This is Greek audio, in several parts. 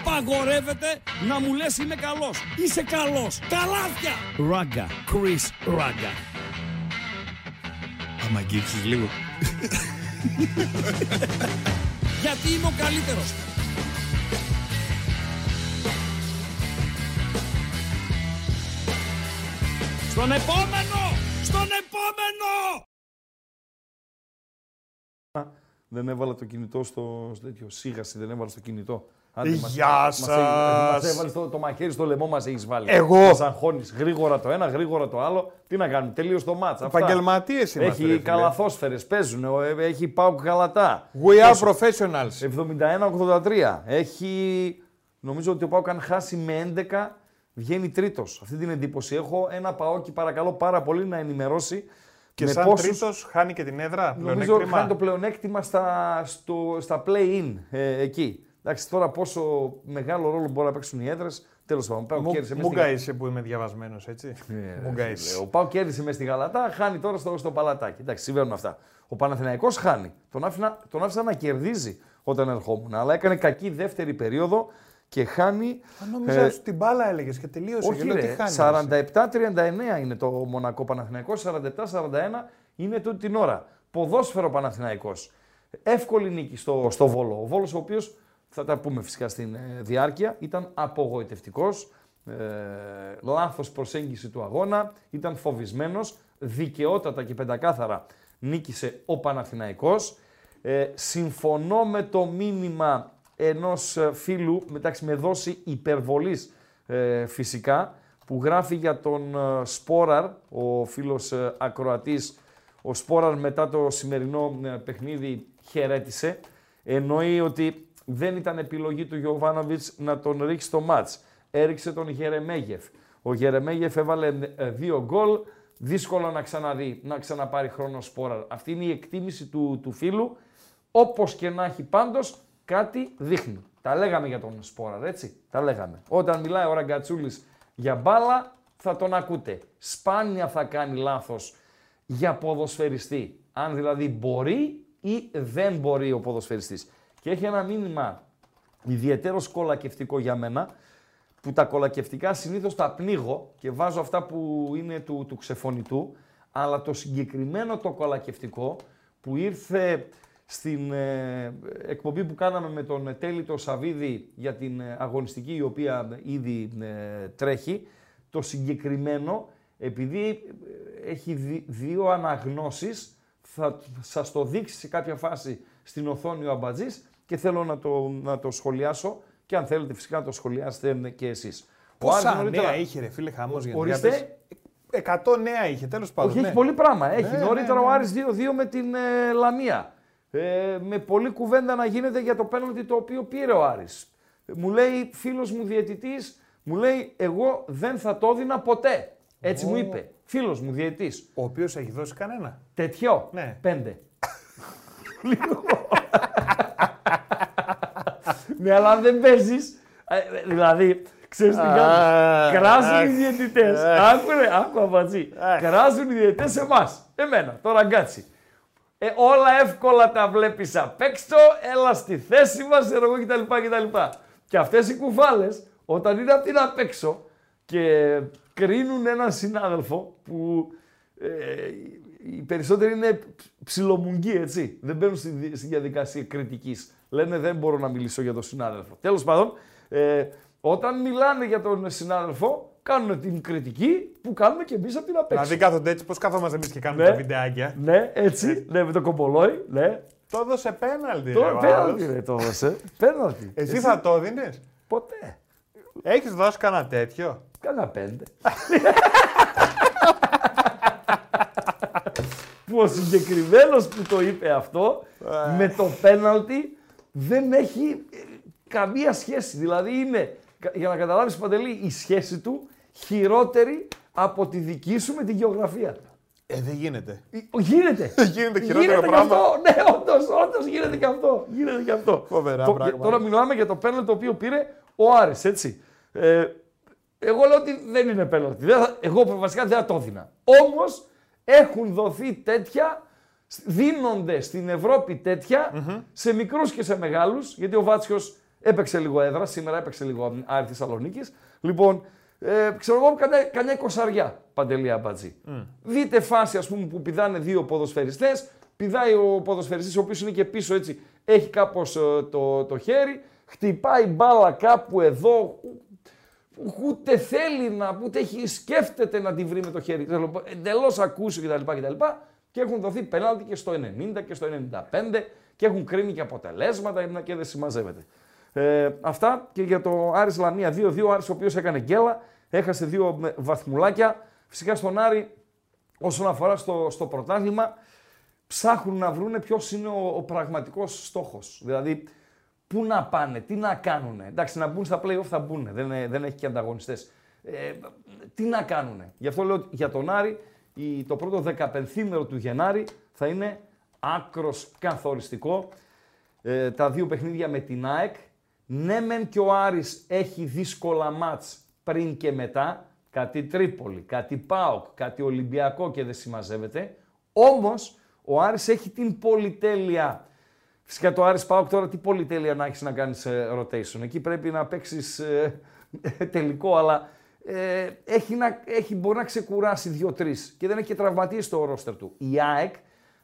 Απαγορεύεται να μου λες είμαι καλός. Είσαι καλός. Καλάθια. Ράγκα. Chris Ράγκα. Άμα αγγίξεις λίγο. Γιατί είμαι ο καλύτερος. Στον επόμενο! Στον επόμενο! Δεν έβαλα το κινητό στο, στο τέτοιο. Σίγαση δεν έβαλα στο κινητό. Γεια Μας σας. έβαλες το, το μαχαίρι στο λαιμό μας έχεις βάλει. Εγώ. Μας αγχώνεις. Γρήγορα το ένα, γρήγορα το άλλο. Τι να κάνουμε, τελείω το μάτσα. Επαγγελματίες είμαστε. ρε Έχει φίλε. καλαθόσφαιρες, παίζουν. ο- ε, Έχει πάω καλατά. We are professionals. 71-83. Έχει. Νομίζω ότι ο Πάουκ αν χάσει με 11 βγαίνει τρίτος. Αυτή την εντύπωση έχω. Ένα Παόκι παρακαλώ πάρα πολύ να ενημερώσει. Και με σαν πόσους- τρίτος χάνει και την έδρα. Νομίζω πλεονέκτημα. χάνει το πλεονέκτημα στα, στο, στα play-in ε, εκεί. Εντάξει, τώρα πόσο μεγάλο ρόλο μπορεί να παίξουν οι έδρε. Τέλος πάντων, ο Πάουκ Μου- κέρδισε μέσα στη Μούγκα είσαι που είμαι διαβασμένος, έτσι. ε, Μούγκα φίλε, είσαι. Ο Πάο κέρδισε με στη Γαλατά, χάνει τώρα στο, στο παλατάκι. Εντάξει, συμβαίνουν αυτά. Ο Παναθηναϊκός χάνει. Τον, άφηνα, τον άφησα να κερδίζει όταν ερχόμουν. Αλλά έκανε κακή δεύτερη περίοδο και χάνει. Αν νόμιζα ε, ότι την μπάλα έλεγες και τελείωσε. όχι, και λέω, τι ρε, χάνει. εσύ. 47-39 είναι το Μονακό Παναθηναϊκός, 47-41 είναι τούτη την ώρα. Ποδόσφαιρο Παναθηναϊκός. Εύκολη νίκη στο, στο Βόλο. Ο Βόλος ο οποίος, θα τα πούμε φυσικά στην ε, διάρκεια, ήταν απογοητευτικός, ε, λάθος προσέγγιση του αγώνα, ήταν φοβισμένος, δικαιότατα και πεντακάθαρα νίκησε ο Παναθηναϊκός. Ε, συμφωνώ με το μήνυμα ενός ε, φίλου, μεταξύ με δόση υπερβολής ε, φυσικά, που γράφει για τον ε, Σπόραρ, ο φίλος ε, ακροατής. Ο Σπόραρ μετά το σημερινό ε, παιχνίδι χαιρέτησε. Εννοεί ότι δεν ήταν επιλογή του Γιωβάνοβιτς να τον ρίξει το μάτς. Έριξε τον Γερεμέγεφ. Ο Γερεμέγεφ έβαλε ε, δύο γκολ. Δύσκολο να ξαναδεί, να ξαναπάρει χρόνο Σπόραρ. Αυτή είναι η εκτίμηση του, του φίλου. Όπως και να έχει πάντως, κάτι δείχνει. Τα λέγαμε για τον Σπόραρ, έτσι. Τα λέγαμε. Όταν μιλάει ο Ραγκατσούλης για μπάλα, θα τον ακούτε. Σπάνια θα κάνει λάθος για ποδοσφαιριστή. Αν δηλαδή μπορεί ή δεν μπορεί ο ποδοσφαιριστής. Και έχει ένα μήνυμα ιδιαίτερο κολακευτικό για μένα, που τα κολακευτικά συνήθως τα πνίγω και βάζω αυτά που είναι του, του ξεφωνητού, αλλά το συγκεκριμένο το κολακευτικό που ήρθε στην ε, εκπομπή που κάναμε με τον Τέλη το Σαβίδη για την ε, αγωνιστική η οποία ήδη ε, τρέχει, το συγκεκριμένο, επειδή ε, έχει δι- δύο αναγνώσεις, θα σας το δείξει σε κάποια φάση στην οθόνη ο Αμπατζής και θέλω να το, να το σχολιάσω και αν θέλετε φυσικά να το σχολιάσετε και εσείς. Ο Άρης Πόσα νωρίτερα- νέα είχε, ρε φίλε, χαμός για Ορίστε. 100 νέα είχε, τέλος πάντων. Όχι, ναι. έχει πολύ πράγμα. Έχει Ναι, νωρίτερα ναι, ναι. ο Άρης 2-2 με την ε, Λαμία. Ε, με πολλή κουβέντα να γίνεται για το πέναλτι το οποίο πήρε ο Άρης. Μου λέει φίλος μου διαιτητής, μου λέει εγώ δεν θα το έδινα ποτέ. Έτσι μου είπε. Φίλος μου διαιτητής. Ο οποίος έχει δώσει κανένα. Τέτοιο. Ναι. Πέντε. Λίγο. Ναι, αλλά αν δεν παίζεις. Δηλαδή, ξέρεις τι κάνουν. Αχ, Κράζουν οι αχ, διαιτητές. Άκου ρε, άκου αμπατζή. Κράζουν οι διαιτητές σε εμάς. Εμένα, το ραγκάτσι. Ε, όλα εύκολα τα βλέπεις απ' έξω, έλα στη θέση μας, εγώ κτλ. κτλ. Και αυτές οι κουβάλε, όταν είναι απ' την απ' έξω και κρίνουν έναν συνάδελφο που ε, οι περισσότεροι είναι ψιλομουγγοί, έτσι. Δεν μπαίνουν στη, δι- στη διαδικασία κριτικής. Λένε δεν μπορώ να μιλήσω για τον συνάδελφο. Τέλος πάντων, ε, όταν μιλάνε για τον συνάδελφο, κάνουν την κριτική που κάνουμε και εμείς από την απ' έξω. Δηλαδή κάθονται έτσι, πώς κάθομαστε εμείς και κάνουμε Ναι. τα βιντεάκια. Ναι, έτσι, ναι, με το κομπολόι, ναι. Το έδωσε πέναλτι. ρε, Το ο πέναλτι άλλος. ρε, το έδωσε. Πέναλτι. Εσύ θα το έδινες; Ποτέ. Έχεις δώσει κανένα τέτοιο; Κάνα πέντε. που ο συγκεκριμένος που το είπε αυτό με το πέναλτι δεν έχει ε, καμία σχέση. Δηλαδή είναι, κα- για να καταλάβεις Παντελή, η σχέση του χειρότερη από τη δική σου με τη γεωγραφία. Ε, δεν γίνεται. Ε, Γίνεται. Γίνεται χειρότερο γίνεται και πράγμα. αυτό. Ναι, όντως, όντως γίνεται και αυτό. Γίνεται και αυτό. Φοβερά Το- πράγματα. Τώρα μιλάμε για το πέναλτι το οποίο πήρε ο Άρης, έτσι. Ε, εγώ λέω ότι δεν είναι πέναλτι. Δεν θα- εγώ βασικά δεν θα το έδινα. Όμως έχουν δοθεί τέτοια, δίνονται στην Ευρώπη τέτοια, σε μικρούς και σε μεγάλους, γιατί ο Βάτσιος Έπαιξε λίγο έδρα, σήμερα έπαιξε λίγο Άρη Θεσσαλονίκης. Λοιπόν, ε, ξέρω εγώ, κανένα, κανένα εικοσαριά παντελή αμπατζή. Δείτε φάση ας πούμε, που πηδάνε δύο ποδοσφαιριστές. Πηδάει ο ποδοσφαιριστής ο οποίος είναι και πίσω έτσι, έχει κάπως το, το χέρι, χτυπάει μπάλα κάπου εδώ, ούτε θέλει να, ούτε έχει, σκέφτεται να τη βρει με το χέρι. Εντελώς ακούσιο κτλ. κτλ. Και έχουν δοθεί πέναλτι και στο 90 και στο 95 και έχουν κρίνει και αποτελέσματα και δεν συμμαζεύεται. Ε, αυτά και για το Άρης Λαμία 2-2. Ο Άρης ο οποίος έκανε γκέλα, έχασε δύο βαθμουλάκια. Φυσικά στον Άρη, όσον αφορά στο, στο πρωτάθλημα, ψάχνουν να βρουν ποιος είναι ο, ο πραγματικός στόχος. Δηλαδή, πού να πάνε, τι να κάνουν. Εντάξει, να μπουν στα playoff θα μπουν, δεν, δεν έχει και ανταγωνιστές. Ε, τι να κάνουν. Γι' αυτό λέω για τον Άρη, το πρώτο 15 του Γενάρη θα είναι άκρος καθοριστικό. Ε, τα δύο παιχνίδια με την ΑΕΚ. Ναι μεν και ο Άρης έχει δύσκολα μάτς πριν και μετά, κάτι Τρίπολη, κάτι ΠΑΟΚ, κάτι Ολυμπιακό και δεν συμμαζεύεται. Όμως ο Άρης έχει την πολυτέλεια. Φυσικά το Άρης ΠΑΟΚ τώρα τι πολυτέλεια να έχεις να κάνεις ε, rotation. Εκεί πρέπει να παίξεις ε, τελικό, αλλά ε, έχει, να, έχει, μπορεί να ξεκουράσει δύο-τρεις και δεν έχει και τραυματίε στο ρόστερ του. Η ΑΕΚ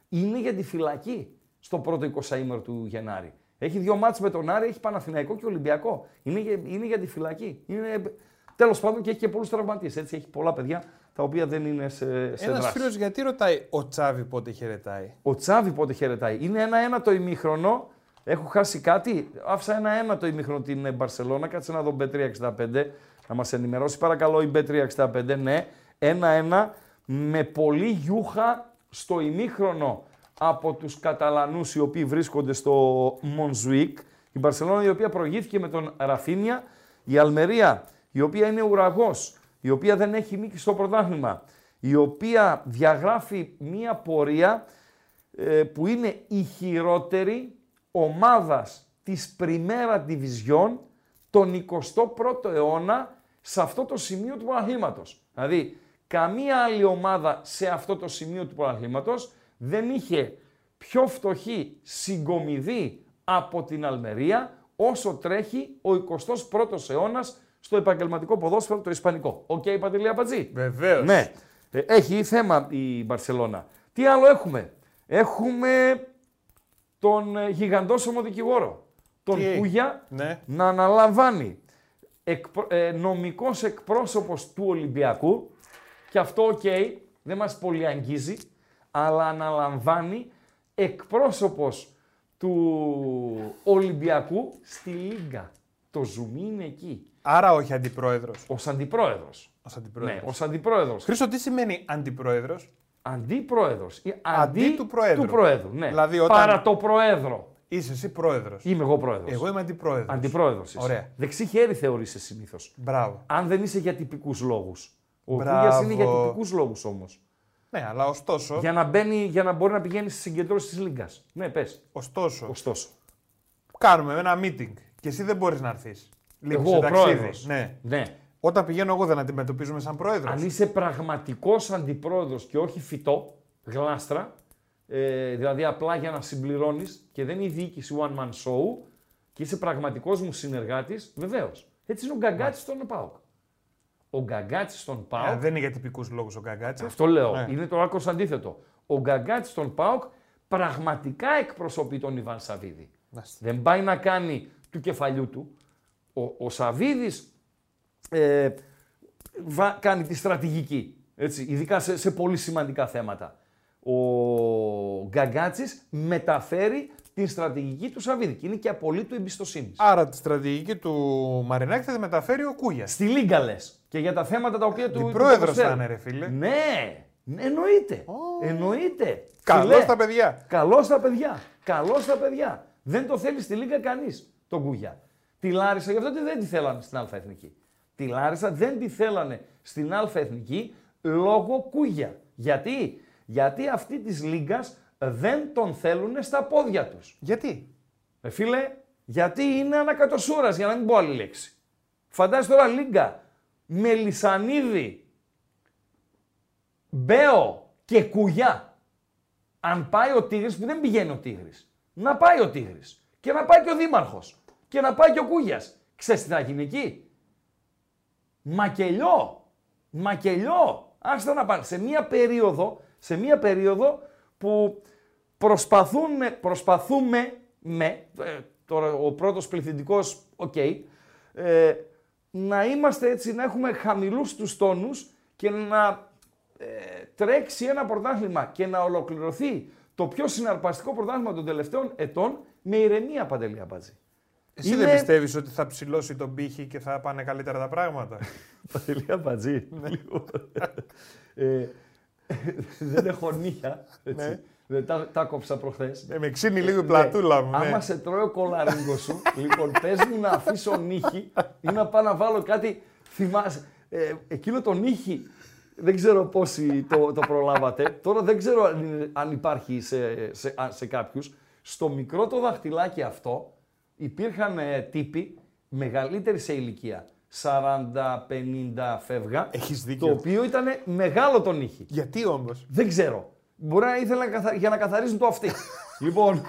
είναι για τη φυλακή στο πρώτο 20 του Γενάρη. Έχει δύο μάτς με τον Άρη, έχει Παναθηναϊκό και Ολυμπιακό. Είναι, για, είναι για τη φυλακή. Είναι, τέλος πάντων και έχει και πολλούς τραυματίες. Έτσι έχει πολλά παιδιά τα οποία δεν είναι σε, σε Ένας φίλος γιατί ρωτάει ο Τσάβη πότε χαιρετάει; Ο Τσάβη πότε χαιρετάει. Είναι ένα-ένα το ημίχρονο. Έχω χάσει κάτι. Άφησα ένα-ένα το ημίχρονο την Μπαρσελόνα. Κάτσε να δω B365. Να μας ενημερώσει παρακαλώ η B365. Ναι, ένα-ένα με πολύ γιούχα στο ημίχρονο από τους Καταλανούς οι οποίοι βρίσκονται στο Μονζουίκ. Η Μπαρσελόνα η οποία προηγήθηκε με τον Ραφίνια. Η Αλμερία η οποία είναι ουραγός, η οποία δεν έχει νίκη στο πρωτάθλημα, η οποία διαγράφει μία πορεία ε, που είναι η χειρότερη ομάδας της Primera División τον 21ο αιώνα σε αυτό το σημείο του πρωταθλήματος. Δηλαδή, καμία άλλη ομάδα σε αυτό το σημείο του πρωταθλήματος δεν είχε πιο φτωχή συγκομιδή από την Αλμερία όσο τρέχει ο 21ος αιώνας στο επαγγελματικό ποδόσφαιρο το Ισπανικό. Okay, Παντελή Απατζή. Βεβαίως. Ναι. Ε, έχει θέμα η Μπαρσελόνα. Τι άλλο έχουμε; Έχουμε τον ε, γιγαντόσωμο δικηγόρο. Τον Τι; Κούγια ναι. να αναλαμβάνει εκπρο... ε, νομικός εκπρόσωπος του Ολυμπιακού και αυτό okay, δεν μας πολύ αγγίζει, αλλά αναλαμβάνει εκπρόσωπος του Ολυμπιακού στη Λίγκα. Το ζουμί είναι εκεί. Άρα όχι αντιπρόεδρος. Ως αντιπρόεδρος. Ως αντιπρόεδρος. Ναι, ως αντιπρόεδρος. Χρήστο, τι σημαίνει αντιπρόεδρος; Αντιπρόεδρος. Αντί, αντί του προέδρου. Του προέδρου ναι. Δηλαδή, όταν... Παρά το προέδρο. Είσαι εσύ πρόεδρος. Είμαι εγώ πρόεδρος. Εγώ είμαι αντιπρόεδρος. Αντιπρόεδρος. Ωραία. Δεξί χέρι θεωρείσαι συνήθως. Μπράβο. Αν δεν είσαι για τυπικούς λόγους. Ο Κούγιας είναι για τυπικούς λόγους όμως. Ναι, αλλά ωστόσο. Για να, μπαίνει, για να μπορεί να πηγαίνει στις συγκεντρώσεις της Λίγκας. Ναι, πες. Ωστόσο. ωστόσο. Κάνουμε ένα meeting και εσύ δεν μπορείς να έρθεις. Εγώ ο πρόεδρος. Ναι. ναι. Όταν πηγαίνω εγώ δεν αντιμετωπίζουμε σαν πρόεδρος. Αν είσαι πραγματικός αντιπρόεδρος και όχι φυτό, γλάστρα, ε, δηλαδή απλά για να συμπληρώνεις και δεν είναι η διοίκηση one man show και είσαι πραγματικός μου συνεργάτης, βεβαίως. Έτσι είναι ο Γκαγκάτση στον ΠΑΟΚ. Ο Γκαγκάτση στον ΠΑΟΚ. Ε, δεν είναι για τυπικούς λόγους ο Γκαγκάτση. Αυτό λέω. Ναι. Είναι το άκρος αντίθετο. Ο Γκαγκάτση στον ΠΑΟΚ πραγματικά εκπροσωπεί τον Ιβάν Σαββίδη. Δεν πάει να κάνει του κεφαλιού του. Ο, ο Σαββίδης ε, κάνει τη στρατηγική. Έτσι, ειδικά σε, σε πολύ σημαντικά θέματα ο Γκαγκάτσης μεταφέρει την στρατηγική του Σαββίδη και είναι και απολύτω εμπιστοσύνης. Άρα τη στρατηγική του Μαρινάκη θα τη μεταφέρει ο Κούγιας. Στη Λίγκα λες. Και για τα θέματα τα οποία του. πρόεδρο θα είναι, ρε φίλε. Ναι, εννοείται. Oh. Εννοείται. Καλώς τα παιδιά. Καλώς τα παιδιά. Καλώς τα παιδιά. Δεν το θέλει στη Λίγκα κανείς τον Κούγια. Τη Λάρισα, γι' αυτό δεν τη θέλανε στην Α Εθνική. Τη Λάρισα δεν τη θέλανε στην Α Εθνική λόγω Κούγια. Γιατί; Γιατί αυτοί της Λίγκας δεν τον θέλουν στα πόδια τους. Γιατί; Ε, φίλε, γιατί είναι ανακατοσούρας, για να μην πω άλλη λέξη. Φαντάζεσαι τώρα Λίγκα, Μελισανίδη, Μπέο και Κουγιά. Αν πάει ο Τίγρης, που δεν πηγαίνει ο Τίγρης, να πάει ο Τίγρης και να πάει και ο Δήμαρχος και να πάει και ο Κούγιας. Ξέρεις τι θα γίνει εκεί; Μακελιό. Μακελιό. Άστα να πάνε. Σε μία περίοδο, σε μία περίοδο που προσπαθούν, προσπαθούμε με, ε, τώρα ο πρώτος πληθυντικός, οκ, ε, να είμαστε έτσι, να έχουμε χαμηλούς τους τόνους και να ε, τρέξει ένα πρωτάθλημα και να ολοκληρωθεί το πιο συναρπαστικό πρωτάθλημα των τελευταίων ετών με ηρεμία Παντελή Αμπατζή. Εσύ δεν πιστεύεις ότι θα ψηλώσει τον πύχη και θα πάνε καλύτερα τα πράγματα; Παντελή απατζή. ε, δεν έχω νύχια. Έτσι. Ναι. Δεν τα, τα κόψα προχθές. Ε, με ξύνει λίγο η πλατούλα μου. ναι. Άμα σε τρώει ο κολαρίγκο σου, λοιπόν, πες μου να αφήσω νύχη ή να πάω να βάλω κάτι. Θυμάσαι. Ε, εκείνο το νύχη, δεν ξέρω πόσοι το, το προλάβατε. Τώρα δεν ξέρω αν, είναι- αν υπάρχει σε, σε, α- σε κάποιους. Στο μικρό το δαχτυλάκι αυτό υπήρχαν ε, τύποι μεγαλύτεροι σε ηλικία. 40-50 φεύγα. Έχεις δίκιο. Το οποίο ήταν μεγάλο το νύχη. Γιατί όμως; Δεν ξέρω. Μπορεί να ήθελα να καθα- για να καθαρίζουν το αυτή. λοιπόν.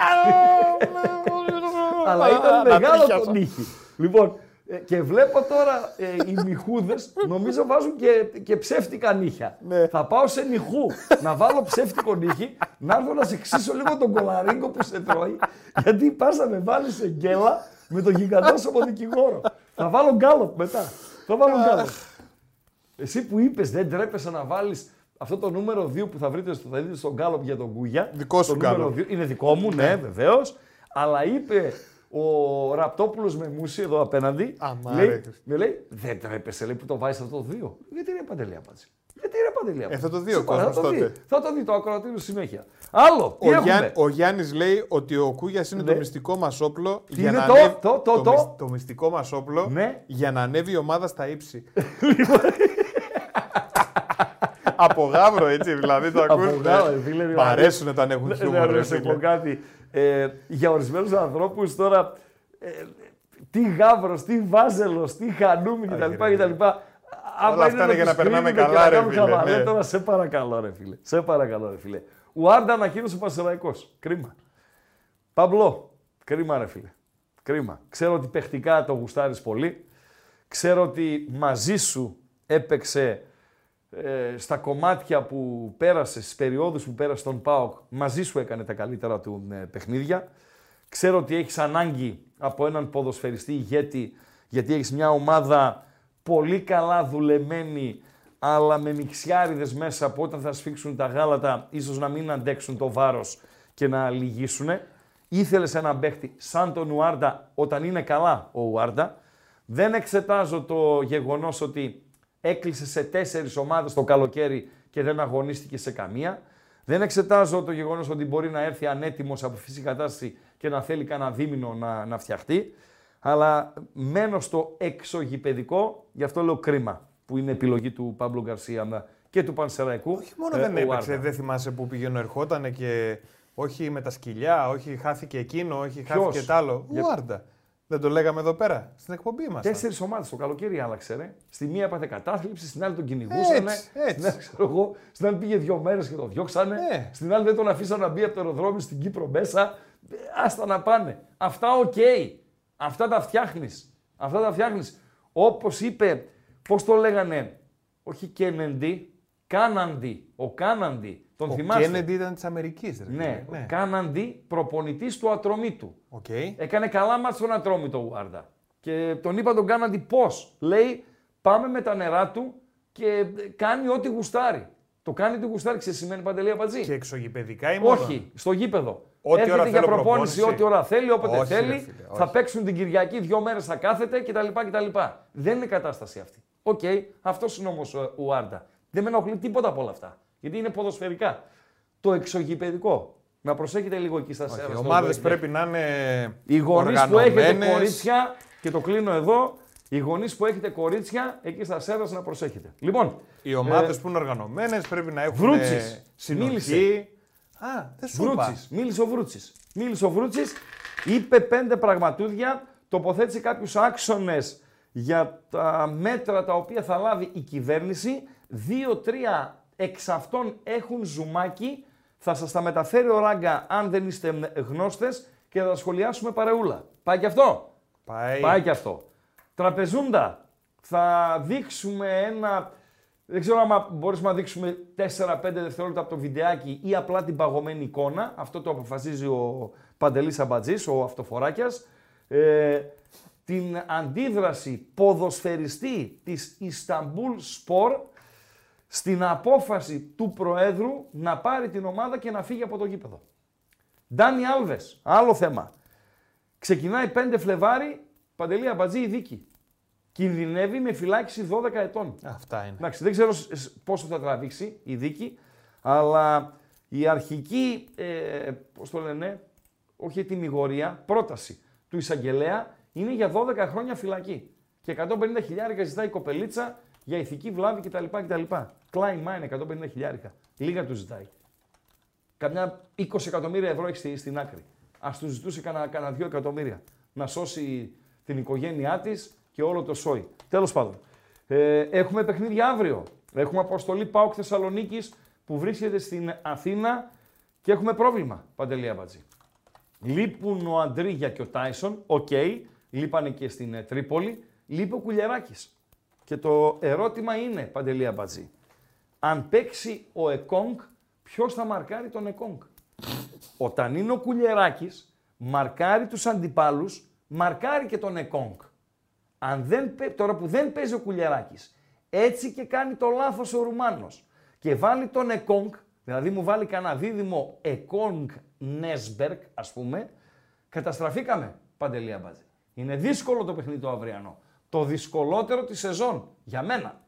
Αλλά ήταν Να μεγάλο τρίχιασα. το νύχι. Λοιπόν, ε, και βλέπω τώρα ε, οι νυχούδε νομίζω βάζουν και, και ψεύτικα νύχια. Ναι. Θα πάω σε νυχού να βάλω ψεύτικο νύχι, να έρθω να σε ξύσω λίγο τον κολαρίγκο που σε τρώει, γιατί πας να με βάλεις σε γκέλα με τον γιγαντόσωμο δικηγόρο. Θα βάλω γκάλωπ μετά. Θα βάλω γκάλωπ. Εσύ που είπες, δεν τρέπεσαι να βάλεις αυτό το νούμερο 2 που θα βρείτε στο, θα δείτε στον γκάλωπ για τον Κούγια. Δικό σου το νούμερο γκάλωπ. δύο, Είναι δικό μου, ναι, βεβαίως. Αλλά είπε ο Ραπτόπουλος με μουσι εδώ απέναντι. Αμά, λέει, ρε. με λέει, δεν τρέπεσαι λέει, που το βάζεις αυτό το 2. Γιατί είναι παντελή απάντηση. Γιατί είναι παντελή απάντηση. Ε, θα το δει Σε ο παρα- κόσμος θα το δει. τότε. Θα το δει το ακροατήριο συνέχεια. Άλλο, τι Ο, έχουμε; Γιάν, ο Γιάννης λέει ότι ο Κούγιας είναι Ναι. το μυστικό μας όπλο για είναι να το, ανέβει... το, το, το; μυσ- το μυστικό μας όπλο Ναι. για να ανέβει η ομάδα στα ύψη. Από γάβρο έτσι δηλαδή το Από ακούς. γάβρο, ναι. ρε φίλε, Μ' αρέσουν όταν έχουν Ναι, χιούμορ. ναι, ρε να σε φίλε. πω κάτι. Ε, για ορισμένους ανθρώπους τώρα. Ε, τι γάβρος, τι βάζελος, τι χανούμι κτλ. Ρε, κτλ. Όλα αυτά είναι για να περνάμε καλά, ρε φίλε, ναι. Τώρα σε παρακαλώ, ρε φίλε. Σε παρακαλώ, ρε φίλε. Ο Άρντα ανακοίνωσε ο Πανσεραϊκός. Κρίμα. Παμπλό. Κρίμα, ρε φίλε. Κρίμα. Ξέρω ότι παιχτικά το γουστάρεις πολύ. Ξέρω ότι μαζί σου έπαιξε ε, στα κομμάτια που πέρασε, στις περιόδους που πέρασε τον ΠΑΟΚ, μαζί σου έκανε τα καλύτερα του ε, παιχνίδια. Ξέρω ότι έχεις ανάγκη από έναν ποδοσφαιριστή ηγέτη, γιατί έχεις μια ομάδα πολύ καλά δουλεμένη, αλλά με μιξιάριδες μέσα που όταν θα σφίξουν τα γάλατα, ίσως να μην αντέξουν το βάρος και να λυγίσουν. Ήθελες έναν παίχτη σαν τον Ουάρντα όταν είναι καλά ο Ουάρντα. Δεν εξετάζω το γεγονός ότι έκλεισε σε τέσσερις ομάδες το καλοκαίρι και δεν αγωνίστηκε σε καμία. Δεν εξετάζω το γεγονός ότι μπορεί να έρθει ανέτοιμος από φυσική κατάσταση και να θέλει κανένα δίμηνο να, να φτιαχτεί. Αλλά μένω στο εξωγηπαιδικό, γι' αυτό λέω κρίμα που είναι επιλογή του Παύλου Γκαρσία και του Πανσεραϊκού. Όχι μόνο ε, δεν ο έπαιξε, Άρντα. δεν θυμάσαι που πήγαινε ερχόταν και όχι με τα σκυλιά, όχι χάθηκε εκείνο, όχι Ποιος; χάθηκε τ' άλλο. Για- Ο Άρντα. Δεν το λέγαμε εδώ πέρα, στην εκπομπή μας. Τέσσερις ομάδες το καλοκαίρι άλλαξε. Ρε. Στη μία έπαθε κατάθλιψη, στην άλλη τον κυνηγούσαν. Έτσι, έτσι. Στην άλλη, ξέρω εγώ, στην άλλη πήγε δύο μέρες και το διώξανε. Ναι. Στην άλλη δεν τον αφήσαν να μπει από το αεροδρόμιο στην Κύπρο μέσα. Ε, Άστα να πάνε. Αυτά οκ. Αυτά τα φτιάχνεις. Αυτά τα φτιάχνεις. Όπως είπε, πώς το λέγανε, όχι Κένεντι, Κάναντι. Ο Κάναντι. Τον Ο θυμάστε; Κέννεντι ήταν της Αμερικής. Ρε, Ναι, φίλε. ο Κάναντι, προπονητής του ατρωμίτου. Οκ. Έκανε καλά μάτς στον Ατρόμητο ο Γουάρντα. Και τον είπα τον Κάναντι πώς. Λέει πάμε με τα νερά του και κάνει ό,τι γουστάρει. Το κάνει τι γουστάρει, ξέρεις σημαίνει παντελή απατζή. Και εξωγηπαιδικά ή μόνο; Όχι, στο γήπεδο. Ό,τι Έρχεται ώρα για θέλω προπόνηση, προπόνηση. ό,τι ώρα θέλει, όποτε Όχι, ρε θέλει. φίλε, θα όχι. παίξουν την Κυριακή δύο μέρες, θα κάθεται κτλ. κτλ. Δεν είναι κατάσταση αυτή. Οκ, αυτός είναι όμω ο Άρντα. Δεν με ενοχλεί τίποτα από όλα αυτά. Γιατί είναι ποδοσφαιρικά. Το εξωγηπαιδικό. Να προσέχετε λίγο εκεί στα Όχι, σέρα. Οι στο ομάδες Βέγγερ. πρέπει να είναι Οι γονείς που έχετε οργανωμένες. κορίτσια, και το κλείνω εδώ, οι γονείς που έχετε κορίτσια, εκεί στα σέρα να προσέχετε. Λοιπόν, Οι ομάδες που είναι οργανωμένες πρέπει να έχουν Βρούτσης. συνοχή. Μίλησε. Α, δεν σου είπα. Βρούτσης, μίλησε ο Βρούτσης. Μίλησε ο Βρούτσης, είπε πέντε πραγματούδια, τοποθέτησε κάποιους άξονες για τα μέτρα τα οποία θα λάβει η κυβέρνηση. Δύο-τρία εξ αυτών έχουν ζουμάκι. Θα σας τα μεταφέρει ο Ράγκα αν δεν είστε γνώστες και θα τα σχολιάσουμε παρεούλα. Πάει και αυτό; Πάει. Πάει και αυτό. Τραπεζούντα. Θα δείξουμε ένα. Δεν ξέρω αν μπορούμε να δείξουμε 4-5 δευτερόλεπτα από το βιντεάκι ή απλά την παγωμένη εικόνα. Αυτό το αποφασίζει ο Παντελής Αμπατζής, ο αυτοφοράκιας. Ε, την αντίδραση ποδοσφαιριστή της Ισταμπούλ Σπορ στην απόφαση του Προέδρου να πάρει την ομάδα και να φύγει από το γήπεδο. Ντάνι Άλβες, άλλο θέμα. Ξεκινάει 5 Φλεβάρι, Παντελή Αμπατζή η δίκη. Κινδυνεύει με φυλάκιση 12 ετών. Αυτά είναι. Εντάξει, δεν ξέρω πόσο θα τραβήξει η δίκη, αλλά η αρχική, ε, πώς το λένε, όχι ετοιμιγορία, πρόταση του εισαγγελέα είναι για 12 χρόνια φυλακή. Και 150 χιλιάρικα ζητάει η κοπελίτσα για ηθική βλάβη κτλ. κτλ. Klein Mine 150 χιλιάρικα. Λίγα του ζητάει. Καμιά 20 εκατομμύρια ευρώ έχει στην άκρη. Α τους ζητούσε κανένα, κανένα 2 εκατομμύρια. Να σώσει την οικογένειά της και όλο το σόι. Τέλος πάντων. Ε, έχουμε παιχνίδια αύριο. Έχουμε αποστολή Πάοκ Θεσσαλονίκης που βρίσκεται στην Αθήνα και έχουμε πρόβλημα. Παντελή Αμπατζή. Λείπουν ο Αντρίγια και ο Τάισον. Ok. Okay. Λείπανε και στην ε, Τρίπολη. Λείπει ο Κουλιεράκης. Και το ερώτημα είναι, Παντελή Αμπατζή, αν παίξει ο Εκόνγκ, ποιος θα μαρκάρει τον Εκόνγκ; Όταν είναι ο Κουλιεράκης, μαρκάρει τους αντιπάλους, μαρκάρει και τον Εκόνγκ. Αν δεν, τώρα που δεν παίζει ο Κουλιεράκη, έτσι και κάνει το λάθος ο Ρουμάνος και βάλει τον Εκόνγκ, δηλαδή μου βάλει κανένα δίδυμο Εκόνγκ Νέσμπερκ, ας πούμε, καταστραφήκαμε. Παντελή Αμπατζή. Είναι δύσκολο το παιχνίδι το αυριανό. Το δυσκολότερο της σεζόν για μένα.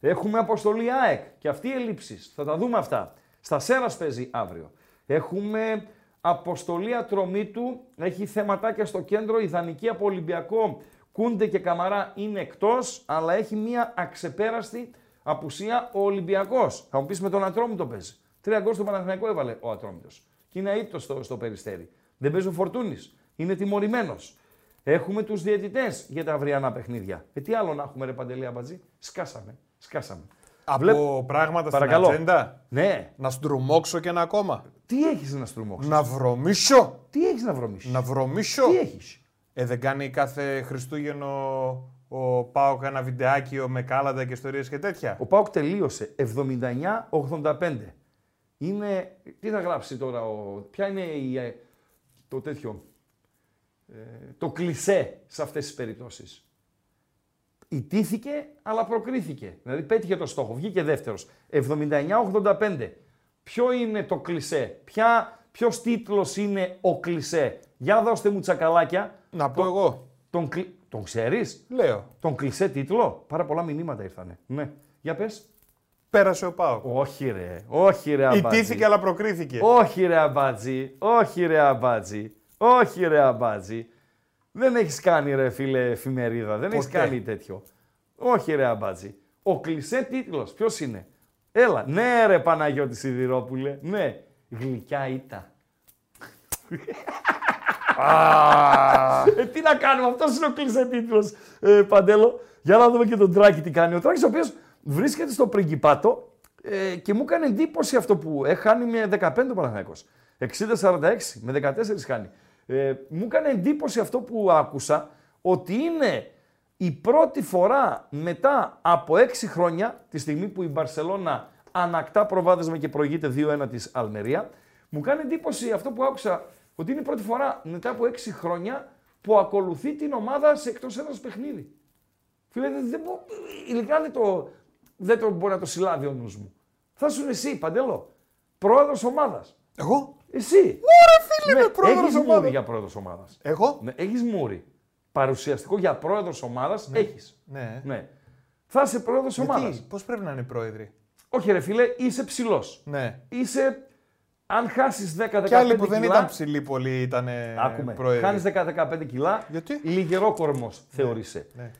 Έχουμε αποστολή ΑΕΚ και αυτή οι ελλείψεις. Θα τα δούμε αυτά. Στα Σέρας παίζει αύριο. Έχουμε αποστολή ατρωμίτου. Έχει θεματάκια στο κέντρο. Ιδανική από Ολυμπιακό. Κούντε και Καμαρά είναι εκτός, αλλά έχει μία αξεπέραστη απουσία ο Ολυμπιακός. Θα μου πεις με τον Ατρόμητο παίζει. Τρία γκολ στο Παναθηναϊκό έβαλε ο Ατρόμητος. Και είναι αίτητο στο, στο περιστέρι. Δεν παίζει ο Φορτούνης. Είναι τιμωρημένος. Έχουμε τους διαιτητές για τα αυριανά παιχνίδια. Ε, τι άλλο να έχουμε, ρε Παντελή Αμπατζή; Σκάσαμε. Σκάσαμε. Από Βλέπ... πράγματα Παρακαλώ. στην ατζέντα; Ναι. Να στρουμώξω και ένα ακόμα. Τι έχεις να στρουμώξω. Να βρωμίσω. Τι έχεις να βρωμίσω. Να βρωμίσω. Τι έχεις; Ε, δεν κάνει κάθε Χριστούγεννο ο Πάοκ ένα βιντεάκι με κάλαντα και ιστορίες και τέτοια; Ο Πάοκ τελείωσε 79-85. Είναι. Τι θα γράψει τώρα, ο... ποια είναι η... Ε, το τέτοιο. Ε, το κλισέ σε αυτές τις περιπτώσεις; Ιτήθηκε, αλλά προκρίθηκε. Δηλαδή πέτυχε το στόχο, βγήκε δεύτερος. 79-85. Ποιο είναι το κλισέ, Ποια, ποιος τίτλος είναι ο κλισέ; Για δώστε μου τσακαλάκια. Να πω εγώ. Τον, τον ξέρεις; Λέω. Τον κλισέ τίτλο; Πάρα πολλά μηνύματα ήρθανε. Ναι. Για πες. Πέρασε ο Πάο. Όχι ρε, όχι ρε αμπάτζι. Ιτήθηκε αλλά προκρίθηκε. Όχι ρε αμπάτζι, όχι ρε αμπάτζι, όχι ρε αμπάτζι. Δεν έχεις κάνει ρε φίλε εφημερίδα, δεν έχεις κάνει τέτοιο. Όχι ρε αμπάτζι. Ο κλισέ τίτλος, ποιος είναι; Έλα, ναι ρε Παναγιώτη Σιδηρόπουλε, ναι. Γλυκιά ήττα. ε, τι να κάνουμε, αυτός είναι ο κλεισέ τίτλος, ε, Παντέλο. Για να δούμε και τον Τράκη τι κάνει. Ο Τράκης ο οποίος βρίσκεται στο πριγκιπάτο ε, και μου έκανε εντύπωση αυτό που έχανε με 15 ο Παναθηναϊκός. 60-46, με 14 χάνει. Ε, μου έκανε εντύπωση αυτό που άκουσα, ότι είναι η πρώτη φορά μετά από 6 χρόνια, τη στιγμή που η Μπαρσελώνα ανακτά προβάδισμα και προηγείται 2-1 της Αλμερία, μου κάνει εντύπωση αυτό που άκουσα, ότι είναι η πρώτη φορά μετά από 6 χρόνια που ακολουθεί την ομάδα σε εκτός έδρας παιχνίδι. Φίλε, δεν, δεν, ειλικρινά δεν το, δεν το μπορεί να το συλλάβει ο νους μου. Θα σου εσύ, Παντελό, πρόεδρος ομάδας. Εγώ; Εσύ. Ωραία, φίλε, ναι, πρόεδρος ομάδα. Έχει μούρι για πρόεδρος ομάδας. Εγώ; Ναι, έχεις μούρι. Παρουσιαστικό για πρόεδρος ομάδας ναι. έχεις. Ναι. ναι. Θα είσαι πρόεδρος ομάδας. Πώς πρέπει να είναι οι πρόεδροι; Όχι, ρε φίλε, είσαι ψηλός. Ναι. Είσαι. Αν χάσεις 10-15 Και άλλοι που δεν ήταν ψηλοί πολύ ήταν πρόεδροι. Χάνεις 10-15 κιλά. Γιατί; Λιγερό κορμός ναι. θεωρείσαι. Ναι.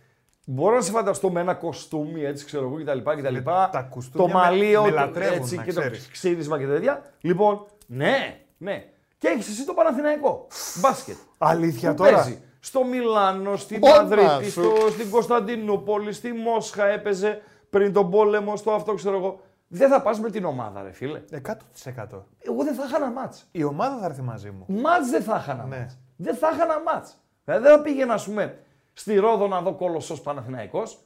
Μπορώ να σε φανταστώ με ένα κοστούμι έτσι ξέρω εγώ κτλ. κτλ. Τα το μαλλίο με, έτσι και το ξύρισμα και τέτοια. Λοιπόν, ναι, ναι. Και έχεις εσύ το Παναθηναϊκό. Μπάσκετ. Αλήθεια που τώρα; Παίζει. Στο Μιλάνο, στην Μαδρίτη, στο, στην Κωνσταντινούπολη, στη Μόσχα έπαιζε πριν τον πόλεμο, στο αυτό ξέρω εγώ. Δεν θα πας με την ομάδα, ρε φίλε. 100%. Εγώ δεν θα είχα ένα μάτς. Η ομάδα θα έρθει μαζί μου. Μάτς δεν θα είχα ένα ναι. Δεν θα είχα ένα μάτς. Δηλαδή δεν θα πήγαινα, ας πούμε, στη Ρόδο να δω κολοσσός Παναθηναϊκός.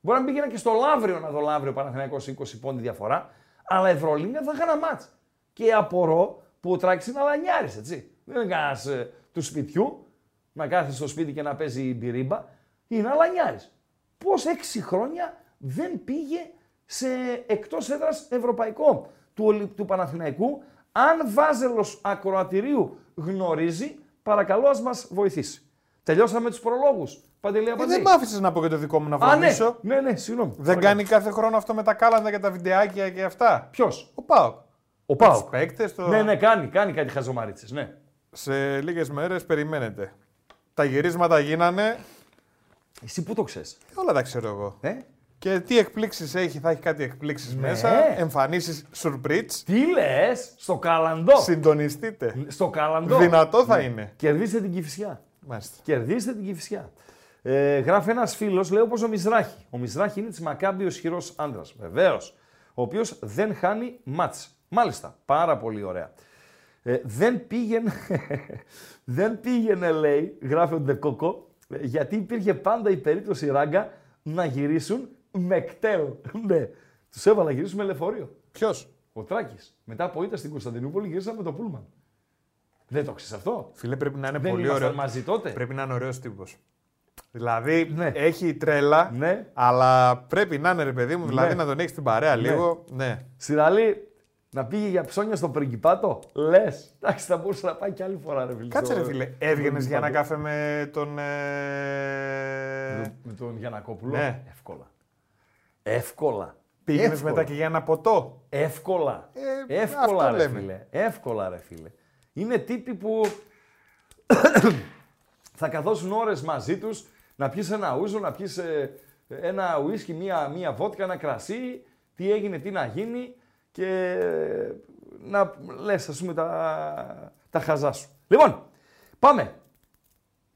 Μπορεί να πήγαινα και στο Λαύριο να δω Λαύριο Παναθηναϊκός 20 πόντι διαφορά. Αλλά Ευρωλίγκα θα είχα ένα μάτς. Και απορώ που ο Τράκης είναι αλανιάρης, έτσι. Δεν είναι κανένας ε, του σπιτιού να κάθεται στο σπίτι και να παίζει μπυρίμπα. Είναι αλανιάρης. Πώς έξι χρόνια δεν πήγε σε εκτός έδρας ευρωπαϊκό του, Ολυ- του Παναθηναϊκού. Αν βάζελος ακροατηρίου γνωρίζει, παρακαλώ ας μας βοηθήσει. Τελειώσαμε τους προλόγους. Παντελή Ε, Αμπατζή. δεν μ' άφησες να πω και το δικό μου να Α, ναι, βρωμίσω. ναι, ναι, συγγνώμη. Δεν κάνει κάθε χρόνο αυτό με τα κάλαντα και τα βιντεάκια και αυτά. Ποιος; Ο Πάοκ. Ο Του Πάοκ. παίκτες. Το... Ναι, ναι, κάνει, κάνει κάτι χαζομαρίτσες, ναι. Σε λίγες μέρες περιμένετε. Τα γυρίσματα γίνανε. Εσύ πού το ξέρεις; Όλα τα ξέρω εγώ. Ε; Και τι εκπλήξεις έχει, θα έχει κάτι εκπλήξεις Ναι. μέσα. Εμφανίσεις surprise. Τι λες, στο καλαντό. Συντονιστείτε. Στο καλαντό. Δυνατό θα είναι. Κερδίστε την Κηφισιά. Μάλιστα. Κερδίστε την Κηφισιά. Ε, γράφει ένας φίλος, λέει όπως ο Μιζράχη. Ο Μιζράχη είναι της Μακάμπη ο ισχυρό άντρα. Βεβαίως. Ο οποίος δεν χάνει μάτς. Μάλιστα. Πάρα πολύ ωραία. Ε, δεν πήγαινε, δεν πήγαινε, λέει, γράφει ο Ντεκόκο, ε, γιατί υπήρχε πάντα η περίπτωση ράγκα να γυρίσουν με κτέλ. ναι. Τους έβαλα να γυρίσουν με λεωφορείο. Ποιος; Ο Τράκης. Μετά από ήττα στην Κωνσταντινούπολη γύρισαν με το Πούλμαν. Δεν το ξέρεις αυτό; Φίλε, πρέπει να είναι Δεν πολύ ήμασταν ωραίο. μαζί τότε; Πρέπει να είναι ωραίος τύπος. Δηλαδή Ναι. έχει τρέλα, Ναι. αλλά πρέπει να είναι ρε παιδί μου, δηλαδή Ναι. να τον έχεις στην παρέα Ναι. λίγο. Ναι. Σιραλή, να πήγε για ψώνια στο πριγκιπάτο; Λες. Εντάξει, θα μπορούσε να πάει κι άλλη φορά, ρε φίλε. Κάτσε στο- ρε φίλε, στο έβγαινες για ένα Πριγκιπάτο. καφέ με τον. Ε... Με τον Γιανακόπουλο; Ναι. Εύκολα. Εύκολα. Πήγαινες Εύκολα. μετά και για ένα ποτό; Εύκολα. Ε, Εύκολα, αυτό ρε λέμε. φίλε. Εύκολα, ρε φίλε. Είναι τύποι που θα καθόσουν ώρες μαζί τους να πιεις ένα ούζο, να πιεις ε, ένα ουίσκι, μία, μία βότκα, ένα κρασί, τι έγινε, τι να γίνει και ε, να λες, ας πούμε, τα, τα χαζά σου. Λοιπόν, πάμε.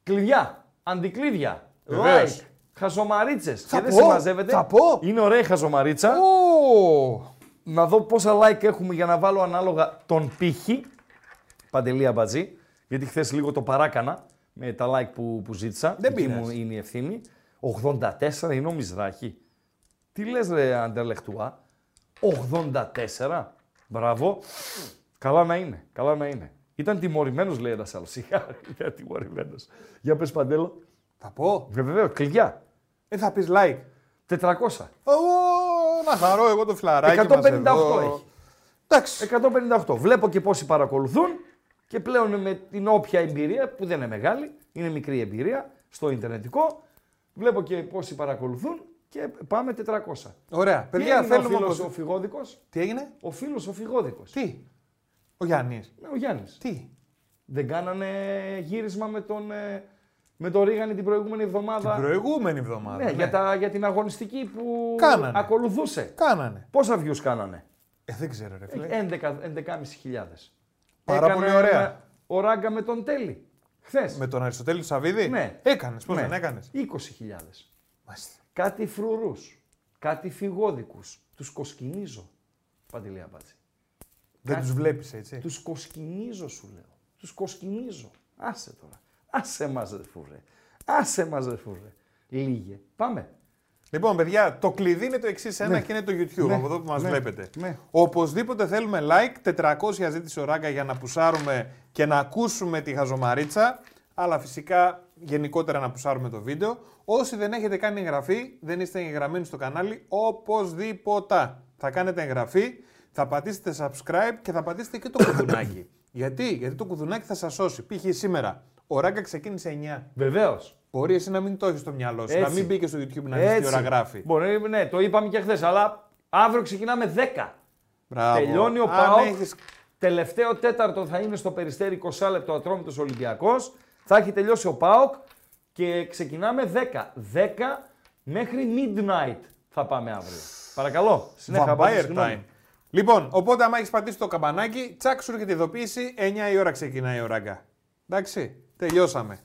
Κλειδιά, αντικλείδια, Βεβαίως. like, χαζομαρίτσες. Θα και δεν πω, συμμαζεύεται. θα πω. Είναι ωραία η χαζομαρίτσα Ω! να δω πόσα like έχουμε για να βάλω ανάλογα τον πύχη. Παντελή Αμπατζή, γιατί χθες λίγο το παράκανα με τα like που, που ζήτησα. Δεν Δική πειράζει. μου είναι η ευθύνη. 84 είναι ο Μιζράχη. Τι λες ρε Αντερλεχτουά. 84. Μπράβο. Καλά να είναι. Καλά να είναι. Ήταν τιμωρημένος λέει ένας άλλος. Σιγά, τιμωρημένος. Για πες Παντέλο. Θα πω. Βεβαίω, κλειδιά. Ε, θα πεις like. 400. Ω, να χαρώ εγώ το φιλαράκι 158 μας εδώ. έχει. Εντάξει. 158. Βλέπω και πόσοι παρακολουθούν και πλέον με την όποια εμπειρία, που δεν είναι μεγάλη, είναι μικρή εμπειρία, στο Ιντερνετικό, βλέπω και πόσοι παρακολουθούν και πάμε 400. Ωραία. Τι Παιδιά, έγινε ο θέλουμε φίλος όπως- ο Φυγόδικος, Τι έγινε; ο φίλος ο Φυγόδικος, Τι; Ο Γιάννης. ο Γιάννης. Τι; Δεν κάνανε γύρισμα με τον, ε, με τον Ρίγανη την προηγούμενη εβδομάδα; Την προηγούμενη εβδομάδα. ναι, Για, τα, για την αγωνιστική που Κάνανε. ακολουθούσε. Κάνανε. Πόσα views κάνανε; Ε, δεν ξέρω, ρε φίλε. 11 11.500. Πάρα πολύ ωραία. Ο Ράγκα με τον Τέλη. Χθες. Με τον Αριστοτέλη του Σαββίδη; Ναι. Έκανες. Πώς Ναι. δεν έκανες; 20.000. Μάλιστα. Κάτι φρουρούς. Κάτι φυγόδικους. Τους κοσκινίζω. Παντελή Αμπάτση. Δεν Κάτι- τους βλέπεις έτσι; Τους κοσκινίζω σου λέω. Τους κοσκινίζω. Άσε τώρα. Άσε μας ρε φούρε. Άσε μας ρε φούρε. Λίγε. Πάμε. Λοιπόν, παιδιά, το κλειδί είναι το εξής ένα Ναι. και είναι το YouTube, Ναι. από εδώ που μας Ναι. βλέπετε. Ναι. Οπωσδήποτε θέλουμε like, 400 ζήτησε ο Ράγκα για να πουσάρουμε και να ακούσουμε τη χαζομαρίτσα. Αλλά φυσικά γενικότερα να πουσάρουμε το βίντεο. Όσοι δεν έχετε κάνει εγγραφή, δεν είστε εγγραμμένοι στο κανάλι, οπωσδήποτε. Θα κάνετε εγγραφή, θα πατήσετε subscribe και θα πατήσετε και το κουδουνάκι. Γιατί; Γιατί το κουδουνάκι θα σας σώσει. Π.χ. σήμερα, ο Ράγκα ξεκίνησε 9. Βεβαίως. Μπορεί εσύ να μην το έχεις στο μυαλό σου, να Έτσι. μην μπήκες στο YouTube να δεις τι ώρα γράφει. Μπορεί, ναι, το είπαμε και χθες, αλλά αύριο ξεκινάμε 10. Μπράβο. Τελειώνει ο Αν ΠΑΟΚ. έχεις- Τελευταίο τέταρτο θα είναι στο περιστέρι 20 λεπτό ατρόμητος Ολυμπιακός. Θα έχει τελειώσει ο ΠΑΟΚ και ξεκινάμε 10. 10 μέχρι midnight θα πάμε αύριο. Παρακαλώ. Συνέχεια, Μπάμπη, Vampire συγγνώμη. time. Λοιπόν, οπότε άμα έχεις πατήσει το καμπανάκι, τσακ σου έρχεται ειδοποίηση, 9 η ώρα ξεκινάει ο ράγκα. Εντάξει, τελειώσαμε.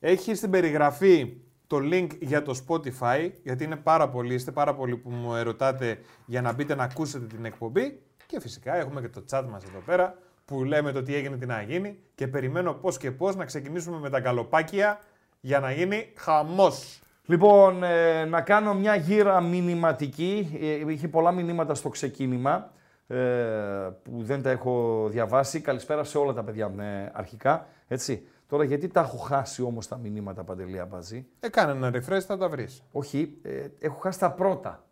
Έχει στην περιγραφή το link για το Spotify, γιατί είναι πάρα πολλοί, είστε πάρα πολλοί που μου ερωτάτε για να μπείτε να ακούσετε την εκπομπή. Και φυσικά έχουμε και το chat μας εδώ πέρα, που λέμε το τι έγινε, τι να γίνει και περιμένω πώς και πώς να ξεκινήσουμε με τα καλοπάκια για να γίνει χαμός. Λοιπόν, ε, να κάνω μια γύρα μηνυματική. Ε, είχε πολλά μηνύματα στο ξεκίνημα ε, που δεν τα έχω διαβάσει. Καλησπέρα σε όλα τα παιδιά ε, αρχικά. Έτσι. Τώρα γιατί τα έχω χάσει όμως τα μηνύματα Παντελία Μπατζή; Ε, κάνε ένα refresh, θα τα βρεις. Όχι, ε, έχω χάσει τα πρώτα.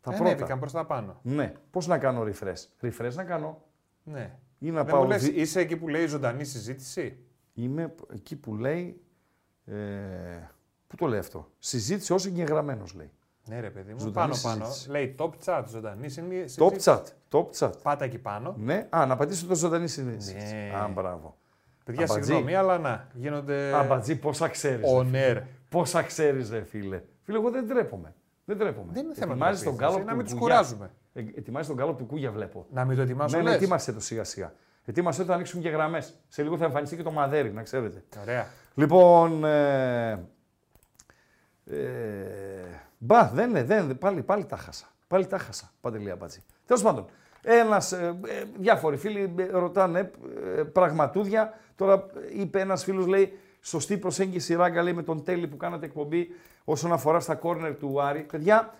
Τα Ανέβηκαν προς τα πάνω. Ναι. Πώς να κάνω refresh; Refresh να κάνω. Ναι. Ή να Δεν πάω μου λες, δι- είσαι εκεί που λέει ζωντανή συζήτηση; Είμαι εκεί που λέει... Ε, πού το λέει αυτό; Συζήτηση ως εγγεγραμμένος λέει. Ναι, ρε παιδί μου. Ζωντανή πάνω πάνω. συζήτηση. Λέει top chat, ζωντανή συνή- συζήτηση. Top chat. Top chat. Πάτα εκεί πάνω. Ναι. Α, να πατήσω το ζωντανή συνείδηση. Ναι. Α, μπράβο. Παιδιά, Αμπατζή. συγγνώμη, αλλά να, γίνονται Αμπατζή, πόσα ξέρεις. on air. Πόσα ξέρεις, ρε φίλε. Φίλε, εγώ δεν τρέπομαι. Δεν τρέπομαι. Δεν είναι θέμα Ετοιμάζεις τον τραπέζι, γκάλοπ να του μην τους Κουκούγια. κουράζουμε. Ε, ετοιμάζεις τον γκάλοπ του Κούγια, βλέπω. Να μην το ετοιμάσω, Ναι, ναι, λες. ετοίμασε το σιγά σιγά. Ετοίμασε το, θα ανοίξουν και γραμμές. Σε λίγο θα εμφανιστεί και το μαδέρι, να ξέρετε. Ωραία. Λοιπόν. Ε, ε, μπα, δεν είναι, δεν, είναι, πάλι, πάλι τα χάσα. Πάλι τα χάσα. Παντελή Αμπατζή. Τέλος πάντων, ένας, ε, ε, διάφοροι φίλοι ε, ρωτάνε ε, πραγματούδια. Τώρα ε, είπε ένας φίλος, λέει, σωστή προσέγγιση ράγκα λέει, με τον τέλη που κάνατε εκπομπή όσον αφορά στα κόρνερ του Άρη. Παιδιά,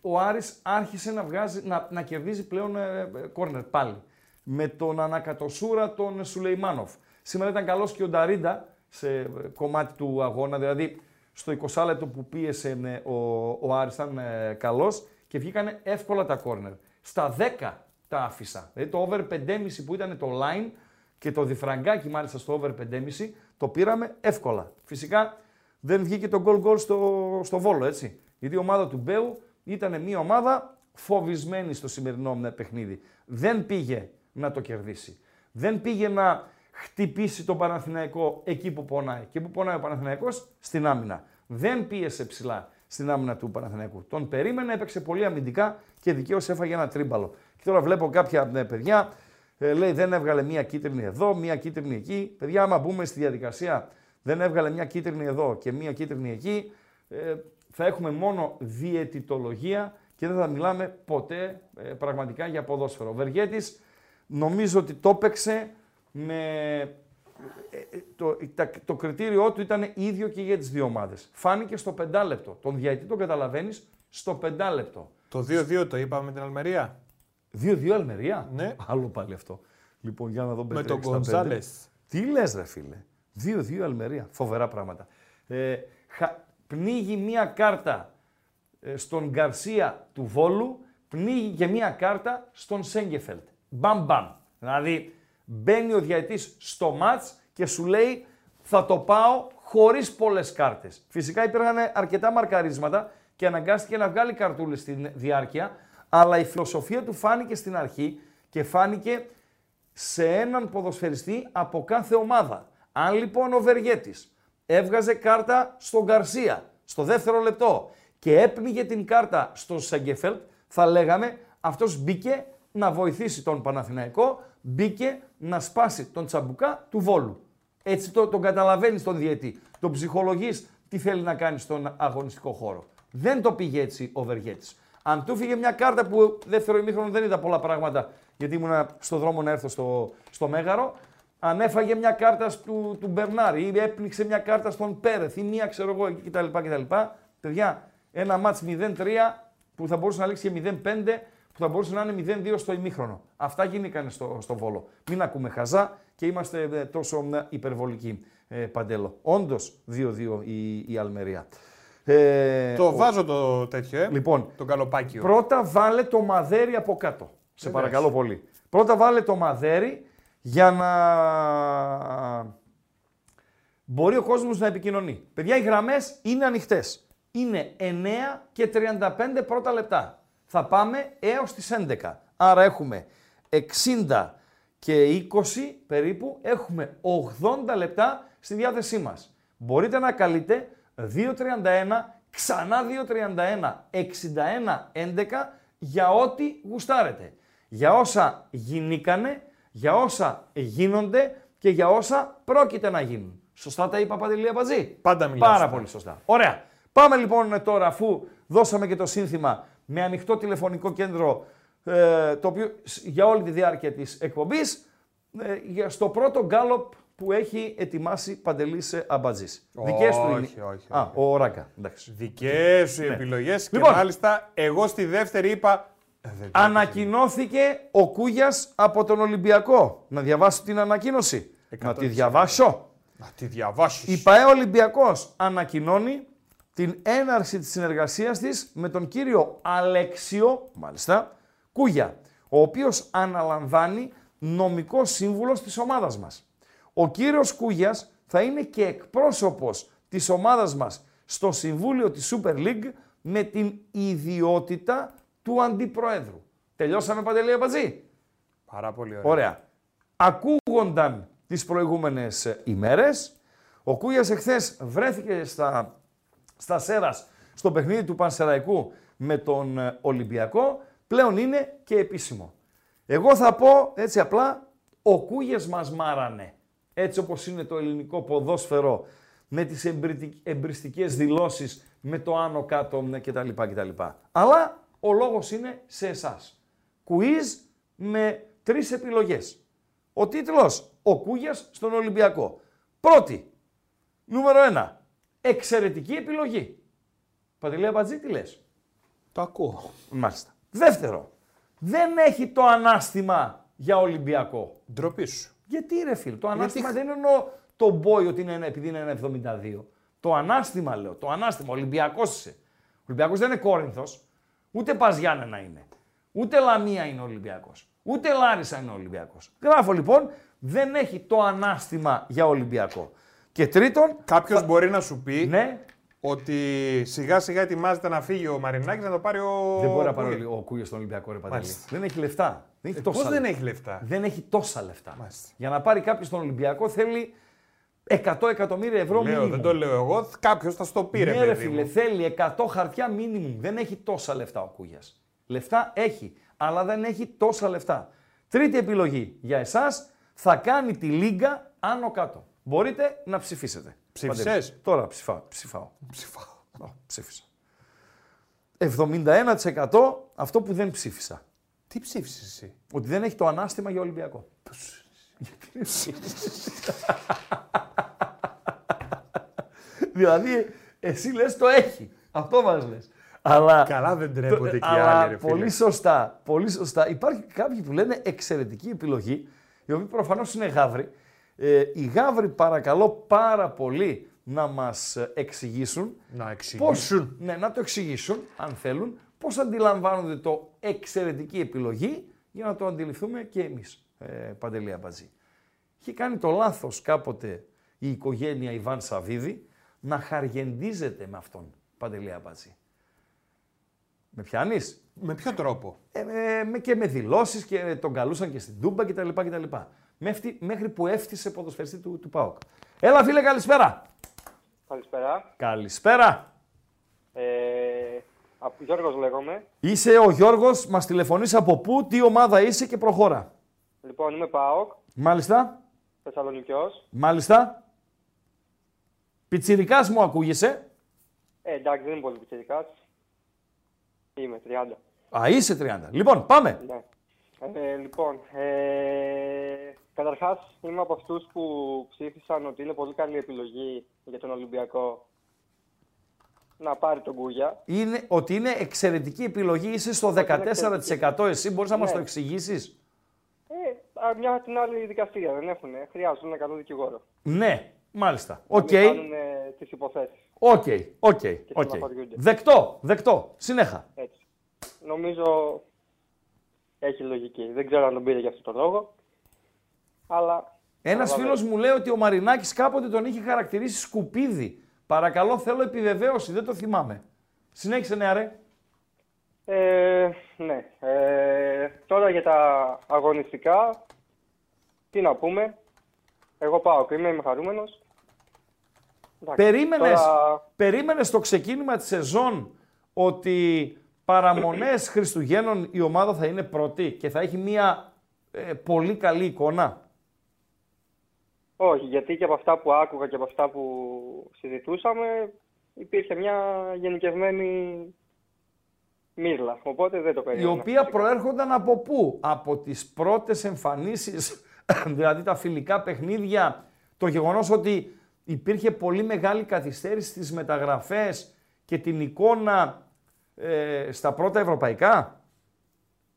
ο Άρης άρχισε να, βγάζει, να, να κερδίζει πλέον ε, ε, κόρνερ πάλι. Με τον ανακατοσούρα τον Σουλεϊμάνοφ. Σήμερα ήταν καλός και ο Νταρίντα σε ε, κομμάτι του αγώνα, δηλαδή στο 20 λεπτό που πίεσε ε, ο, ο Άρης ήταν ε, καλός και βγήκανε εύκολα τα κόρνερ. Στα 10 τα άφησα. Δηλαδή το over 5,5 που ήταν το line και το διφραγκάκι μάλιστα στο over 5,5 το πήραμε εύκολα. Φυσικά δεν βγήκε το goal goal στο, στο Βόλο, έτσι. Γιατί η ομάδα του Μπέου ήταν μια ομάδα φοβισμένη στο σημερινό ε, παιχνίδι. Δεν πήγε να το κερδίσει. Δεν πήγε να χτυπήσει τον Παναθηναϊκό εκεί που πονάει. Και που πονάει ο Παναθηναϊκός στην άμυνα. Δεν πίεσε ψηλά στην άμυνα του Παναθηναϊκού. Τον περίμενε, έπαιξε πολύ αμυντικά και δικαίως έφαγε ένα τρίμπαλο. Και τώρα βλέπω κάποια ε, παιδιά, ε, λέει δεν έβγαλε μία κίτρινη εδώ, μία κίτρινη εκεί. Παιδιά, άμα μπούμε στη διαδικασία, δεν έβγαλε μία κίτρινη εδώ και μία κίτρινη εκεί, ε, θα έχουμε μόνο διαιτητολογία και δεν θα μιλάμε ποτέ ε, πραγματικά για ποδόσφαιρο. Ο Βεργέτης νομίζω ότι το έπαιξε με... ε, ε, Το, τα- το κριτήριό του ήταν ίδιο και για τις δύο ομάδες. Φάνηκε στο πεντάλεπτο. Τον διαιτητή τον καταλαβαίνεις στο πεντάλεπτο. Το 2-2 το είπαμε με την Αλμερία. 2-2 Αλμερία; Ναι. Άλλο πάλι αυτό. Λοιπόν, για να δω Με τον 5-3-65. Γκοντζάλε. Τι λες ρε φίλε; 2-2 Αλμερία. Φοβερά πράγματα. Ε, χα- πνίγει μία κάρτα ε, στον Γκαρσία του Βόλου, πνίγει και μία κάρτα στον Σέγκεφελτ. Μπαμ μπαμ. Δηλαδή μπαίνει ο διαετής στο μάτς και σου λέει θα το πάω χωρίς πολλές κάρτες. Φυσικά υπήρχαν αρκετά μαρκαρίσματα και αναγκάστηκε να βγάλει καρτούλες στην διάρκεια, αλλά η φιλοσοφία του φάνηκε στην αρχή και φάνηκε σε έναν ποδοσφαιριστή από κάθε ομάδα. Αν λοιπόν ο Βεργέτης έβγαζε κάρτα στον Γκαρσία στο δεύτερο λεπτό και έπνιγε την κάρτα στο Σέγκεφελτ, θα λέγαμε αυτός μπήκε να βοηθήσει τον Παναθηναϊκό, μπήκε να σπάσει τον τσαμπουκά του Βόλου. Έτσι το, τον καταλαβαίνεις τον διαιτή. Τον ψυχολογείς τι θέλει να κάνει στον αγωνιστικό χώρο. Δεν το πήγε έτσι ο Βεργέτης. Αν του φύγε μια κάρτα που δεύτερο ημίχρονο δεν είδα πολλά πράγματα γιατί ήμουν στο δρόμο να έρθω στο, στο Μέγαρο, αν έφαγε μια κάρτα του, του Μπερνάρ ή έπνιξε μια κάρτα στον Πέρεθ ή μία ξέρω εγώ εκεί κτλ. κτλ. Παιδιά, ένα μάτς 0-3 που θα μπορούσε να λήξει και 0-5 που θα μπορούσε να είναι 0-2 στο ημίχρονο. Αυτά γίνηκαν στο, στο Βόλο. Μην ακούμε χαζά και είμαστε ε, τόσο ε, υπερβολικοί, ε, Παντέλο. Όντως 2-2 η, η Αλμερία. Ε, Το ο- βάζω το τέτοιο, ε. Λοιπόν, Το καλοπάκιο. Πρώτα βάλε το μαδέρι από κάτω. Σε Βεβαίως. παρακαλώ πολύ. Πρώτα βάλε το μαδέρι για να μπορεί ο κόσμος να επικοινωνεί. Παιδιά, οι γραμμές είναι ανοιχτές. Είναι 9 και 35 πρώτα λεπτά. Θα πάμε έως τις 11. Άρα έχουμε 60 και 20 περίπου, έχουμε 80 λεπτά στη διάθεσή μας. Μπορείτε να καλείτε 2.31, ξανά 2.31, 61, 11 για ό,τι γουστάρετε. Για όσα γινήκανε, για όσα γίνονται και για όσα πρόκειται να γίνουν. Σωστά τα είπα Παντελή Αμπατζή. Πάντα μιλάς Πάρα σωστά. πολύ σωστά. Ωραία. Πάμε λοιπόν τώρα αφού δώσαμε και το σύνθημα με ανοιχτό τηλεφωνικό κέντρο ε, το οποίο σ- για όλη τη διάρκεια της εκπομπής ε, για- στο πρώτο γκάλοπ που έχει ετοιμάσει Παντελή Αμπατζής. Δικές του είναι. όχι, όχι, Α, όχι. ο Ράκα. Εντάξει. Δικές σου οι επιλογές. Και Λοιπόν. μάλιστα εγώ στη δεύτερη είπα. «Ε, δεν το Ανακοινώθηκε ο Κούγιας από τον Ολυμπιακό. Να διαβάσω την ανακοίνωση. Να τη διαβάσω. Να τη διαβάσεις. Η ΠαΕ Ολυμπιακός ανακοινώνει την έναρξη της συνεργασίας της με τον κύριο Αλέξιο, μάλιστα, Κούγια, ο οποίος αναλαμβάνει νομικός σύμβουλος της ομάδας μας. Ο κύριος Κούγιας θα είναι και εκπρόσωπος της ομάδας μας στο Συμβούλιο της Super League με την ιδιότητα του Αντιπροέδρου. Τελειώσαμε Παντελή Αμπατζή. Πάρα πολύ ωραία. Ωραία. Ακούγονταν τις προηγούμενες ε, ημέρες. Ο Κούγιας εχθές βρέθηκε στα, στα Σέρας στο παιχνίδι του Πανσεραϊκού με τον ε, Ολυμπιακό. Πλέον είναι και επίσημο. Εγώ θα πω έτσι απλά, ο Κούγιας μας μάρανε. Έτσι όπως είναι το ελληνικό ποδόσφαιρο με τις εμπριτικ- εμπριστικές δηλώσεις με το άνω κάτω ναι, κτλ. κτλ. Αλλά ο λόγος είναι σε εσάς. Quiz με τρεις επιλογές. Ο τίτλος «Ο Κούγιας στον Ολυμπιακό». Πρώτη, νούμερο ένα, εξαιρετική επιλογή. Παντελή Αμπατζή, τι λες; Το ακούω. Μάλιστα. Δεύτερο, δεν έχει το ανάστημα για Ολυμπιακό. Ντροπή σου. Γιατί ρε φίλ, το ανάστημα δεν εννοώ το μπόι ότι είναι ένα, επειδή είναι ένα 72. Το ανάστημα λέω, το ανάστημα, Ολυμπιακός είσαι. Ο Ολυμπιακός δεν είναι Κόρινθος, ούτε Πας Γιάννενα είναι. Ούτε Λαμία είναι Ολυμπιακός. Ούτε Λάρισα είναι Ολυμπιακός. Γράφω λοιπόν, δεν έχει το ανάστημα για Ολυμπιακό. Και τρίτον, Κάποιος μπορεί να σου πει ναι, ότι σιγά σιγά ετοιμάζεται να φύγει ο Μαρινάκης να το πάρει ο. δεν μπορεί να πάρει Κούγια. ο Κούγια στον Ολυμπιακό ρε Παντελή. Μάλιστα. Δεν έχει λεφτά. Δεν έχει Πώ τόσα δεν λεφτά. έχει λεφτά; Δεν έχει τόσα λεφτά. Μάλιστα. Για να πάρει κάποιος τον Ολυμπιακό θέλει 100 εκατομμύρια ευρώ Λέω, minimum. δεν το λέω εγώ. Κάποιος θα στο πει, ρε Ναι, ρε παιδί φίλε, μου. θέλει 100 χαρτιά minimum. Δεν έχει τόσα λεφτά ο Κούγιας. Λεφτά έχει, αλλά δεν έχει τόσα λεφτά. Τρίτη επιλογή για εσάς θα κάνει τη λίγκα άνω κάτω. Μπορείτε να ψηφίσετε. Ψήφισες; Παντελής. Τώρα ψηφάω. ψηφάω. Ψηφάω. Ω, ψήφισα. 71% αυτό που δεν ψήφισα. Τι ψήφισες εσύ; Ότι δεν έχει το ανάστημα για Ολυμπιακό. δηλαδή, εσύ λες το έχει. Αυτό μας λες. Αλλά, Καλά δεν τρέπονται και οι αλλά άλλοι, ρε φίλε. πολύ σωστά, πολύ σωστά. Υπάρχει κάποιοι που λένε εξαιρετική επιλογή, οι οποίοι προφανώς είναι γάβροι. Ε, οι γάβροι παρακαλώ πάρα πολύ να μας εξηγήσουν Να Πώς, εξηγήσουν. ναι, να το εξηγήσουν, αν θέλουν, πώς αντιλαμβάνονται το εξαιρετική επιλογή για να το αντιληφθούμε και εμείς, ε, Παντελή Αμπατζή. Είχε κάνει το λάθος κάποτε η οικογένεια Ιβάν Σαββίδη να χαργεντίζεται με αυτόν, Παντελή Αμπατζή. Με πιάνεις; Με ποιο τρόπο; Ε, με- με, και με δηλώσεις και τον καλούσαν και στην Τούμπα κτλ. κτλ. Μέχρι, μέχρι που έφτιασε ποδοσφαιριστή του, του ΠΑΟΚ. Έλα φίλε καλησπέρα. Καλησπέρα. Καλησπέρα. Ε, από Γιώργος λέγομαι. Είσαι ο Γιώργος, μας τηλεφωνείς από πού, τι ομάδα είσαι και προχώρα. Λοιπόν, είμαι ΠΑΟΚ, Μάλιστα, Θεσσαλονικιός. μάλιστα. Πιτσιρικάς μου ακούγεσαι; Ε, εντάξει, δεν είμαι πολύ πιτσιρικάς. Είμαι 30. Α, είσαι 30. Λοιπόν, πάμε. Ναι. Ε, λοιπόν, ε, καταρχάς είμαι από αυτούς που ψήφισαν ότι είναι πολύ καλή επιλογή για τον Ολυμπιακό να πάρει τον Κούγια. Είναι, ότι είναι εξαιρετική επιλογή, είσαι στο 14% εσύ, μπορείς να μας Ναι. το εξηγήσεις; Ε, α, μια την άλλη δικαστήρια δεν έχουν. Χρειάζονται ένα καλό δικηγόρο. Ναι, μάλιστα. Να Οκ, μην κάνουν ε, τις υποθέσεις. ok, ok, ok. στεναχωριούνται. Δεκτό, δεκτό. Συνέχα. Έτσι. Νομίζω έχει λογική. Δεν ξέρω αν τον πήρε για αυτό το λόγο. Αλλά. Ένας καταλαβαίνω. φίλος μου λέει ότι ο Μαρινάκης κάποτε τον είχε χαρακτηρίσει σκουπίδι. Παρακαλώ, θέλω επιβεβαίωση, δεν το θυμάμαι. Συνέχισε, νεαρέ. Ε, ναι. Ε, τώρα για τα αγωνιστικά. Τι να πούμε. Εγώ πάω και είμαι, είμαι χαρούμενος. Εντάξει, Περίμενες, τώρα- περίμενες το ξεκίνημα της σεζόν ότι παραμονές Χριστουγέννων η ομάδα θα είναι πρώτη και θα έχει μια ε, πολύ καλή εικόνα; Όχι, γιατί και από αυτά που άκουγα και από αυτά που συζητούσαμε υπήρχε μια γενικευμένη μύρλα. Οπότε δεν το Η περίμενα. οποία προέρχονταν από πού; Από τις πρώτες εμφανίσεις, δηλαδή τα φιλικά παιχνίδια Το γεγονός ότι υπήρχε πολύ μεγάλη καθυστέρηση στις μεταγραφές και την εικόνα ε, στα πρώτα ευρωπαϊκά;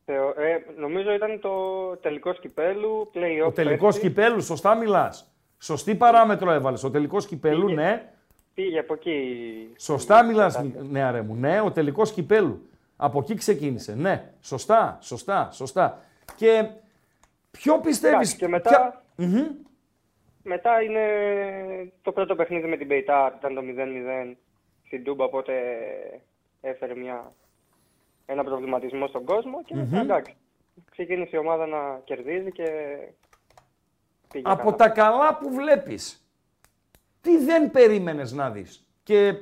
Θεω- ε, νομίζω ήταν το τελικό κυπέλου, play-off. Ο τελικός πέρσι. κυπέλου, σωστά μιλάς. Σωστή παράμετρο έβαλες. Ο τελικός κυπέλου, Πήγε. ναι. Πήγε από εκεί. Σωστά μιλάς, Κατάσταση. ναι, αρέ μου. Ναι, ο τελικός κυπέλου. Από εκεί ξεκίνησε. Ναι, σωστά, σωστά, σωστά. Και ποιο πιστεύεις. Εντάξει, και μετά- Μμμ. Μετά είναι το πρώτο παιχνίδι με την Μπεϊτάρ, ήταν το 0-0 στην Τούμπα, οπότε έφερε μια, ένα προβληματισμό στον κόσμο και μετά εντάξει. Ξεκίνησε η ομάδα να κερδίζει και πήγε Από καλά. τα καλά που βλέπεις, τι δεν περίμενες να δεις και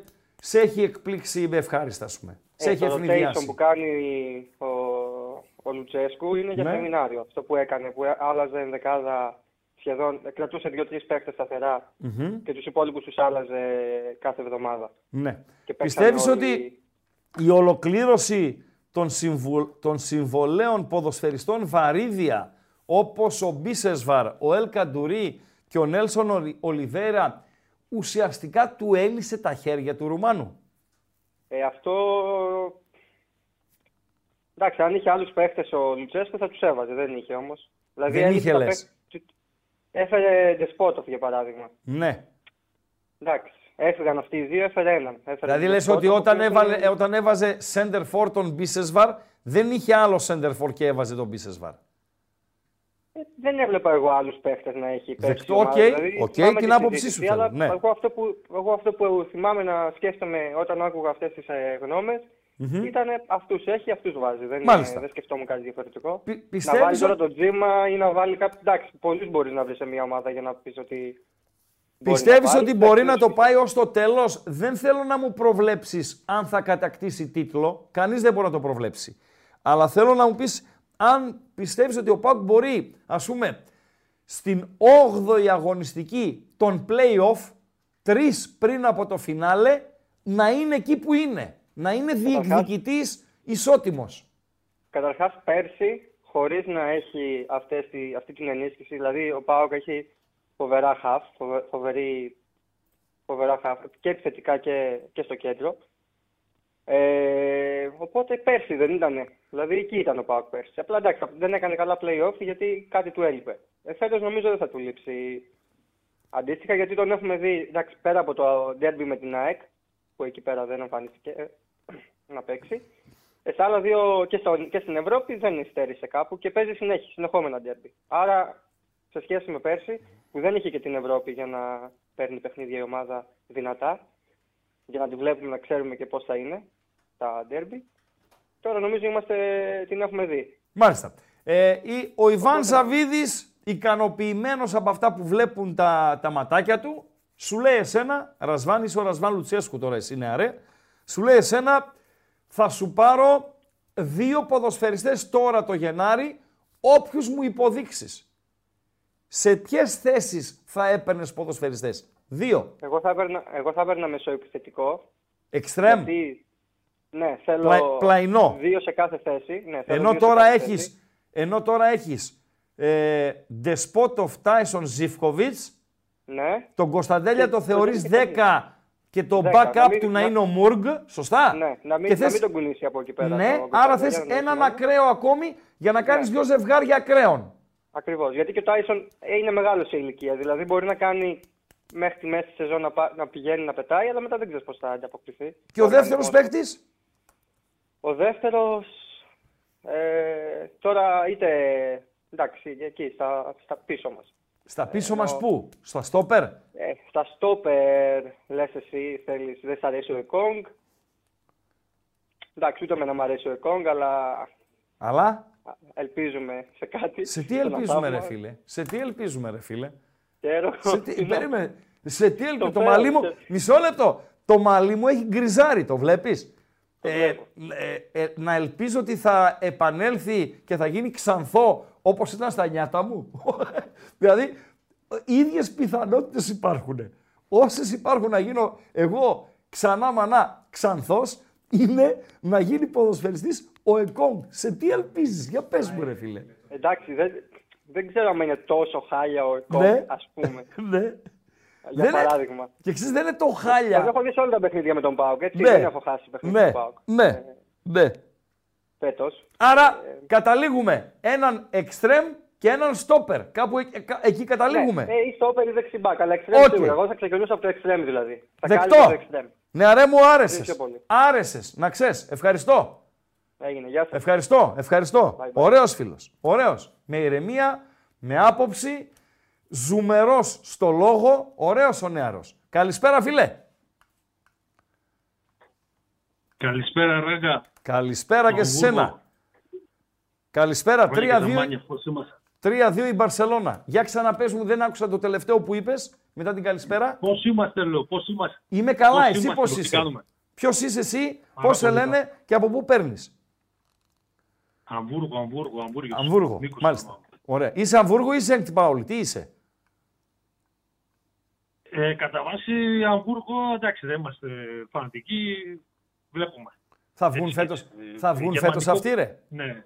σε έχει εκπλήξει με ευχάριστα, ας πούμε. Σε Ε, έχει το rotation ευνηδιάσει. που κάνει ο, ο Λουτσέσκου είναι για Ναι. σεμινάριο. Αυτό που έκανε, που άλλαζε ενδεκάδα σχεδόν, κρατούσε δύο-τρεις παίχτε σταθερά Μμμ. και τους υπόλοιπους τους άλλαζε κάθε εβδομάδα. Ναι. Και παίξανε Πιστεύεις όλοι- ότι η ολοκλήρωση των, συμβου... των συμβολέων ποδοσφαιριστών βαρύδια όπως ο Μπίσεσβαρ, ο Ελ Καντουρί και ο Νέλσον Ολι- Ολιβέρα ουσιαστικά του έλυσε τα χέρια του Ρουμάνου; Ε, αυτό. Εντάξει, αν είχε άλλους παίχτε ο Λουτσέσκο θα τους έβαζε. Δεν είχε όμως. Δηλαδή, Δεν έλειπε είχε, τα λες. παίχ- Έφερε Ντεσπότοφ για παράδειγμα. Ναι. Εντάξει. Έφυγαν αυτοί οι δύο, έφερε έναν. Έφερε Δηλαδή τον λες ότι Despotov, όταν, που έβαλε, είναι- ε, όταν έβαζε center for τον Μπίσεσβαρ δεν είχε άλλο center for και έβαζε τον Μπίσεσβαρ. Ε, Δεν έβλεπα εγώ άλλους παίχτες να έχει πέσει. Δεκτό, η ομάδα. οκ, Δηλαδή, οκ, θυμάμαι την τη άποψή συζήτηση, σου θέλω, Αλλά ναι. εγώ, αυτό που, εγώ αυτό που θυμάμαι να σκέφτομαι όταν άκουγα αυτές τις ε, γνώμες ήταν αυτούς έχει, αυτούς βάζει. Δεν, Μάλιστα. ε, δεν σκεφτόμουν κάτι διαφορετικό. Πι- να πιστεύεις βάλει τώρα ότι- τον Τζίμα ή να βάλει κάποιο. Εντάξει, πολλούς μπορείς να βρεις σε μια ομάδα για να πεις ότι. μπορεί Πιστεύεις να βάλει. ότι μπορεί να Εντάξει, το πάει ως το τέλος; Δεν θέλω να μου προβλέψεις αν θα κατακτήσει τίτλο. Κανείς δεν μπορεί να το προβλέψει. Αλλά θέλω να μου πεις αν πιστεύεις ότι ο Πάουκ μπορεί, ας πούμε, στην 8η αγωνιστική των play-off, τρεις πριν από το φινάλε, να είναι εκεί που είναι. Να είναι διεκδικητής ισότιμος. Καταρχάς, πέρσι, χωρίς να έχει αυτές τη, αυτή την ενίσχυση, δηλαδή ο Πάοκ έχει φοβερά χαφ, φοβε- φοβερή, φοβερά χαφ και επιθετικά και, και στο κέντρο. Ε, οπότε πέρσι δεν ήταν. Δηλαδή εκεί ήταν ο Πάοκ πέρσι. Απλά εντάξει, δεν έκανε καλά play-off γιατί κάτι του έλειπε. Ε, Φέτος νομίζω δεν θα του λείψει αντίστοιχα γιατί τον έχουμε δει εντάξει, πέρα από το derby με την ΑΕΚ που εκεί πέρα δεν εμφανίστηκε ε, να παίξει. Ε, στα άλλα δύο και, στο, και στην Ευρώπη δεν υστέρησε κάπου και παίζει συνέχεια, συνεχόμενα ντέρμπι. Άρα, σε σχέση με πέρσι, που δεν είχε και την Ευρώπη για να παίρνει παιχνίδια η ομάδα δυνατά, για να τη βλέπουμε να ξέρουμε και πώς θα είναι τα ντέρμπι, τώρα νομίζω είμαστε, την έχουμε δει. Μάλιστα. Ε, η- ο Ιβάν Σαββίδης, ικανοποιημένος από αυτά που βλέπουν τα, τα ματάκια του, σου λέει εσένα, Ρασβάν, είσαι ο Ρασβάν Λουτσέσκου τώρα εσύ νεαρέ, σου λέει εσένα, θα σου πάρω δύο ποδοσφαιριστές τώρα το Γενάρη, όποιους μου υποδείξεις. Σε ποιες θέσεις θα έπαιρνες ποδοσφαιριστές; Δύο. Εγώ θα έπαιρνα, εγώ θα έπαιρνα μεσοεπιθετικό. Εξτρέμ. γιατί, ναι, θέλω Πλα- πλαϊνό. δύο σε κάθε θέση. Ναι, θέλω Ενώ δύο σε τώρα κάθε έχεις, θέση. ενώ τώρα έχεις ε, Ντεσπότοφ Τάισον Ζιφκοβιτς, Ναι, Τον Κωνσταντέλια Και- το το θεωρείς δίνει και 10 και το 10, backup να μην- του να να- είναι ο Μούργκ, σωστά; ναι, να μην, Και να θες- μην τον κουνήσει από εκεί πέρα. Ναι, το άρα Κωνσταντέλια, θες να τον έναν θυμάμαι. ακραίο ακόμη για να κάνεις Ναι. δυο ζευγάρια ακραίων. Ακριβώς. Γιατί και ο Τάισον είναι μεγάλος σε ηλικία. Δηλαδή μπορεί να κάνει μέχρι τη μέση της σεζόν να, πα- να πηγαίνει να πετάει, αλλά μετά δεν ξέρεις πώς θα ανταποκριθεί. Και ο δεύτερος οργανισμός. παίκτης, Ο δεύτερος. Ε, τώρα είτε. Εντάξει, εκεί, στα, στα πίσω μας. Στα πίσω Ε, μας ο- πού, στα στόπερ; Ε, στα στόπερ, λες εσύ, θέλεις, δεν σ' αρέσει ο Εκόνγκ. Εντάξει, ούτε εμένα μου αρέσει ο Εκόνγκ, αλλά Αλλά; ελπίζουμε σε κάτι. σε τι σε ένα ελπίζουμε ρε θαύμα. φίλε, σε τι ελπίζουμε ρε φίλε; Ξέρω. Σε τι, Τι να- περίμενε, σε τι ελπίζουμε, το, φέρω, μαλλί μου, σε- μισό λεπτό, το μαλλί μου έχει γκριζάρει, το βλέπεις; Ε, βλέπω. ε, ε, να ελπίζω ότι θα επανέλθει και θα γίνει ξανθό όπως ήταν στα νιάτα μου. δηλαδή, οι ίδιες πιθανότητες υπάρχουν. Όσες υπάρχουν να γίνω εγώ ξανά μανά ξανθός, είναι να γίνει ποδοσφαιριστής ο Εκόνγκ. Σε τι ελπίζεις, για πες μου ρε φίλε. Εντάξει, δεν... δεν ξέρω αν είναι τόσο χάλια ο Εκόνγκ, Ναι. ας πούμε. ναι. Για Δεν είναι- παράδειγμα. Και ξέρεις δεν είναι το Εγώ χάλια. έχω δει σε όλα τα παιχνίδια με τον Πάοκ, έτσι. Ναι. Δεν έχω χάσει παιχνίδια Ναι, με τον Πάοκ. ναι, ναι. Φέτος. Άρα καταλήγουμε έναν εξτρέμ και έναν στόπερ. Κάπου εκ- εκ- εκεί καταλήγουμε. Ναι, ε, ή στόπερ ή δεξί μπακ, αλλά εξτρέμ Οκ. σίγουρα. Εγώ θα ξεκινούσα από το εξτρέμ δηλαδή. Θα Δεκτό. κάλυπτα το εξτρέμ. Ναι, αρέ μου άρεσες. πιο πολύ. Άρεσες, να ξέρεις. Ευχαριστώ. Έγινε, γεια σας. Ευχαριστώ, ευχαριστώ. Bye bye. Ωραίος φίλος. Ωραίος. Με ηρεμία, με άποψη, ζουμερός στο λόγο, ωραίος ο νεαρός. Καλησπέρα φίλε. Καλησπέρα, Ράγκα. Καλησπέρα και σε Αμβούργο. σένα. Καλησπέρα, Ωραία και τα 3-2 μάνια, πώς είμαστε. 3-2 η Μπαρσελώνα. Για ξαναπες μου, δεν άκουσα το τελευταίο που είπες μετά την καλησπέρα. Πώς είμαστε, λέω, πώς είμαστε. Είμαι καλά, Πώς εσύ είμαστε, πώς τι είσαι; κάνουμε; Ποιος είσαι εσύ, Πάρα πώς σε πολύ λένε και από πού παίρνεις; Αμβούργο, Αμβούργο, Αμβούργο. Αμβούργο, Νίκος μάλιστα. ονομάζομαι. Ωραία. Είσαι Αμβούργο ή είσαι Σέγκτη Πάολη, τι είσαι; Ε, κατά βάση, Αμβούργο, εντάξει, δεν είμαστε φανατικοί, βλέπουμε. Θα βγουν Έτσι, φέτος, έτσι. θα βγουν Γερμανικό- φέτος αυτοί ρε. Ναι.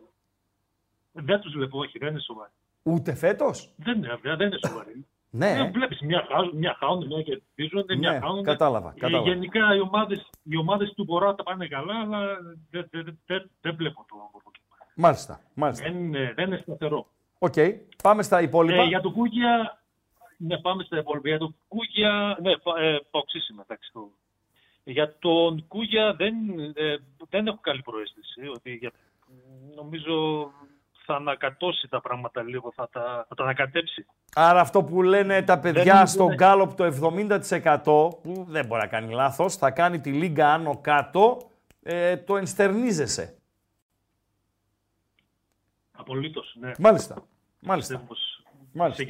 Δεν τους βλέπω, όχι, δεν είναι σοβαροί. Ούτε φέτος; Δεν είναι, βέβαια, δεν είναι σοβαροί. Ναι. Ε, βλέπεις, μια χάνουν, μια χάνουν, μια κερδίζονται, Ναι, μια χάνουν. κατάλαβα, Ε, κατάλαβα. γενικά οι ομάδες, οι ομάδες του Βορρά τα πάνε καλά, αλλά δεν, δεν, δεν, δεν βλέπω το Αμβούργο. Μάλιστα, μάλιστα. Δεν, είναι- δεν είναι σταθερό. Οκ. Πάμε στα υπόλοιπα. Ε, για το Κούγια, ναι, πάμε στα υπόλοιπα. Για το Κούγια, ναι, πα- ε, παοκτσής είμαι, εντάξει. Το... Για τον Κούγια δεν, ε, δεν έχω καλή προαίσθηση. Ότι για... Νομίζω θα ανακατώσει τα πράγματα λίγο, θα τα, θα τα ανακατέψει. Άρα αυτό που λένε τα παιδιά είναι- στον γκάλοπ το 70% που δεν μπορεί να κάνει λάθος, θα κάνει τη λίγκα άνω κάτω, ε, το ενστερνίζεσαι. Απολύτως, ναι. Μάλιστα. Μάλιστα. Πιστεύω πως Μάλιστα.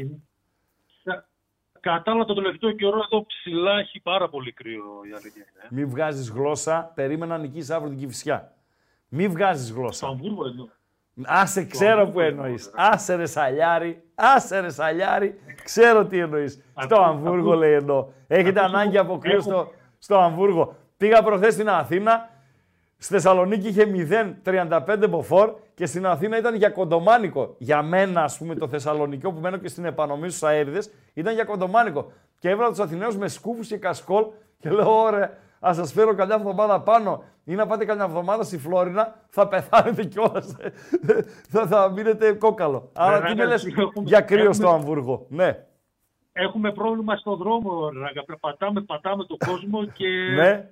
Ξεκινεί. Κα- Κατά άλλα, το τελευταίο καιρό εδώ ψηλά έχει πάρα πολύ κρύο η αλήθεια είναι. ε. Μη βγάζεις γλώσσα, περίμενα να νικήσεις αύριο την Κηφισιά. Μη βγάζεις Στο γλώσσα. Αμβούργο εννοώ. Άσε, ξέρω Αμβούργο που εννοώ, εννοείς. ρε. Άσε ρε σαλιάρι, άσε ρε σαλιάρι, ξέρω τι εννοείς. Στο Ακού- Αμβούργο ακού- λέει εννοώ. Έχετε ακούς, ανάγκη έχω- από κρύο έχω- στο, στο Αμβούργο. Πήγα προχθές στην Αθήνα, στη Θεσσαλονίκη είχε 0,35 μποφόρ και στην Αθήνα ήταν για κοντομάνικο. Για μένα, ας πούμε, το Θεσσαλονικό που μένω και στην επανομή στους αέριδες, ήταν για κοντομάνικο. Και έβαλα τους Αθηναίους με σκούφους και κασκόλ και λέω, ωραία, ας σας φέρω καμιά εβδομάδα πάνω ή να πάτε καμιά εβδομάδα στη Φλόρινα, θα πεθάνετε κιόλας. θα, θα μείνετε κόκαλο. Άρα Βέβαια, τι με λες έχουμε- για κρύο έχουμε- στο Αμβούργο. Ναι, Έχουμε πρόβλημα στον δρόμο, Ράγκα. Πατάμε, πατάμε τον κόσμο και ναι.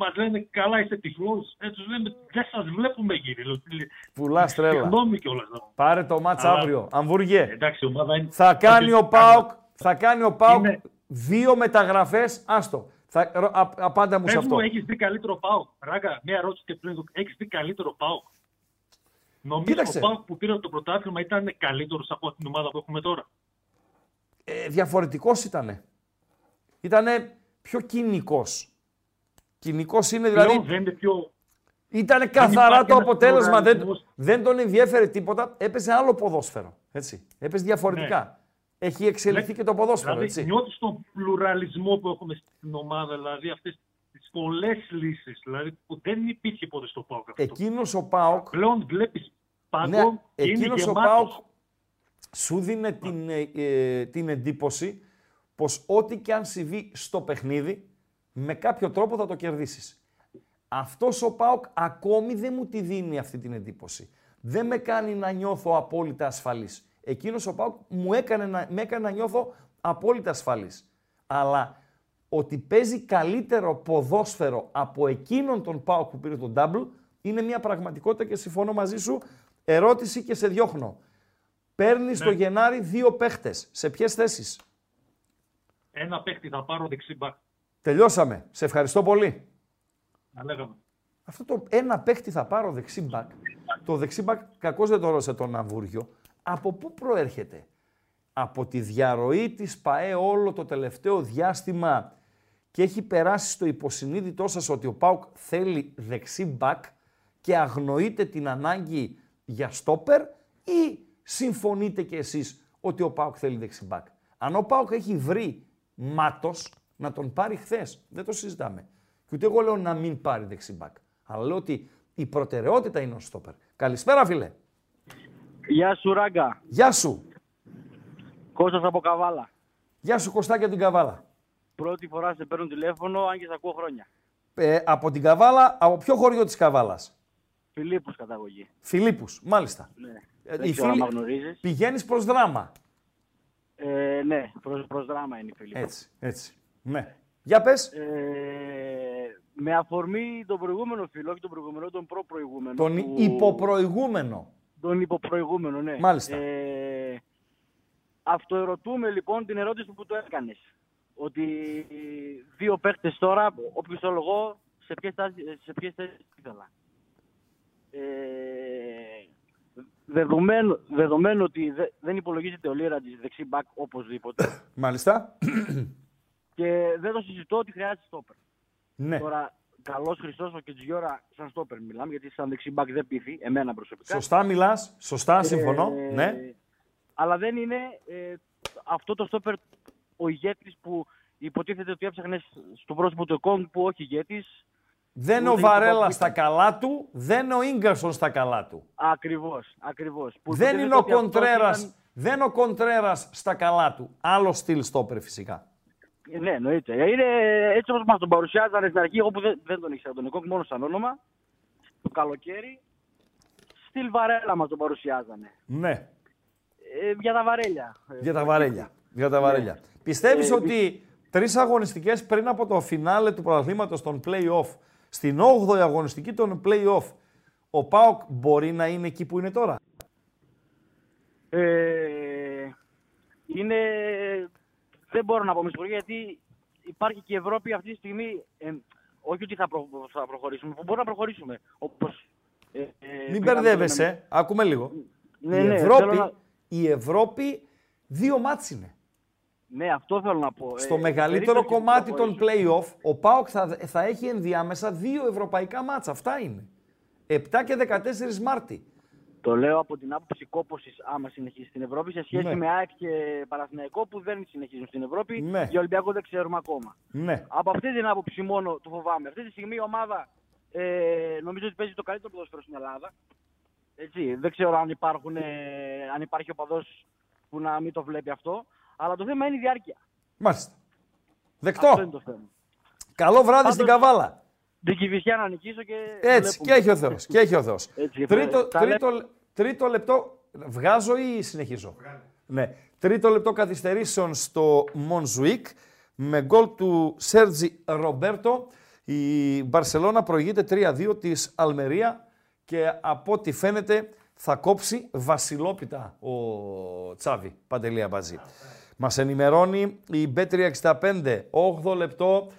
Μας λένε καλά είστε τυφλός. Ε, τους λέμε δεν σας βλέπουμε κύριε. Λέω, τι- Πουλά τρέλα. Συγγνώμη κιόλας. Πάρε το μάτς Αλλά- αύριο. Αμβούργε. Εντάξει, η ομάδα είναι... Θα κάνει ότι- ο Πάοκ, θα κάνει ο Πάοκ Είναι- δύο μεταγραφές. Άστο. Θα, ρω- α- απάντα μου σε Πες μου, αυτό. έχεις δει καλύτερο ΠΑΟΚ. Ράγκα, μια ερώτηση και πριν. Έχεις δει καλύτερο ΠΑΟΚ. Νομίζω Κοίταξε. ο ΠΑΟΚ που πήρε το πρωτάθλημα ήταν καλύτερος από την ομάδα που έχουμε τώρα. Ε, διαφορετικός ήτανε. Ήτανε πιο κοινικός. Κοινικός είναι δηλαδή... Πλέον δεν είναι πιο... Ήτανε καθαρά υπάρχει το ένας αποτέλεσμα. Δεν, πλουραλισμός. δεν τον ενδιέφερε τίποτα. Έπαιζε άλλο ποδόσφαιρο. Έτσι. Έπαιζε διαφορετικά. Έχει εξελιχθεί Ναι. και το ποδόσφαιρο. Δηλαδή, έτσι. νιώθεις τον πλουραλισμό που έχουμε στην ομάδα, δηλαδή αυτές τις πολλές λύσεις, δηλαδή που δεν υπήρχε ποτέ στο ΠΑΟΚ αυτό. Εκείνος ο Πάοκ Πλέον βλέπεις πάγκο Ναι, και είναι εκείνος ο γεμάτος. Πάοκ σου δίνει την, ε, ε, την εντύπωση πως ό,τι και αν συμβεί στο παιχνίδι, με κάποιο τρόπο θα το κερδίσεις. Αυτός ο Πάοκ ακόμη δεν μου τη δίνει αυτή την εντύπωση. Δεν με κάνει να νιώθω απόλυτα ασφαλής. Εκείνος ο Πάοκ μου έκανε να, με έκανε να νιώθω απόλυτα ασφαλής. Αλλά ότι παίζει καλύτερο ποδόσφαιρο από εκείνον τον Πάοκ που πήρε τον double είναι μια πραγματικότητα και συμφωνώ μαζί σου. Ερώτηση και σε διώχνω. Παίρνεις το Γενάρη δύο παίχτες. Σε ποιες θέσεις; Ένα παίχτη θα πάρω δεξί μπακ. Τελειώσαμε. Σε ευχαριστώ πολύ. Να λέγαμε. Αυτό το ένα παίχτη θα πάρω δεξί μπακ. Το δεξί μπακ, κακώς δεν το ρώτησε τον Αμβούργιο. Από πού προέρχεται; Από τη διαρροή της ΠαΕ όλο το τελευταίο διάστημα και έχει περάσει στο υποσυνείδητό σας ότι ο ΠΑΟΚ θέλει δεξί μπακ και αγνοείτε την ανάγκη για στόπερ ή συμφωνείτε κι εσείς ότι ο ΠΑΟΚ θέλει δεξί μπακ. Αν ο ΠΑΟΚ έχει βρει μάτος να τον πάρει χθες, δεν το συζητάμε. Και ούτε εγώ λέω να μην πάρει δεξί μπακ. Αλλά λέω ότι η προτεραιότητα είναι ο στόπερ. Καλησπέρα φίλε. Γεια σου Ράγκα. Γεια σου. Κώστας από Καβάλα. Γεια σου Κωστά και την Καβάλα. Πρώτη φορά σε παίρνω τηλέφωνο, αν και σε ακούω χρόνια. Ε, από την Καβάλα, από ποιο χωριό της Καβάλας; Φιλίππους καταγωγή. Φιλίππους, μάλιστα. Ναι. Ε, Δεν οι ξέρω αν φίλοι- με γνωρίζεις. Πηγαίνεις προς δράμα. Ε, ναι, προς, προς δράμα είναι η Φιλίππους. Έτσι, έτσι. Ναι. Για πες. Ε, με αφορμή τον προηγούμενο φίλο, όχι τον προηγούμενο, τον προ-προηγούμενο. Τον που- υποπροηγούμενο. Τον υποπροηγούμενο, ναι. Μάλιστα. Ε, αυτοερωτούμε λοιπόν την ερώτηση που το έκανες. Ότι δύο παίχτες τώρα, όποιος το λόγο, σε ποιες, τάσεις- σε ποιες θέσεις ήθελα. Ε, δεδομένου, δεδομένου ότι δε- δεν υπολογίζεται ο Λίρα της δεξί μπακ οπωσδήποτε Μάλιστα. και δεν το συζητώ ότι χρειάζεται στόπερ. ναι. Τώρα, καλός Χριστός και Τζιώρα σαν στόπερ μιλάμε, γιατί σαν δεξί μπακ δεν πείθει, εμένα προσωπικά. Σωστά μιλάς. Σωστά, συμφωνώ. Ε, Ναι. Αλλά δεν είναι ε, αυτό το στόπερ ο ηγέτης που υποτίθεται ότι έψαχνε στο πρόσωπο του Εκόνγκ που όχι ηγέτης. Δεν ούτε ο είναι το Βαρέλα Παππούκι. στα καλά του, δεν ο Ίγκαρσον στα καλά του. Ακριβώς, ακριβώς. Που Δεν υποτίθεται είναι ο ότι αυτός Κοντρέρας, ήταν- δεν ο Κοντρέρας στα καλά του. Άλλο στυλ στόπερ φυσικά. Ναι, εννοείται. Είναι έτσι όπως μας τον παρουσιάζανε στην αρχή, εγώ που δεν, δεν τον ήξερα τον Εκόνγκ μόνο σαν όνομα, το καλοκαίρι, στυλ βαρέλα μας τον παρουσιάζανε. Ναι. Ε, για τα βαρέλια. Ε, Για τα βαρέλια. Για τα βαρέλια. Πιστεύεις Ε, ότι τρεις αγωνιστικές πριν από το φινάλε του πρωταθλήματος των play-off, στην 8η αγωνιστική των play-off, ο ΠΑΟΚ μπορεί να είναι εκεί που είναι τώρα; Ε, είναι... Δεν μπορώ να πω με συγχωρείτε, γιατί υπάρχει και η Ευρώπη αυτή τη στιγμή. ε, όχι ότι θα, προ, θα προχωρήσουμε, μπορούμε να προχωρήσουμε. Όπως, ε, ε, Μην πήγαμε μπερδεύεσαι. Ακούμε λίγο. Ναι, η, ναι, Ευρώπη, θέλω να- η Ευρώπη δύο μάτς είναι. Ναι, αυτό θέλω να πω. Στο Ε, μεγαλύτερο περίπτωση που κομμάτι των προχωρήσουμε. play-off, ο ΠΑΟΚ θα, θα έχει ενδιάμεσα δύο ευρωπαϊκά μάτσα. Αυτά είναι. 7 και 14 Μάρτη. Το λέω από την άποψη κόπωσης άμα συνεχίσει στην Ευρώπη σε σχέση Ναι. με ΑΕΚ και Παναθηναϊκό που δεν συνεχίζουν στην Ευρώπη. Ναι. Για Ολυμπιακό δεν ξέρουμε ακόμα. Ναι. Από αυτή την άποψη μόνο το φοβάμαι. Αυτή τη στιγμή η ομάδα ε, νομίζω ότι παίζει το καλύτερο ποδόσφαιρο στην Ελλάδα. Έτσι, δεν ξέρω αν, υπάρχουν, ε, αν υπάρχει οπαδός που να μην το βλέπει αυτό. Αλλά το θέμα είναι η διάρκεια. Μάλιστα. Αυτό είναι Δεκτό. το θέμα. Καλό βράδυ Πάντως- στην Καβάλα. Την Κηφισιά να νικήσω και. Έτσι, βλέπουμε. και έχει ο Θεός. Και έχει ο Θεός. Έτσι, τρίτο, τα τρίτο, τρίτο λεπτό. Βγάζω ή συνεχίζω; Ναι. Τρίτο λεπτό καθυστερήσεων στο Μονζουίκ με γκολ του Σέρτζι Ρομπέρτο. Η Μπαρσελώνα προηγείται 3-2 της Αλμερία και από ό,τι φαίνεται θα κόψει βασιλόπιτα ο Τσάβη Παντελία Μπατζή. Μας ενημερώνει η B365, 8 λεπτό, ε,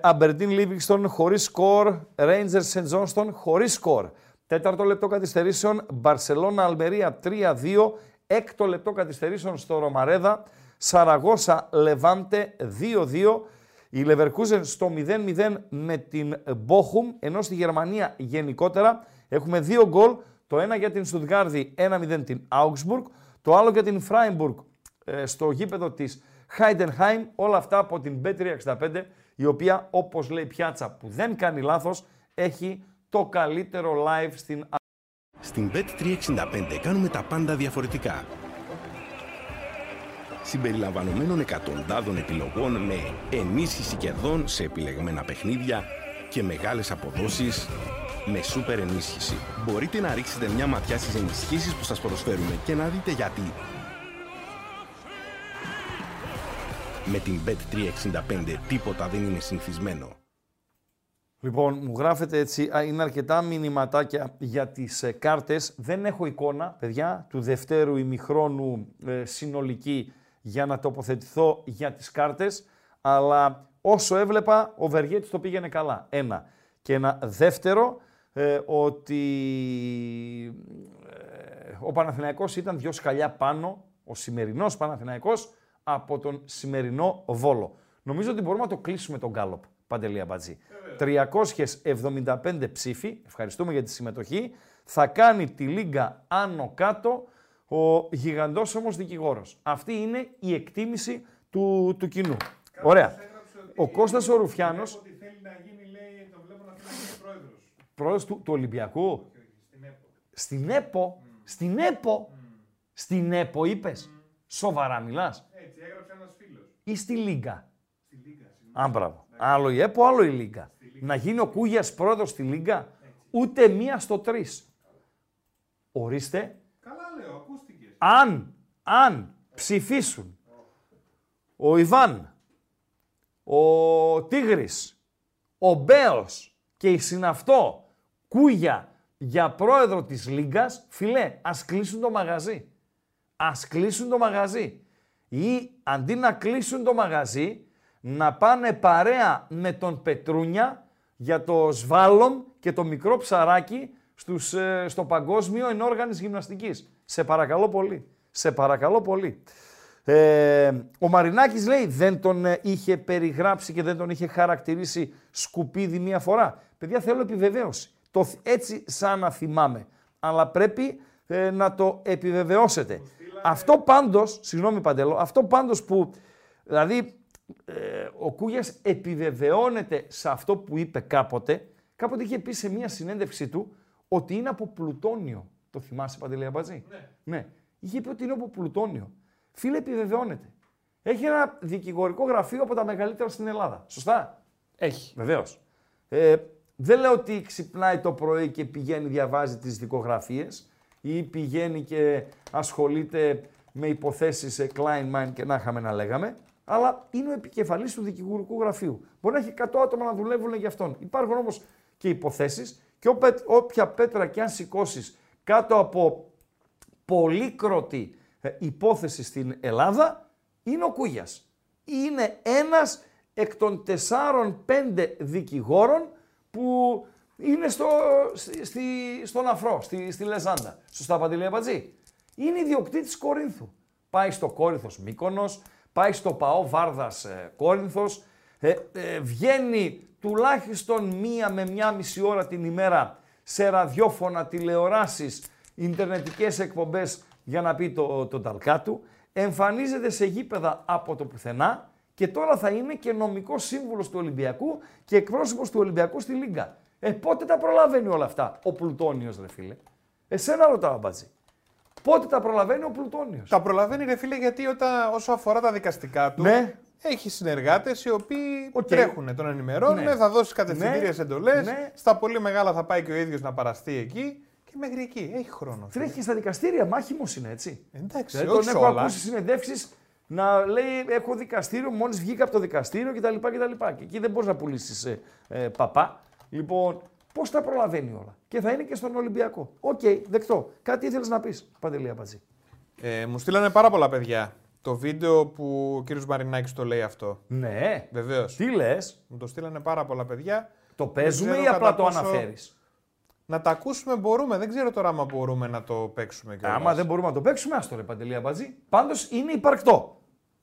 Αμπερντίν Λίβιγκστον χωρίς σκορ, Rangers Σεντ Τζόνστον χωρίς σκορ. Τέταρτο λεπτό καθυστερήσεων, Μπαρσελώνα Αλμερία 3-2, έκτο λεπτό καθυστερήσεων στο Ρωμαρέδα, Σαραγώσα Λεβάντε 2-2, η Leverkusen στο 0-0 με την Bochum, ενώ στη Γερμανία γενικότερα έχουμε δύο γκολ, το ένα για την Στουτγκάρδη 1-0 την Augsburg, το άλλο για την Freiburg ε, στο γήπεδο της Heidenheim, όλα αυτά από την B365, η οποία όπως λέει Πιάτσα που δεν κάνει λάθος, έχει το καλύτερο live στην Στην Bet365 κάνουμε τα πάντα διαφορετικά. Συμπεριλαμβανομένων εκατοντάδων επιλογών με ενίσχυση κερδών σε επιλεγμένα παιχνίδια και μεγάλες αποδόσεις με σούπερ ενίσχυση. Μπορείτε να ρίξετε μια ματιά στις ενισχύσεις που σας προσφέρουμε και να δείτε γιατί. Με την Bet365 τίποτα δεν είναι συνηθισμένο. Λοιπόν, μου γράφετε έτσι, α, είναι αρκετά μηνυματάκια για τις ε, κάρτες. Δεν έχω εικόνα, παιδιά, του δευτέρου ημιχρόνου ε, συνολική για να τοποθετηθώ για τις κάρτες, αλλά όσο έβλεπα, ο Βεργέτης το πήγαινε καλά. Ένα. Και ένα δεύτερο, ε, ότι ε, ο Παναθηναϊκός ήταν δυο σκαλιά πάνω, ο σημερινός Παναθηναϊκός, από τον σημερινό Βόλο. Νομίζω ότι μπορούμε να το κλείσουμε τον Γκάλοπ, Παντελία Μπατζή. 375 ψήφοι, ευχαριστούμε για τη συμμετοχή, θα κάνει τη Λίγκα άνω κάτω ο γιγαντός όμως δικηγόρος. Αυτή είναι η εκτίμηση του, του κοινού. Ωραία. Ο Κώστας ο Ρουφιάνος, Ότι θέλει να γίνει, λέει, το βλέπω να θέλει να γίνει πρόεδρος. πρόεδρος του, του Ολυμπιακού. Στην ΕΠΟ. Στην ΕΠΟ; Στην ΕΠΟ; Στην ΕΠΟ είπες; Σοβαρά μιλάς. Έτσι, έγραψε ένας φίλος. Ή στη Λίγκα. Α, μπράβο. Άλλο η ΕΠΟ, άλλο η Λίγκα. Να γίνει ο Κούγιας πρόεδρος στη Λίγκα. Ούτε μία στο τρεις. Ορίστε, Καλά λέω, ακούστηκες. αν, αν ψηφίσουν ο Ιβάν, ο Τίγρης, ο Μπέος και η Συναυτό Κούγια για πρόεδρο της Λίγκας, φιλέ, ας κλείσουν το μαγαζί. Ας κλείσουν το μαγαζί. Ή αντί να κλείσουν το μαγαζί, να πάνε παρέα με τον Πετρούνια για το Σβάλομ και το μικρό ψαράκι στους, ε, στο παγκόσμιο ενόργανης γυμναστικής. Σε παρακαλώ πολύ. Σε παρακαλώ πολύ. Ε, ο Μαρινάκης λέει δεν τον ε, είχε περιγράψει και δεν τον είχε χαρακτηρίσει σκουπίδι μία φορά. Παιδιά θέλω επιβεβαίωση. Το, θ- έτσι σαν να θυμάμαι. Αλλά πρέπει ε, να το επιβεβαιώσετε. Αυτό πάντως, συγγνώμη Παντελό, αυτό πάντως που, δηλαδή ε, ο Κούγιας επιβεβαιώνεται σε αυτό που είπε κάποτε. Κάποτε είχε πει σε μία συνέντευξή του ότι είναι από πλουτόνιο. Το θυμάσαι Παντελή Αμπατζή; Ναι. ναι. Είχε πει ότι είναι από πλουτόνιο. Φίλε, επιβεβαιώνεται. Έχει ένα δικηγορικό γραφείο από τα μεγαλύτερα στην Ελλάδα. Σωστά; Έχει. Βεβαίως. Ε, δεν λέω ότι ξυπνάει το πρωί και πηγαίνει, διαβάζει τις δικογραφίες ή πηγαίνει και ασχολείται με υποθέσεις σε Kleinman και να είχαμε να λέγαμε, αλλά είναι ο επικεφαλής του δικηγορικού γραφείου. Μπορεί να έχει 100 άτομα να δουλεύουν για αυτόν. Υπάρχουν όμως και υποθέσεις και όπε- όποια πέτρα και αν σηκώσεις κάτω από πολύκροτη ε, υπόθεση στην Ελλάδα είναι ο Κούγιας. Είναι ένας εκ των τεσσάρων-πέντε δικηγόρων που είναι στο, στη, στη- στον αφρό, στη, στη Λεζάντα. Σωστά, Παντελή Αμπατζή. Είναι ιδιοκτήτης Κορίνθου. Πάει στο Κόρινθος Μύκονος, πάει στο Παό Βάρδας ε, Κόρινθος, ε, ε, βγαίνει τουλάχιστον μία με μία μισή ώρα την ημέρα σε ραδιόφωνα, τηλεοράσεις, ιντερνετικές εκπομπές για να πει το, το ταλκά του, εμφανίζεται σε γήπεδα από το πουθενά και τώρα θα είναι και νομικός σύμβουλος του Ολυμπιακού και εκπρόσωπος του Ολυμπιακού στη Λίγκα. Ε, πότε τα προλαβαίνει όλα αυτά ο Πλουτόνιος, ρε φίλε; Εσένα ρωτάω, Μπατζή. Πότε τα προλαβαίνει ο Πλουτόνιος; Τα προλαβαίνει ρε φίλε γιατί όταν, όσο αφορά τα δικαστικά του Ναι. έχει συνεργάτες οι οποίοι Οκ. τρέχουν, τον ενημερώνουν, Ναι. θα δώσει κατευθυντήριες Ναι. εντολές. Ναι. Στα πολύ μεγάλα θα πάει και ο ίδιος να παραστεί εκεί και μέχρι εκεί. Έχει χρόνο. φίλε. Τρέχει στα δικαστήρια, μάχημο είναι έτσι. Εντάξει, Δηλαδή, όχι τον σε έχω όλα. ακούσει συνεντεύξεις να λέει: Έχω δικαστήριο, μόλις βγήκα από το δικαστήριο κτλ. κτλ. Και εκεί δεν μπορείς να πουλήσεις ε, παπά. Λοιπόν, πώς τα προλαβαίνει όλα. Και θα είναι και στον Ολυμπιακό. Οκ, δεκτό. Κάτι ήθελες να πεις, Παντελή Αμπατζή; Ε, μου στείλανε πάρα πολλά παιδιά το βίντεο που ο κύριος Μαρινάκης το λέει αυτό. Ναι. Βεβαίως. Τι λες, Μου το στείλανε πάρα πολλά παιδιά. το παίζουμε ξέρω ή απλά κατά το πόσο- αναφέρεις; Να τα ακούσουμε μπορούμε. Δεν ξέρω τώρα άμα μπορούμε να το παίξουμε κιόλας. Άμα δεν μπορούμε να το παίξουμε, άστο ρε Παντελή Αμπατζή. Πάντως είναι υπαρκτό.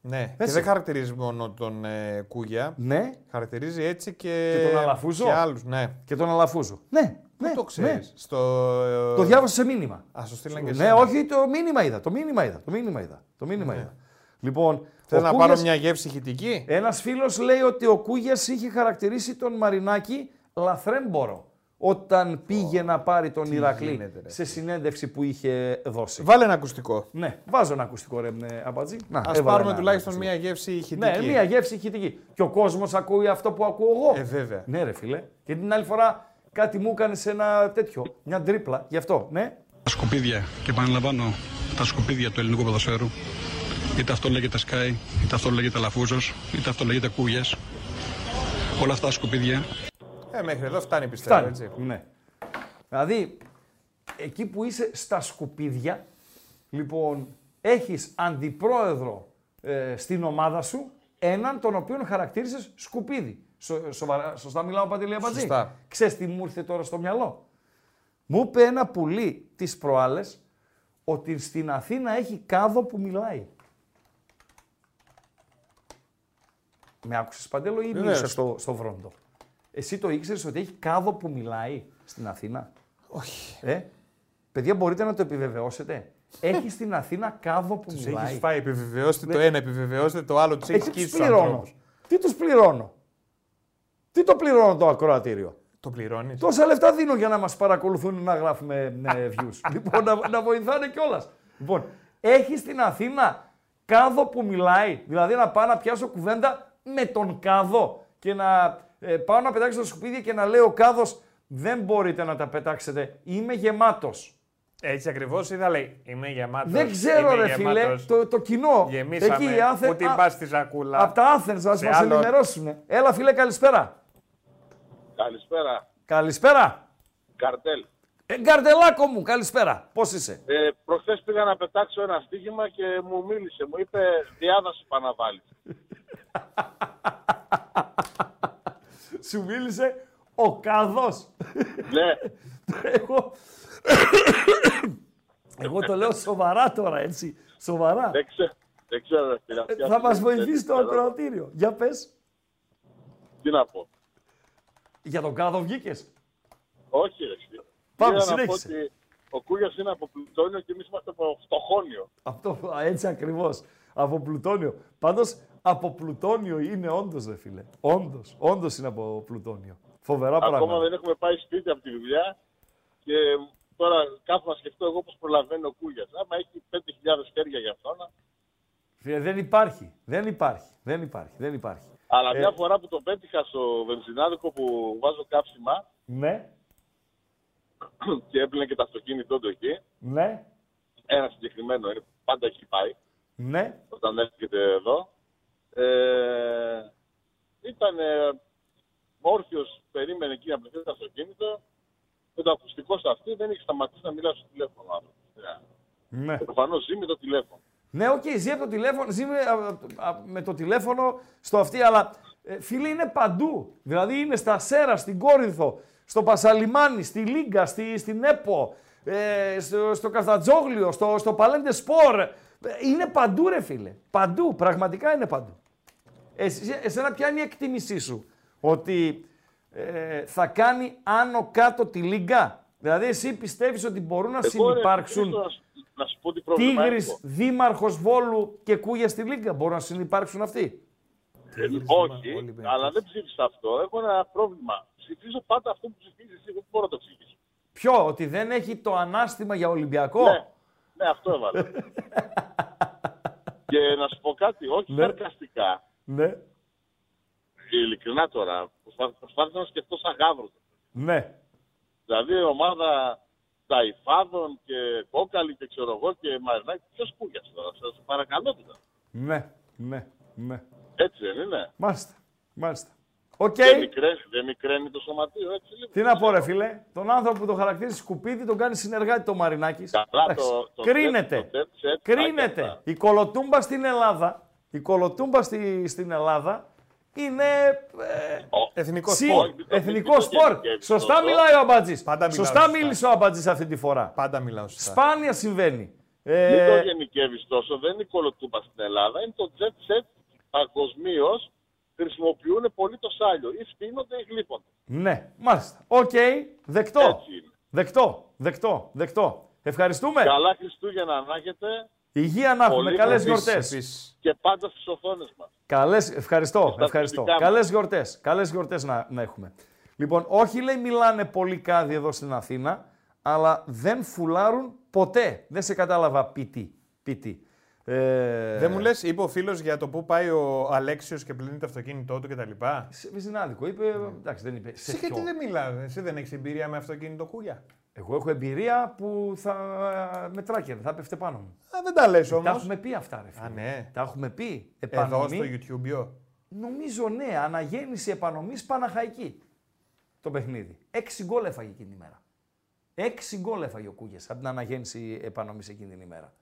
Ναι, και Έτσι. δεν χαρακτηρίζει μόνο τον ε, Κούγια. Ναι, Χαρακτηρίζει έτσι και, Και τον Αλαφούζο. Και άλλους, ναι. και τον Αλαφούζο. Ναι, ναι. το ξέρεις. ναι. Στο... Το διάβασα σε μήνυμα. Α, σου στείλαν και Ναι, εσένα. όχι, το μήνυμα είδα. Το μήνυμα είδα. Το μήνυμα είδα. Το μήνυμα είδα. Λοιπόν, Θες ο να Κούγιας- πάρω μια γεύση ηχητική; Ένας φίλος λέει ότι ο Κούγιας είχε χαρακτηρίσει τον Μαρινάκη λαθρέμπορο όταν πήγε να πάρει τον Ηρακλή γίνεται, ρε σε συνέντευξη που είχε δώσει. Βάλε ένα ακουστικό. Ναι, βάζω ένα ακουστικό ρε ε, Αμπατζή. Να, Α έβαλα πάρουμε ένα τουλάχιστον ακουστικό. μια γεύση ηχητική. Ναι, μια γεύση ηχητική. Και ο κόσμος ακούει αυτό που ακούω εγώ. Ε, βέβαια. Ναι, ρε φίλε. Και την άλλη φορά κάτι μου έκανε σε ένα τέτοιο, μια τρίπλα. Γι' αυτό, ναι. Τα σκουπίδια, και επαναλαμβάνω, τα σκουπίδια του ελληνικού ποδοσφαίρου, είτε αυτό λέγεται Sky, είτε αυτό λέγεται Λαφούζος, είτε αυτό λέγεται Κούγιας, όλα αυτά τα σκουπίδια Ε, μέχρι εδώ φτάνει πιστεύω. Φτάνει. Έτσι. Ναι. Δηλαδή, εκεί που είσαι στα σκουπίδια, λοιπόν, έχεις αντιπρόεδρο ε, στην ομάδα σου, έναν τον οποίον χαρακτήρισες σκουπίδι. Σο, σοβαρά, σωστά μιλάω, Παντελή Αμπατζή. Σωστά. Ξέρεις τι μου ήρθε τώρα στο μυαλό; Μου είπε ένα πουλί τις προάλλες ότι στην Αθήνα έχει κάδο που μιλάει. Με άκουσες Παντέλο ή Βεβαίως. μίλησες στο, στο βρόντο; Εσύ το ήξερες ότι έχει κάδο που μιλάει στην Αθήνα; Όχι. Ε, παιδιά μπορείτε να το επιβεβαιώσετε; Έχει στην Αθήνα κάδο που Τους μιλάει. έχεις φάει, επιβεβαιώστε το ένα, επιβεβαιώστε το άλλο. Τους Ε, έχεις τι τους σκίσει τους πληρώνω. ανθρώπους. Τι τους πληρώνω; Τι το πληρώνω το ακροατήριο; Το πληρώνεις. Τόσα λεφτά δίνω για να μας παρακολουθούν να γράφουμε ε, views. λοιπόν, να, να βοηθάνε κιόλας. Λοιπόν, έχεις στην Αθήνα κάδο που μιλάει. Δηλαδή να πάω να πιάσω κουβέντα με τον κάδο και να ε, πάω να πετάξω τα σκουπίδια και να λέει ο κάδος δεν μπορείτε να τα πετάξετε. Είμαι γεμάτος. Έτσι ακριβώς είδα λέει. Είμαι γεμάτος. Δεν ξέρω, ρε φίλε, το, το κοινό. Γεμίσαμε. Εκεί οι Άθεν- Πού την Α, πας στη σακούλα. Από τα Athens να Σε μας άλλο- ενημερώσουν. Έλα, φίλε, καλησπέρα. Καλησπέρα. Καλησπέρα. Καρτέλ. Ε, Γκαρντελάκο μου, καλησπέρα. Πώς είσαι; Ε, προχθές πήγα να πετάξω ένα στοίχημα και μου μίλησε. Μου είπε διάδα σου πά να βάλεις». Σου μίλησε ο κάδος. ναι, Εγώ... Εγώ το λέω σοβαρά τώρα, έτσι. Σοβαρά. δεν ξέρω. Δεν ξέρω, ρε φίλε. Ε, Αυτή Θα αυτή μας είναι βοηθήσει το τέτοια. ακροατήριο. Για πες. Τι να πω. Για τον κάδο βγήκες. Όχι, ρε φίλε. Πάμε, Ήθελα να πω συνέχισε. ότι ο Κούγιας είναι από πλουτόνιο και εμείς είμαστε από φτωχόνιο. Αυτό, α, έτσι ακριβώς. Από πλουτόνιο. Πάντως, από πλουτόνιο είναι όντως, ρε φίλε. Όντως. Όντως είναι από πλουτόνιο. Φοβερά Ακόμα πράγματα. δεν έχουμε πάει σπίτι από τη δουλειά και τώρα κάθομαι να σκεφτώ εγώ πώς προλαβαίνει ο Κούγιας. Άμα έχει 5.000 χέρια για αυτόν, Φίλε, δεν υπάρχει. Δεν υπάρχει. Δεν υπάρχει. Δεν υπάρχει. αλλά Ε, μια φορά που τον πέτυχα στο βενζινάδικο που βάζω κάψιμα Ναι. και έπλαινε και το αυτοκίνητό του εκεί, Ναι. ένα συγκεκριμένο, είναι, πάντα έχει πάει, Ναι. όταν έρχεται εδώ. Ε, ήταν ε, όρθιος, περίμενε εκεί να πληθεί το αυτοκίνητο, με το ακουστικό σε αυτή δεν είχε σταματήσει να μιλάει στο τηλέφωνο. ο άνθρωπος. Ε, Ναι. Προφανώς ζει με το τηλέφωνο. Ναι, οκ, ζει από το τηλέφωνο, ζει με, α, α, με το τηλέφωνο στο αυτή, αλλά ε, φίλε είναι παντού. Δηλαδή είναι στα Σέρρας, στην Κόρινθο, στο Πασαλιμάνι, στη Λίγκα, στη, στην ΕΠΟ, ε, στο, στο Καφτατζόγλιο, στο, στο Παλέ ντε Σπορ. Ε, Είναι παντού ρε φίλε. Παντού, πραγματικά είναι παντού. Εσύ, εσένα ποια είναι η εκτίμησή σου, ότι ε, θα κάνει άνω κάτω τη Λίγκα; Δηλαδή εσύ πιστεύεις ότι μπορούν να Εγώ, ρε, συνυπάρξουν Χρήστο, να σου- Να σου πω τι πρόβλημα Τίγρης, έχω. Δήμαρχος Βόλου και Κούγια στη Λίγκα; Μπορούν να συνυπάρξουν αυτοί; Ε, Όχι, αλλά δεν ψήφισα αυτό. Έχω ένα πρόβλημα. Ψηφίζω πάντα αυτό που ψηφίζεις εσύ. Δεν μπορώ να το εξηγήσω. Ποιο, ότι δεν έχει το ανάστημα για Ολυμπιακό; Ναι, ναι, αυτό έβαλα. και να σου πω κάτι, όχι Ναι. Σαρκαστικά. Ναι, Ειλικρινά τώρα, προσπά- προσπάθησα να σκεφτώ σαν γάβρος. ναι. Δηλαδή η ομάδα Ταϊφάδων και Κόκαλη και ξέρω εγώ και Μαρινάκη, ποιος κούγιας τώρα, σας παρακαλώ τώρα. Ναι, ναι, ναι. Έτσι δεν είναι; Μάλιστα, μάλιστα. Οκ. Δεν, μικραίνει, δεν μικραίνει το σωματείο, έτσι λίγο. Τι να πω ρε φίλε, τον άνθρωπο που τον χαρακτηρίζει σκουπίδι τον κάνει συνεργάτη το Μαρινάκης. Καλά, Εντάξει, το- το Κρίνεται. τέτ- το τέτ- τέτ- Κρίνεται. αυτά. Η κολοτούμπα στην Ελλάδα, η κολοτούμπα στη, στην Ελλάδα είναι ε, Εθνικό Συ- σπορ. Όχι, μην το- Εθνικό μην το σπορ. γενικεύεις Σωστά αυτό. μιλάει ο Αμπατζής. Πάντα μιλάω Σωστά σωστά. μίλησε ο Αμπατζής αυτή τη φορά. Πάντα μιλάω σωστά. Σπάνια συμβαίνει. Μην Ε, το γενικεύεις τόσο, δεν είναι η κολοτούμπα στην Ελλάδα, είναι το jet set παγκοσμίως. Χρησιμοποιούν πολύ το σάλιο. Ή φτύνονται ή γλείφονται. ναι, μάλιστα. Οκ, δεκτό. Έτσι είναι. Δεκτό, δεκτό, δεκτό. Ευχαριστούμε. Καλά Χριστούγεννα να έχετε Υγεία να έχουμε. Πολύ Καλές επίσης, γιορτές. Επίσης. και πάντα στις οθόνες μας. Καλές, ευχαριστώ, στα ευχαριστώ. θετικά μας. Καλές γιορτές. Καλές γιορτές να, να έχουμε. Λοιπόν, όχι λέει μιλάνε πολύ κάδι εδώ στην Αθήνα, αλλά δεν φουλάρουν ποτέ. Δεν σε κατάλαβα ποιητή. ποιητή. Ε, Δεν μου λες, είπε ο φίλος για το πού πάει ο Αλέξιος και πλύνει το αυτοκίνητό του κτλ. Σε βυζινάδικο, είπε. Εντάξει, δεν είπε. Σε Εσύ γιατί ποιο; δεν μιλάς, εσύ δεν έχεις εμπειρία με αυτοκίνητο κούγια. Εγώ έχω εμπειρία που θα με τράκερ, θα πέφτε πάνω μου. Α, δεν τα λες Τα όμως. έχουμε πει αυτά, ρε φίλε. Α, ναι. Τα έχουμε πει. Εδώ Επανομή. στο YouTube. yo. Νομίζω ναι, αναγέννηση επανομής Παναχαϊκή. Το παιχνίδι. Έξι γκολ έφαγε εκείνη την ημέρα. Έξι γκολ έφαγε ο Κούγες από την αναγέννηση επανομής εκείνη την ημέρα.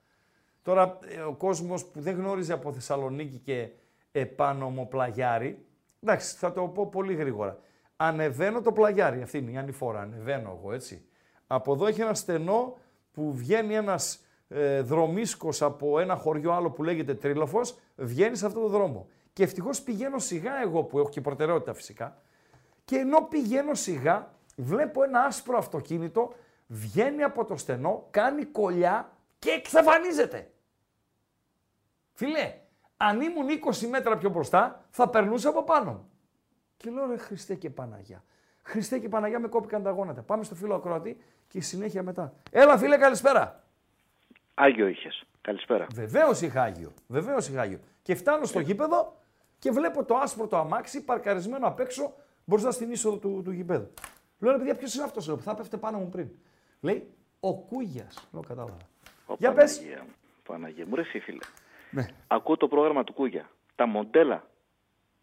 Τώρα ε, ο κόσμος που δεν γνώριζε από Θεσσαλονίκη και επάνωμο πλαγιάρι, εντάξει, θα το πω πολύ γρήγορα. Ανεβαίνω το πλαγιάρι, αυτή είναι η ανηφόρα. Ανεβαίνω εγώ έτσι. Από εδώ έχει ένα στενό που βγαίνει ένας ε, δρομίσκος από ένα χωριό άλλο που λέγεται Τρίλοφος, βγαίνει σε αυτό το δρόμο. Και ευτυχώς πηγαίνω σιγά εγώ που έχω και προτεραιότητα φυσικά. Και ενώ πηγαίνω σιγά, βλέπω ένα άσπρο αυτοκίνητο, βγαίνει από το στενό, κάνει κολλιά και εξαφανίζεται. Φίλε, αν ήμουν 20 μέτρα πιο μπροστά, θα περνούσα από πάνω μου. Και λέω ρε Χριστέ και Παναγιά. Χριστέ και Παναγιά με κόπηκαν τα γόνατα. Πάμε στο φίλο ακροατή και η συνέχεια μετά. Έλα φίλε καλησπέρα. Άγιο είχες. Καλησπέρα. Βεβαίως είχα Άγιο. Βεβαίως είχα Άγιο. Και φτάνω στο γήπεδο και βλέπω το άσπρο το αμάξι παρκαρισμένο απ' έξω μπροστά στην είσοδο του, του γηπέδου. Λέω ρε παιδιά, ποιος είναι αυτός που θα πέφτε πάνω μου πριν; Λέει ο Κούγιας. Λέω κατάλαβα. Ω, Για πες. Παναγία μου. Παναγία μου, ρε εσύ, φίλε. Ναι. Ακούω το πρόγραμμα του Κούγια. Τα μοντέλα.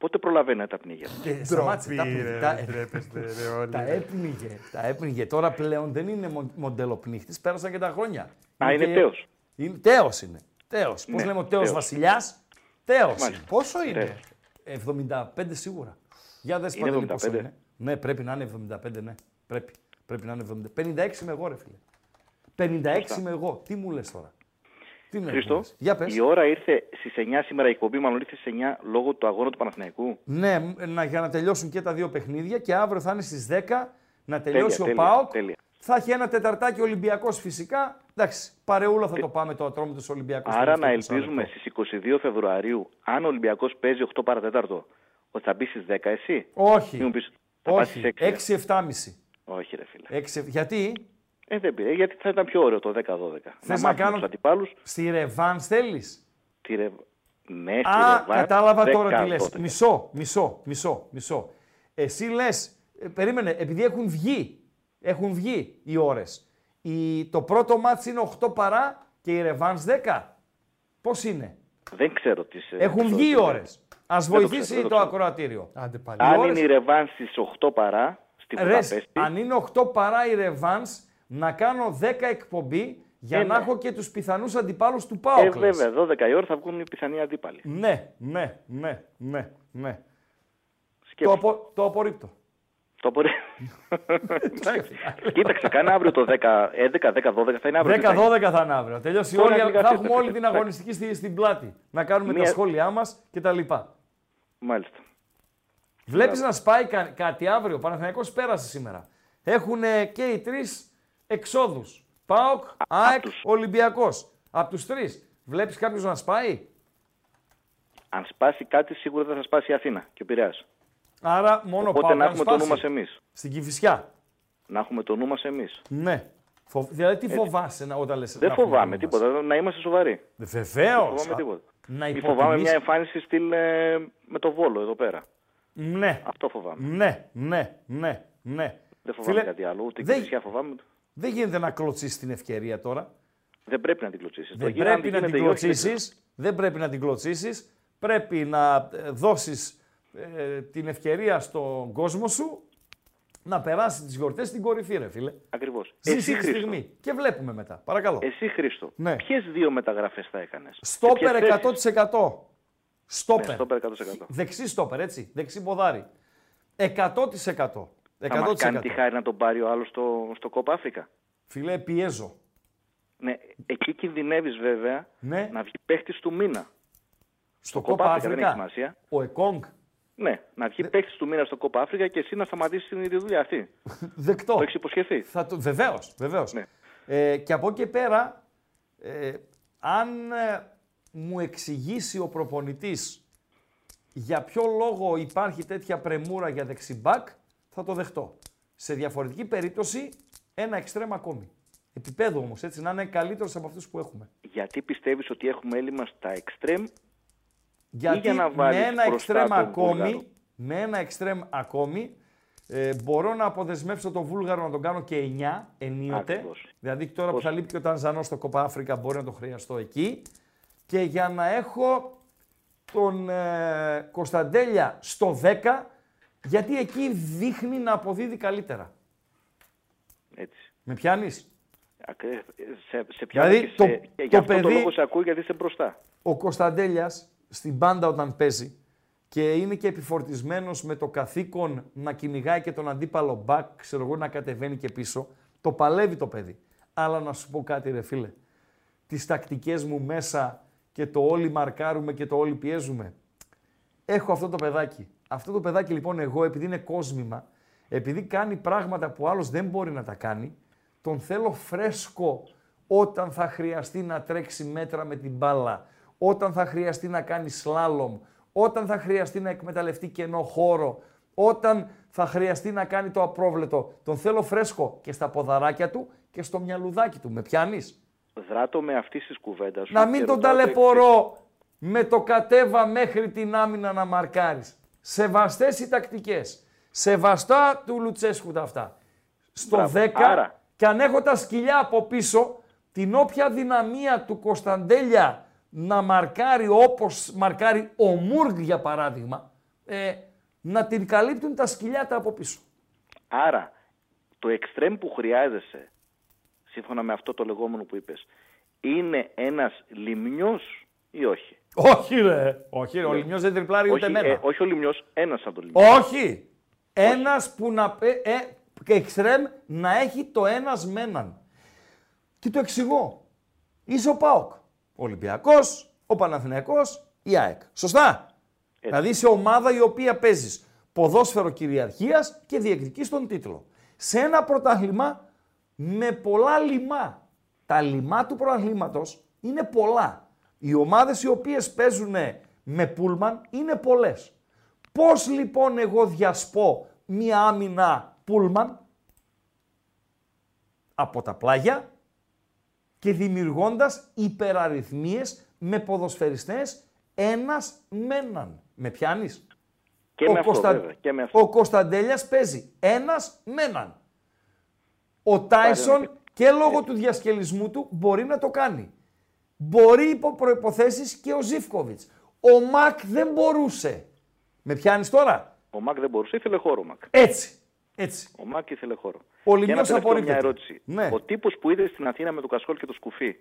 Πότε προλαβαίνει να τα πνίγει. Και σταμάτησε τα Ντροπή, ρε, τα- ντρέπεστε, ρε, όλοι, Τα ρε. έπνιγε. Τα έπνιγε. Τώρα πλέον δεν είναι μο- μοντέλο πνίχτη, πέρασαν και τα χρόνια. Α, είναι και- τέος. Είναι τέος είναι. Τέος. Πώς Ναι, λέμε ο τέος τέος. βασιλιάς; Τέος Μάλιστα. είναι; Πόσο είναι. 75 σίγουρα. Για δες Είναι Παντελή, πόσο 75. είναι. Ναι, πρέπει να είναι 75, ναι. Πρέπει. Πρέπει να είναι 70. 56 είμαι εγώ, ρε φίλε. 56 είμαι εγώ. Τι μου λες τώρα; Τι με Χρήστο, λες. Για πες. η ώρα ήρθε στις 9 σήμερα, η εκπομπή μάλλον ήρθε στι 9 λόγω του αγώνα του Παναθηναϊκού. Ναι, μ, να, για να τελειώσουν και τα δύο παιχνίδια και αύριο θα είναι στις 10 να τελειώσει ο τέλεια, ΠΑΟΚ. τέλεια. Θα έχει ένα τεταρτάκι Ολυμπιακός φυσικά. Εντάξει, παρεούλα θα το πάμε το ατρόμητος Ολυμπιακός. Άρα να τελευταίο ελπίζουμε μισό στις 22 Φεβρουαρίου, αν ο Ολυμπιακός παίζει 8 παρατέταρτο, ότι θα μπει στις 10 εσύ; Όχι. Μην μου πεις, θα πας Όχι, στις 6. 6-7,5. Όχι, ρε φίλε. 6, γιατί; Ε, δεν πήρε, γιατί θα ήταν πιο ωραίο το 10-12. Θες να μάθουμε κάνω- τους αντιπάλους, στη Ρεβάν θέλεις; τη ρε... Ναι, στη Α, Ρεβάν, κατάλαβα τώρα τι 10-12. λες. Μισό, μισό, μισό, μισό. Εσύ λες, ε, περίμενε, επειδή έχουν βγει, έχουν βγει οι ώρες. Η, το πρώτο μάτς είναι 8 παρά και η Ρεβάνς 10. Πώς είναι; Δεν ξέρω τι. Έχουν βγει οι ώρες. Ας Δεν το βοηθήσει ξέρω, δεν το, το ξέρω. ακροατήριο. Άντε πάλι. Οι Αν ώρες- είναι η Ρεβάν στις 8 παρά, στη Ρε, Βουδαπέστη, αν είναι 8 παρά η Ρεβάνς, να κάνω 10 εκπομπή για Ε, να ναι. έχω και τους πιθανούς αντιπάλους του ε, ΠΑΟΚ. λες. βέβαια, 12 η ώρα θα βγουν οι πιθανοί αντίπαλοι. Ναι, ναι, ναι, ναι, ναι. Το, Σκέψου. απο, το απορρίπτω. Το μπορεί. Εντάξει. Κοίταξε, κάνε αύριο το 10, 11, 10, 12 θα είναι αύριο. 10-12 θα είναι αύριο. Τελειώσει Τώρα όλη, λίγα θα σύστα, έχουμε όλη την εντάξει. αγωνιστική στη, στην πλάτη. Να κάνουμε τα Μία- σχόλιά μας και τα λοιπά. Μάλιστα. Βλέπεις να σπάει κα- κάτι αύριο; Ο Παναθηναϊκός πέρασε σήμερα. Έχουν και οι τρεις εξόδους. ΠΑΟΚ, ΑΕΚ, τους. Ολυμπιακός. Από τους τρεις. Βλέπεις κάποιος να σπάει; Αν σπάσει κάτι, σίγουρα δεν θα σπάσει η Αθήνα και ο Πειραιάς. Άρα μόνο Οπότε ΠΑΟΚ να αν έχουμε το νου σπάσει. μας εμείς. Στην Κηφισιά. Να έχουμε το νου μας εμείς. Ναι. Φοβ... Δηλαδή τι φοβάσαι να, όταν λες Δεν να έχουμε φοβάμαι το νου μας; τίποτα. Να είμαστε σοβαροί. Βεβαίως. Δεν φοβάμαι τίποτα. Να Μη φοβάμαι υποτιμείς- μια εμφάνιση στυλ ε, με το βόλο εδώ πέρα. Ναι. Αυτό φοβάμαι. Ναι, ναι, ναι, ναι. Δεν φοβάμαι Φίλε, κάτι άλλο. Ούτε δεν- και φυσικά φοβάμαι. Δεν γίνεται να κλωτσίσεις την ευκαιρία τώρα. Δεν πρέπει να την κλωτσίσεις. Δεν πρέπει να την κλωτσίσεις. Δεν πρέπει να την κλωτσίσεις. Πρέπει να δώσεις την ευκαιρία στον κόσμο σου να περάσει τις γιορτές στην κορυφή, ρε φίλε. Ακριβώς. Ζήσει Εσύ, τη Χρήστο, στιγμή. Και βλέπουμε μετά. Παρακαλώ. εσύ, Χρήστο, Ναι. ποιες δύο μεταγραφές θα έκανες. Στόπερ 100%. Στόπερ. Ναι, στόπερ 100%. Δεξί στόπερ, έτσι. Δεξί ποδάρι. 100%. Θα μα κάνει 100%. τη χάρη να τον πάρει ο άλλος στο, στο Κόπα Αφρικα. Φιλέ, πιέζω. Ναι, εκεί κινδυνεύεις βέβαια Ναι. να βγει παίχτης του μήνα. Στο Κόπα Κόπα Αφρικα δεν έχει Αφρικα. σημασία. Ο Εκόνγκ. Ναι, να βγει παίχτης του μήνα στο Κόπα Αφρικα και εσύ να σταματήσεις την ίδια δουλειά αυτή. Δεκτό. Το έχεις υποσχεθεί. Θα το... Βεβαίως, βεβαίως. Ναι. Ε, και από εκεί και πέρα, ε, αν ε, μου εξηγήσει ο προπονητής για ποιο λόγο υπάρχει τέτοια πρεμούρα για δεξιμπάκ, θα το δεχτώ. Σε διαφορετική περίπτωση, ένα εξτρέμ ακόμη. Επιπέδου όμως, έτσι, να είναι καλύτερος από αυτούς που έχουμε. Γιατί πιστεύεις ότι έχουμε έλλειμμα στα εξτρέμ Γιατί για να με βάλεις ένα μπροστά εξτρέμ τον ακόμη, Βούλγαρο; με ένα εξτρέμ ακόμη, ε, μπορώ να αποδεσμεύσω τον Βούλγαρο να τον κάνω και 9 ενίοτε. Ακριβώς. Δηλαδή τώρα που Πώς; θα λείπει και ο Τανζανός στο Κοπα Αφρικα μπορεί να το χρειαστώ εκεί. Και για να έχω τον ε, Κωνσταντέλια στο 10, γιατί εκεί δείχνει να αποδίδει καλύτερα. έτσι. Με πιάνεις; Ακρι- Σε, σε πιάνω Δηλαδή, και, το- σε, και το γι' αυτό το παιδί- λόγο σε ακούω γιατί είσαι μπροστά. ο Κωνσταντέλιας στην πάντα όταν παίζει και είναι και επιφορτισμένος με το καθήκον να κυνηγάει και τον αντίπαλο μπακ, ξέρω εγώ, να κατεβαίνει και πίσω, το παλεύει το παιδί. Αλλά να σου πω κάτι ρε φίλε, τις τακτικές μου μέσα και το όλοι μαρκάρουμε και το όλοι πιέζουμε, έχω αυτό το παιδάκι. Αυτό το παιδάκι λοιπόν εγώ επειδή είναι κόσμημα, επειδή κάνει πράγματα που άλλος δεν μπορεί να τα κάνει, τον θέλω φρέσκο όταν θα χρειαστεί να τρέξει μέτρα με την μπάλα, όταν θα χρειαστεί να κάνει σλάλομ, όταν θα χρειαστεί να εκμεταλλευτεί κενό χώρο, όταν θα χρειαστεί να κάνει το απρόβλετο. Τον θέλω φρέσκο και στα ποδαράκια του και στο μυαλουδάκι του. Με πιάνεις; δράτω με αυτή της κουβέντας σου. Να και μην τον ρωτάω το ταλαιπωρώ με το κατέβα μέχρι την άμυνα να μαρκάρεις. Σεβαστές οι τακτικές. Σεβαστά του Λουτσέσκου τα αυτά. Στο Μπράβο. 10 Άρα. και αν έχω τα σκυλιά από πίσω, την όποια δυναμία του Κωνσταντέλια να μαρκάρει όπως μαρκάρει ο Μούργκ για παράδειγμα, ε, να την καλύπτουν τα σκυλιά τα από πίσω. Άρα, το εξτρέμ που χρειάζεσαι, σύμφωνα με αυτό το λεγόμενο που είπες, είναι ένας λιμνιός ή όχι; Όχι ρε, όχι ρε, ο Λιμιός δεν τριπλάρει ούτε όχι, εμένα. ε, όχι ο λιμνιός, ένας από το λιμνιό. Όχι. Ένας που να πέ- ε, και εξτρέμ να έχει το ένας με έναν. Τι το εξηγώ; Είσαι ο ΠΑΟΚ. Ο Ολυμπιακός, ο Παναθηναϊκός, η ΑΕΚ. Σωστά; Δηλαδή είσαι ομάδα η οποία παίζεις ποδόσφαιρο κυριαρχίας και διεκδικείς τον τίτλο. Σε ένα πρωτάθλημα με πολλά λιμά. Τα λιμά του πρωταθλήματος είναι πολλά. Οι ομάδες οι οποίες παίζουν με πούλμαν είναι πολλές. Πώς λοιπόν εγώ διασπώ μία άμυνα πούλμαν από τα πλάγια και δημιουργώντας υπεραριθμίες με ποδοσφαιριστές ένας με έναν. Με πιάνεις; Και με αυτό, βέβαια, και με αυτό. Ο Κωνσταντέλιας παίζει ένας με έναν. Ο Τάισον και λόγω του διασκελισμού του μπορεί να το κάνει. Μπορεί υπό προϋποθέσεις και ο Ζίφκοβιτς. Ο Μακ δεν μπορούσε. Με πιάνεις τώρα; Ο Μακ δεν μπορούσε, ήθελε χώρο ο Μακ. Έτσι. Έτσι. Ο Μακ ήθελε χώρο. Ο Και ένα Λιμιός τελευταίο, μια απορρίπτεται. ερώτηση. Ναι. Ο τύπος που είδε στην Αθήνα με το Κασκόλ και το Σκουφί,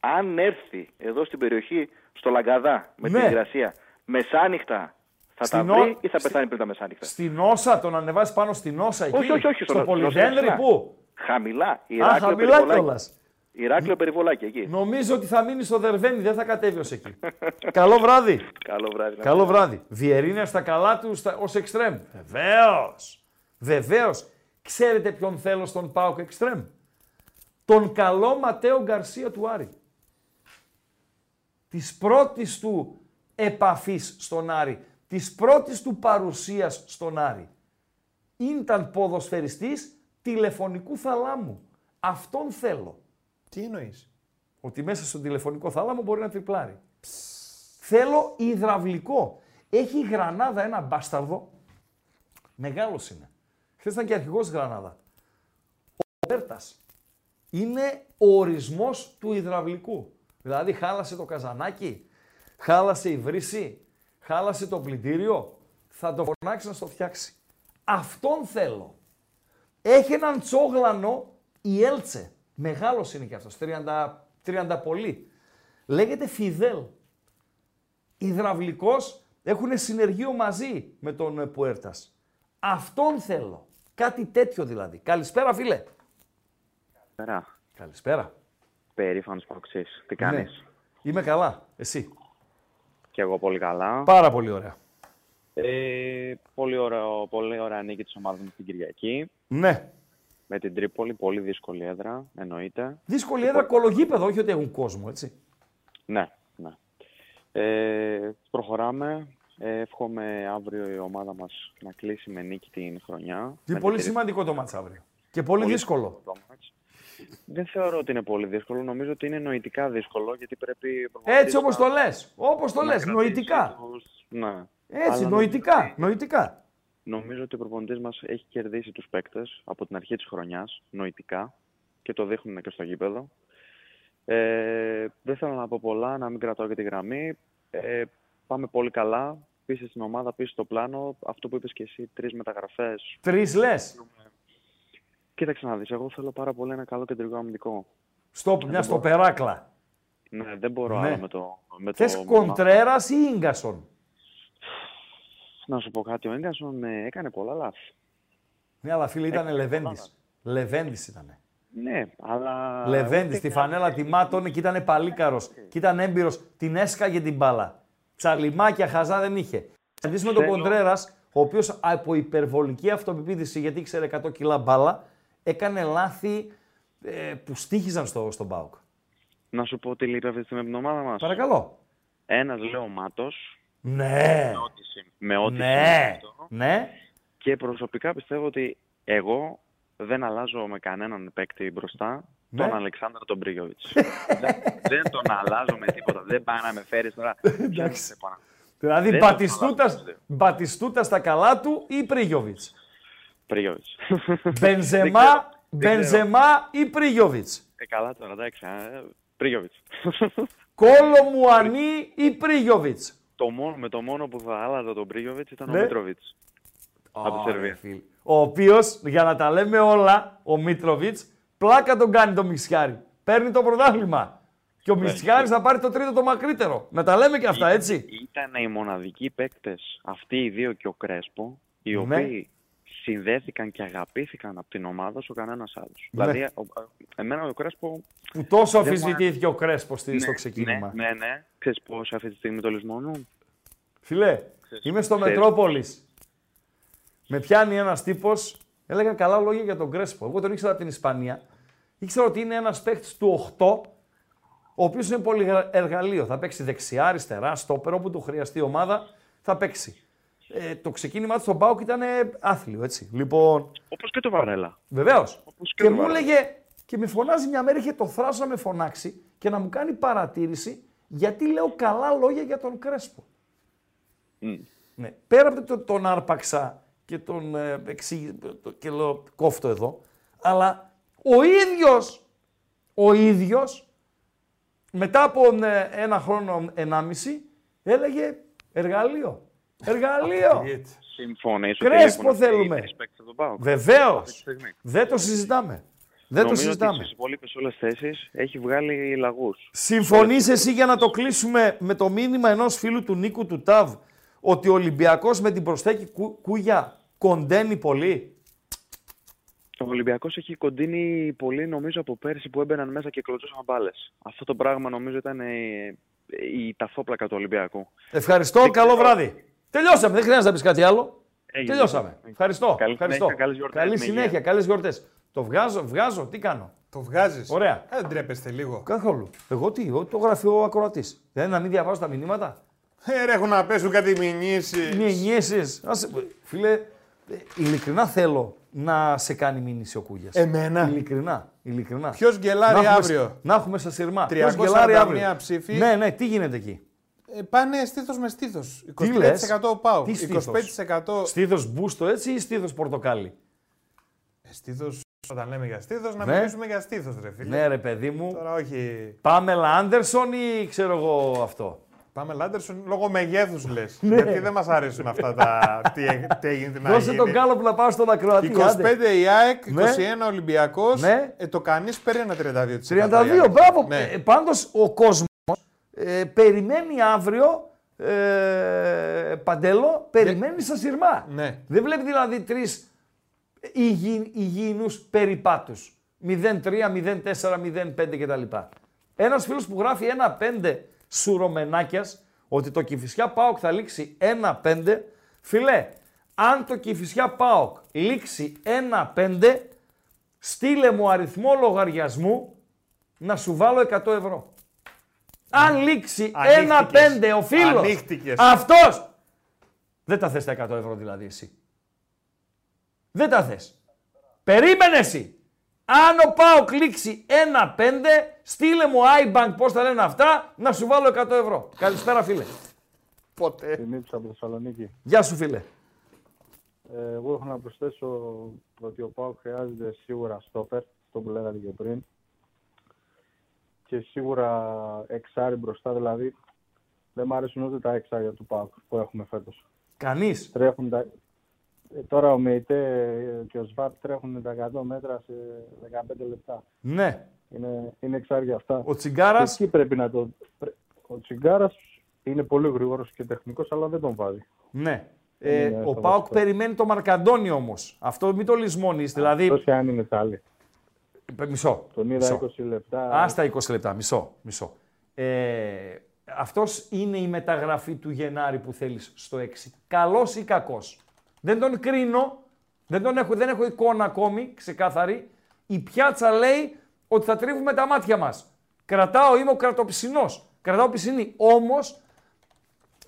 αν έρθει εδώ στην περιοχή, στο Λαγκαδά, με Ναι. την υγρασία, μεσάνυχτα, θα Στην τα ο- βρει ή θα στη- πεθάνει πριν τα μεσάνυχτα; Στην όσα, τον ανεβάζει πάνω στην όσα εκεί; Όχι, όχι, όχι. Στο στον- Πολυδένδρη στον- πού; Χαμηλά. Α, Ηράκλειο χαμηλά περιβολάκι. κιόλας. Ηράκλειο περιβολάκι εκεί. Νομίζω ότι θα μείνει στο Δερβένι, δεν θα κατέβει ως εκεί. Καλό βράδυ. Καλό βράδυ. να Καλό περάσει. βράδυ. Βιερίνια στα καλά τους στα, ως εξτρέμ. Βεβαίως. Βεβαίως. Ξέρετε ποιον θέλω στον Πάοκ εξτρέμ; Τον καλό Ματέο Γκαρσία του Άρη. Της πρώτης του επαφής στον Άρη. Της πρώτης του παρουσίας στον Άρη. Ήταν ποδοσφαιριστής τηλεφωνικού θαλάμου. Αυτόν θέλω. Τι εννοείς; Ότι μέσα στον τηλεφωνικό θάλαμο μπορεί να τριπλάρει. Θέλω υδραυλικό. Έχει η Γρανάδα ένα μπάσταρδο. Μεγάλος είναι. Χθες ήταν και αρχηγός Γρανάδα. Ο Μπέρτας. Είναι ο ορισμός του υδραυλικού. Δηλαδή χάλασε το καζανάκι, χάλασε η βρύση, χάλασε το πλυντήριο. Θα το φωνάξει να στο φτιάξει. Αυτόν θέλω. Έχει έναν τσόγλανο η Έλτσε. Μεγάλος είναι και αυτός, 30, 30 πολύ. Λέγεται Φιδέλ. Υδραυλικός, έχουν συνεργείο μαζί με τον ε, Πουέρτας. Αυτόν θέλω. Κάτι τέτοιο δηλαδή. Καλησπέρα φίλε. Καλησπέρα. Καλησπέρα. Περήφανος Παοξής. Τι κάνεις; Ναι. Είμαι καλά. Εσύ; Και εγώ πολύ καλά. Πάρα πολύ ωραία. Ε, πολύ, ωραίο, πολύ ωραία νίκη της ομάδας μου την Κυριακή. Ναι. Με την Τρίπολη, πολύ δύσκολη έδρα, εννοείται. Δύσκολη έδρα κολογίπεδο, όχι ότι έχουν κόσμο, έτσι. Ναι, ναι. Ε, προχωράμε. Ε, εύχομαι αύριο η ομάδα μας να κλείσει με νίκη την χρονιά. Είναι Με πολύ τη- σημαντικό το μάτς αύριο. Και πολύ, Πολύ δύσκολο. το μάτς. Δεν θεωρώ ότι είναι πολύ δύσκολο. Νομίζω ότι είναι νοητικά δύσκολο γιατί πρέπει. Έτσι να- όπως το λες. Όπως το να λες, κρατήσει νοητικά. τους- Ναι. Έτσι, Αλλά νοητικά, νομίζω ότι- νοητικά. Νομίζω ότι ο προπονητής μας έχει κερδίσει τους παίκτες από την αρχή της χρονιάς, νοητικά, και το δείχνουν και στο γήπεδο. Ε, δεν θέλω να πω πολλά, να μην κρατάω και τη γραμμή. Ε, πάμε πολύ καλά. Πίσω στην ομάδα, πίσω στο πλάνο. Αυτό που είπες και εσύ, τρεις μεταγραφές. Τρεις λες. Κοίταξε να δεις, εγώ θέλω πάρα πολύ ένα καλό κεντρικό αμυντικό. Στο, Δεν μια μπορώ. στο περάκλα. Ναι, δεν μπορώ Ναι. άλλο με το... Με Θες το... Κοντρέρας ή Ίγκασον; Να σου πω κάτι, ο Έγκασον ε, έκανε πολλά λάθη. Ναι, αλλά φίλε ήταν Έκανε Λεβέντης. Λεβέντης ήταν. Ναι, αλλά... Λεβέντης, τη φανέλα τιμάτων και ήταν παλίκαρος. Και ήταν έμπειρος. Την έσκαγε την μπάλα. Τσαλιμάκια χαζά δεν είχε. Αντί με τον Θέλω- Κοντρέρας, ο οποίος από υπερβολική αυτοπεποίθηση, γιατί ήξερε 100 κιλά μπάλα, έκανε λάθη ε, που στήχιζαν στο, στον ΠΑΟΚ. Να σου πω τι λείπει αυτή τη στιγμή από την ομάδα μας. Παρακαλώ. Ένας λέω Μάτος, Ναι. με ό,τι, συμ- με ό,τι Ναι. σημαίνει αυτό. Ναι. Και προσωπικά πιστεύω ότι εγώ δεν αλλάζω με κανέναν παίκτη μπροστά Ναι. τον Αλεξάνδρα τον Μπρίγιοβιτς. δεν, δεν τον αλλάζω με τίποτα. Δεν πάει να με φέρει τώρα. Εντάξει. Δεν πάω να- Δηλαδή Δεν τον Μπατιστούτα, αλλάζω, δεν. Μπατιστούτα στα καλά του ή Πρίγιοβιτ. Πρίγιοβιτς. Μπενζεμά, Δεν ξέρω. Μπενζεμά ή Πρίγιοβιτ. Ε, καλά τώρα, εντάξει. ε, Πρίγιοβιτς. Κόλο Μουανί ή Πρίγιοβιτ. Το μόνο, με το μόνο που θα άλλαζα τον Πρίγιοβιτς ήταν Ναι. ο Μίτροβιτς. Από τη Σερβία. Ο οποίος, για να τα λέμε όλα, ο Μίτροβιτς, πλάκα τον κάνει το Μισιάρι. Παίρνει το πρωτάθλημα. Και ο Μισιάρη θα πάρει το τρίτο το μακρύτερο. Να τα λέμε και αυτά, έτσι. Ήταν οι μοναδικοί παίκτες, αυτοί οι δύο και ο Κρέσπο, οι Ναι. οποίοι συνδέθηκαν και αγαπήθηκαν από την ομάδα όσο κανένας άλλος. Ναι. Δηλαδή, ο- εμένα ο Κρέσπο. Που τόσο δεν μου αμφισβητήθηκε ο Κρέσπος στη- στο Ναι, ξεκίνημα. Ναι, ναι, ναι. Ξέρεις πώς αυτή τη στιγμή το λησμονούν; Φιλέ, είμαι στο ξέρεις. Μετρόπολης. Με πιάνει ένας τύπος, έλεγα καλά λόγια για τον Κρέσπο. Εγώ τον ήξερα από την Ισπανία. Ήξερα ότι είναι ένας παίχτης του 8, ο οποίος είναι πολύ εργαλείο. Θα παίξει δεξιά, αριστερά, στόπερ, όπου του χρειαστεί η ομάδα, θα παίξει. Ε, το ξεκίνημά του στον Πάουκ ήταν ε, άθλιο, έτσι. Λοιπόν, Όπως και το Βαρέλα. Βεβαίως. Όπως Και το μου Βαρέλα. έλεγε, και με φωνάζει μια μέρα, είχε το θράσο να με φωνάξει και να μου κάνει παρατήρηση γιατί λέω καλά λόγια για τον Κρέσπο. Μμ. Ναι. Πέρα από το τον άρπαξα και τον ε, εξή, το- και λέω κόφτω εδώ, αλλά ο ίδιος, ο ίδιος, μετά από ε, ένα χρόνο, ενάμιση, έλεγε εργαλείο. Εργαλείο. Συμφωνήσω. ότι Κρέσπο λείπουν αυτοί οι θέλουμε. τρεις παίκτες από τον ΠΑΟΚ. Βεβαίως. Αυτή τη στιγμή. Δεν το συζητάμε. Δεν το Νομίζω συζητάμε. ότι στις υπόλοιπες όλες θέσεις έχει βγάλει λαγούς. Συμφωνείς εσύ για να το κλείσουμε με το μήνυμα ενός φίλου του Νίκου του ΤΑΒ ότι ο Ολυμπιακός με την προσθέκη Κου- Κούγια κοντένει πολύ; Ο Ολυμπιακός έχει κοντίνει πολύ νομίζω από πέρσι που έμπαιναν μέσα και κλωτσούσαν μπάλες. Αυτό το πράγμα νομίζω ήταν ε, η ταφόπλακα του Ολυμπιακού. Ευχαριστώ, καλό βράδυ. Τελειώσαμε, δεν χρειάζεται να πεις κάτι άλλο. Έγινε. Τελειώσαμε. Ευχαριστώ. Καλή Ευχαριστώ. συνέχεια, καλές γιορτές, Καλή με συνέχεια, υγεία. καλές γιορτές. Το βγάζω, βγάζω, τι κάνω; Το βγάζεις. Ωραία. Ε, δεν τρέπεστε λίγο. Καθόλου. Εγώ τι, εγώ το γράφει ο ακροατής. Δεν είναι να μην διαβάζω τα μηνύματα. Ε, ρε, έχουν να πέσουν κάτι μηνύσεις. Μηνύσεις. Άσε- Φίλε, ε, ειλικρινά θέλω να σε κάνει μήνυση ο Κούγιας. Εμένα. Ειλικρινά. ειλικρινά. Ποιος γκελάρει Να έχουμε- αύριο; Να έχουμε στα σειρμά. 341 Ποιος γκελάρει αύριο; ψήφοι. Ναι, ναι, τι γίνεται εκεί; Ε, πάνε στήθος με στήθος. 25% Τι λες; πάω. Τι στήθος; 25% Στήθος μπούστο έτσι ή στήθος πορτοκάλι; στήθος. Όταν λέμε για στήθος, να Ναι. μιλήσουμε για στήθος, ρε φίλε. Ναι ρε παιδί μου. Τώρα όχι. Πάμελα Άντερσον ή ξέρω εγώ αυτό; Πάμε Λάντερσον λόγω μεγέθους λες. Ναι. Γιατί δεν μας αρέσουν αυτά τα. τι, έ- τι έγινε, τι να Δώσε γίνει. τον κάλο που να πάω στον ακροατή. 25 άντε. η ΑΕΚ, 21 Ναι. Ολυμπιακός. Ναι. Ε, το κανείς παίρνει ένα 32%. 32, μπράβο. Ναι. Ε, πάντως ο κόσμος ε, περιμένει αύριο ε, Παντέλο, περιμένει στα σειρμά. Ναι. Δεν βλέπει δηλαδή τρεις υγι, υγιεινούς περιπάτους. 0-3, 0-4, 0-5 κτλ. Ένας φίλος που γράφει 1-5 σουρωμενάκιας ότι το Κηφισιά ΠΑΟΚ θα λήξει 1-5. Φιλέ, αν το Κηφισιά ΠΑΟΚ λήξει 1-5, στείλε μου αριθμό λογαριασμού να σου βάλω 100 ευρώ. Αν λήξει Ανοίχτηκες. 1-5 ο φίλος, Ανοίχτηκες. αυτός, δεν τα θες τα 100 ευρώ δηλαδή εσύ. Δεν τα θες. Περίμενε εσύ. Αν ο Πάοκ λήξει 1-5, στείλε μου iBank, πώς τα λένε αυτά, να σου βάλω 100 ευρώ. Καλησπέρα φίλε. Ποτέ. Δημήτρης από Θεσσαλονίκη. Γεια σου φίλε. Ε, εγώ έχω να προσθέσω ότι ο Πάοκ χρειάζεται σίγουρα στόπερ, αυτό που λέγατε και πριν. Και σίγουρα εξάρι μπροστά, δηλαδή δεν μου αρέσουν ούτε τα εξάρια του Πάοκ που έχουμε φέτος. Κανείς; Τρέχουν τα... ε, τώρα ο Μεϊτέ και ο Σβάρ τρέχουν τα 100 μέτρα σε 15 λεπτά. Ναι. Είναι, είναι εξάρια αυτά. Ο Τσιγκάρας- Και Εκεί πρέπει να το... πρέ- Ο Τσιγκάρας είναι πολύ γρήγορος και τεχνικός, αλλά δεν τον βάζει. Ναι. Ε, Είναι ο στο Πάοκ βασικό. περιμένει το Μαρκαντόνι όμως. Αυτό μην το λησμόνεις. Δηλαδή, Τόσο και αν είναι τάλι. Ε, Μισό. Τον είδα μισό. 20 λεπτά. Άστα 20 λεπτά. Μισό. μισό. Ε, αυτός είναι η μεταγραφή του Γενάρη που θέλεις στο 6. Καλός ή κακός. Δεν τον κρίνω. Δεν, τον έχω, δεν έχω εικόνα ακόμη ξεκάθαρη. Η πιάτσα λέει ότι θα τρίβουμε τα μάτια μας. Κρατάω, είμαι ο κρατοπισινός. Κρατάω πισινή. Όμως,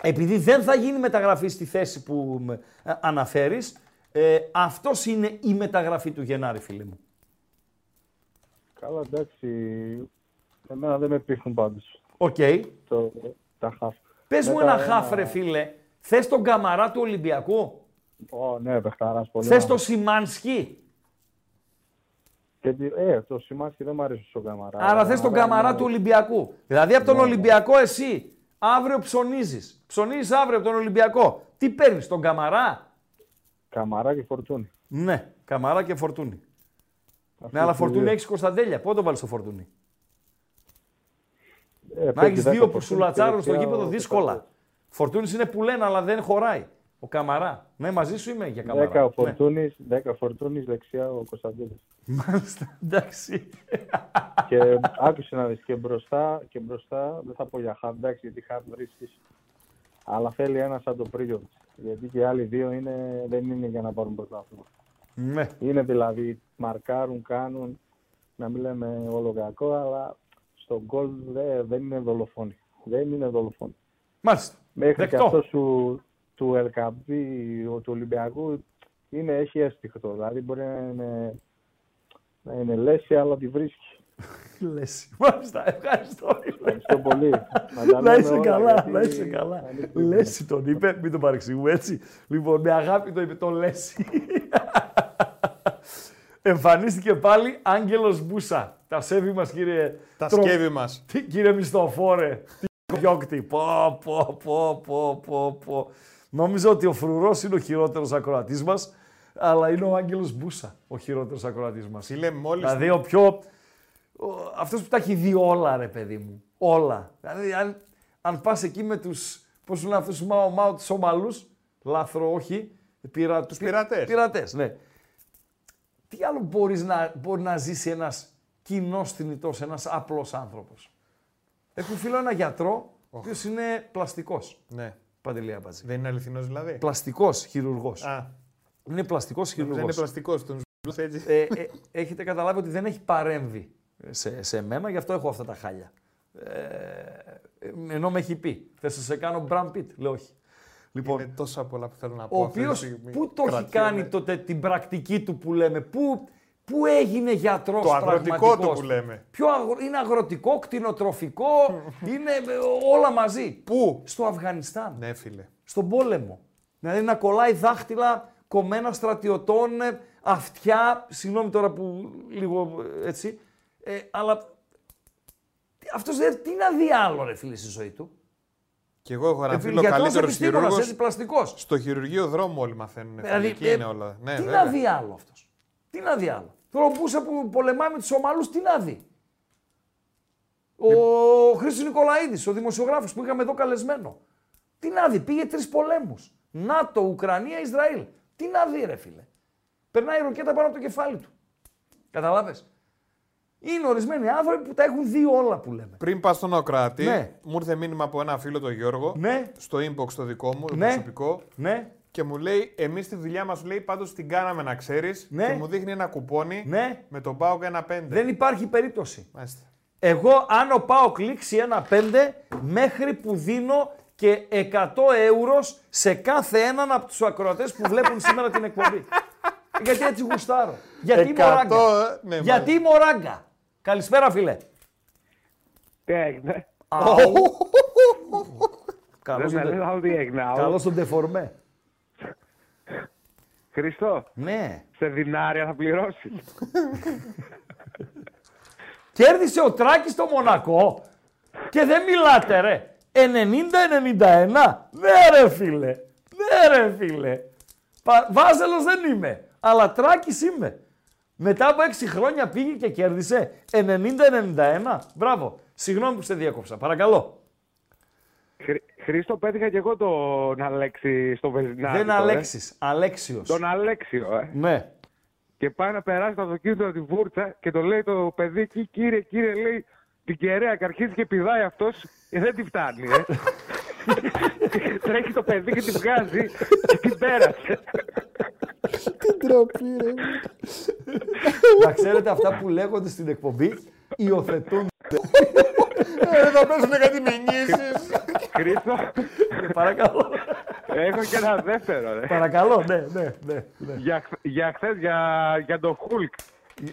επειδή δεν θα γίνει μεταγραφή στη θέση που με, ε, αναφέρεις, Ε, αυτός είναι η μεταγραφή του Γενάρη, φίλε μου. Καλά, εντάξει. Εμένα δεν με πείθουν πάντως. Οκ. Το, τα χαφ. Πες μου Μετά ένα χαφ, ρε φίλε. Θες τον Καμαρά του Ολυμπιακού; Ω, ναι, παιχταράς πολύ. Θες να- το Σιμάνσκι; Και τι- Ε, ο Σιμάνσκι δεν μου αρέσει στον Καμαρά. Άρα θες τον Καμαρά του Ολυμπιακού. Δηλαδή από τον Ναι, ναι. Ολυμπιακό εσύ αύριο ψωνίζεις. Ψωνίζεις αύριο από τον Ολυμπιακό. Τι παίρνεις, τον Καμαρά; Καμαρά και Φορτούνη. Ναι, Καμαρά και Φορτούνη. Αυτούς Ναι, αλλά τους φορτούνη δύο. έχεις Κωνσταντέλια. Πότε το βάλεις το φορτούνη. Ε, Να παίζει έχεις δέκα δύο που φορτούνη σου και λατσάρουν στο δεξιά γήπεδο ο δύσκολα. Φορτούνης είναι που λένε αλλά δεν χωράει. Ο καμαρά. Ναι, μαζί σου είμαι για καμαρά. Δέκα ο Ναι. Φορτούνης, δέκα Φορτούνης, δεξιά ο Κωνσταντίνος. Μάλιστα, εντάξει. και άκουσε να δεις και μπροστά, και μπροστά, δεν θα πω για χαβ, εντάξει, γιατί χαβ βρίσκεις. Αλλά θέλει ένα σαν τον Πρίγιοβιτς. Γιατί και οι άλλοι δύο είναι, δεν είναι για να πάρουν πρωτάθλημα. Ναι. Είναι δηλαδή, μαρκάρουν, κάνουν, να μην λέμε όλο κακό, αλλά στον γκολ δε- δεν είναι δολοφόνοι. Δεν είναι δολοφόνοι. Μάλιστα. Μέχρι Δεκτό. και αυτός του, του Ελκαμπή, ο- του Ολυμπιακού, είναι, έχει έστιχτο. Δηλαδή μπορεί να είναι, να είναι λέση, αλλά τη βρίσκει. Λέση. Μάλιστα, ευχαριστώ. Ευχαριστώ πολύ. Να τα Να λέμε είσαι όλα, καλά, γιατί να είσαι καλά. ανήκουμε. Λέση τον είπε, μην τον παρεξηγούμε έτσι. Λοιπόν, με αγάπη το είπε, τον Λέση. Εμφανίστηκε πάλι Άγγελος Μπούσα. Τα σέβη μας κύριε... Τα Τρο- σκεύη μας. Τι, κύριε Μισθοφόρε. Τι διώκτη. Πω, πω, πω, πω, πω, πω. Νόμιζα ότι ο Φρουρός είναι ο χειρότερος ακροατής μας, αλλά είναι ο Άγγελος Μπούσα ο χειρότερος ακροατής μας. Φίλε, μόλις... Δηλαδή ο πιο... ο- αυτός που τα έχει δει όλα, ρε παιδί μου. Όλα. Δηλαδή, αν, αν πας εκεί με τους, πώς σου λένε αυτούς τους μάο μάο τους Ομαλούς, λάθρο όχι, πειρα, τους πειρατές. Πειρατές, ναι. Τι άλλο μπορείς να, μπορεί να ζήσει ένας κοινός θνητός, ένας απλός άνθρωπος; Έχω φίλο ένα γιατρό, ο οποίος είναι πλαστικός. Ναι. Παντελή Αμπατζή. Δεν είναι αληθινός δηλαδή. Πλαστικός χειρουργός. Α, Είναι πλαστικός δεν χειρουργός. είναι πλαστικός. Τον ζ***ς έτσι. Ε, ε, έχετε καταλάβει ότι δεν έχει παρέμβει σε, σε μένα, γι' αυτό έχω αυτά τα χάλια. Ε, ενώ με έχει πει, θες να σε κάνω Brad Pitt, λέω όχι. Λοιπόν, Είναι τόσα πολλά που θέλω να πω. ο αυτή τη οποίος στιγμή. πού το έχει Κρατιέμαι. κάνει τότε την πρακτική του που λέμε, πού, πού έγινε γιατρός Το αγροτικό του πραγματικός; που λέμε. Ποιο αγρο- είναι αγροτικό, κτηνοτροφικό, είναι ε, όλα μαζί. Πού; Στο Αφγανιστάν Ναι, φίλε. στον πόλεμο. Δηλαδή να κολλάει δάχτυλα κομμένα στρατιωτών, ε, αυτιά, συγγνώμη τώρα που λίγο ε, έτσι, ε, αλλά τι- αυτός δεν, τι να δει άλλο ρε φίλε στη ζωή του; Και εγώ έχω ένα Ε, φίλο γιατρός καλύτερος επιστήμονας, χειρούργο. έτσι, πλαστικός. Στο χειρουργείο δρόμο όλοι μαθαίνουν. Δηλαδή, εκεί ε, είναι όλα. Ναι, τι βέβαια. να δει άλλο αυτός; Τι να δει άλλο; Τώρα ο Μπούσα που πολεμάει με τους Ομαλούς, τι να δει; Ο Χρήστος Νικολαίδης, ο δημοσιογράφος που είχαμε εδώ καλεσμένο. Τι να δει, πήγε τρεις πολέμους. ΝΑΤΟ, Ουκρανία, Ισραήλ. Τι να δει ρε φίλε; Περνάει η ροκέτα πάνω από το κεφάλι του. Καταλάβες; Είναι ορισμένοι άνθρωποι που τα έχουν δει όλα που λέμε. Πριν πας στον Ακροατή, Ναι. μου ήρθε μήνυμα από ένα φίλο τον Γιώργο Ναι. στο inbox το δικό μου, το Ναι. προσωπικό. Ναι, Και μου λέει, εμείς τη δουλειά μας λέει πάντως την κάναμε να ξέρεις. Ναι. Και μου δείχνει ένα κουπόνι ναι. με τον Πάοκ 1-5. Δεν υπάρχει περίπτωση. Μάλιστα. Εγώ, αν ο Πάο κλείξει ένα 5, μέχρι που δίνω και 100 ευρώ σε κάθε έναν από τους ακροατές που βλέπουν σήμερα την εκπομπή. Γιατί έτσι γουστάρω. Γιατί είμαι 100, ράγκα. ε, ναι, Γιατί είμαι ράγκα. Καλησπέρα, φίλε. Τι έγινε; Αου. Καλώς Δεν τον, με λέω τι έγινε. αου. καλώς τον τεφορμέ. Χριστό, Ναι. σε δινάρια θα πληρώσεις. Κέρδισε ο Τράκης το Μονακό και δεν μιλάτε ρε. 90-91. Ναι ρε φίλε. Ναι ρε φίλε. Πα- Βάζελος δεν είμαι. Αλλά Τράκης είμαι. Μετά από 6 χρόνια πήγε και κέρδισε 90-91. Μπράβο. Συγγνώμη που σε διέκοψα. Παρακαλώ. Χρήστο, πέτυχα και εγώ τον Αλέξη στο βενζινάδικο. δεν ε. Αλέξης. Αλέξιος. Τον Αλέξιο, ε. Ναι. Και πάει να περάσει το αυτοκίνητο τη βούρτσα και το λέει το παιδί εκεί, κύριε, κύριε, λέει την κεραία και αρχίζει και πηδάει αυτός. Ε, δεν τη φτάνει, ε. Τρέχει το παιδί και τη βγάζει και την πέρασε. Τι ντροπή, ρε. Να ξέρετε αυτά που λέγονται στην εκπομπή υιοθετούνται. Ε, θα πέσουν κάτι μηνύσεις. Χρήστο, Παρακαλώ. έχω και ένα δεύτερο. Ρε. Παρακαλώ, ναι, ναι, ναι. ναι. Για, χ- για χθες, για, για το Χουλκ.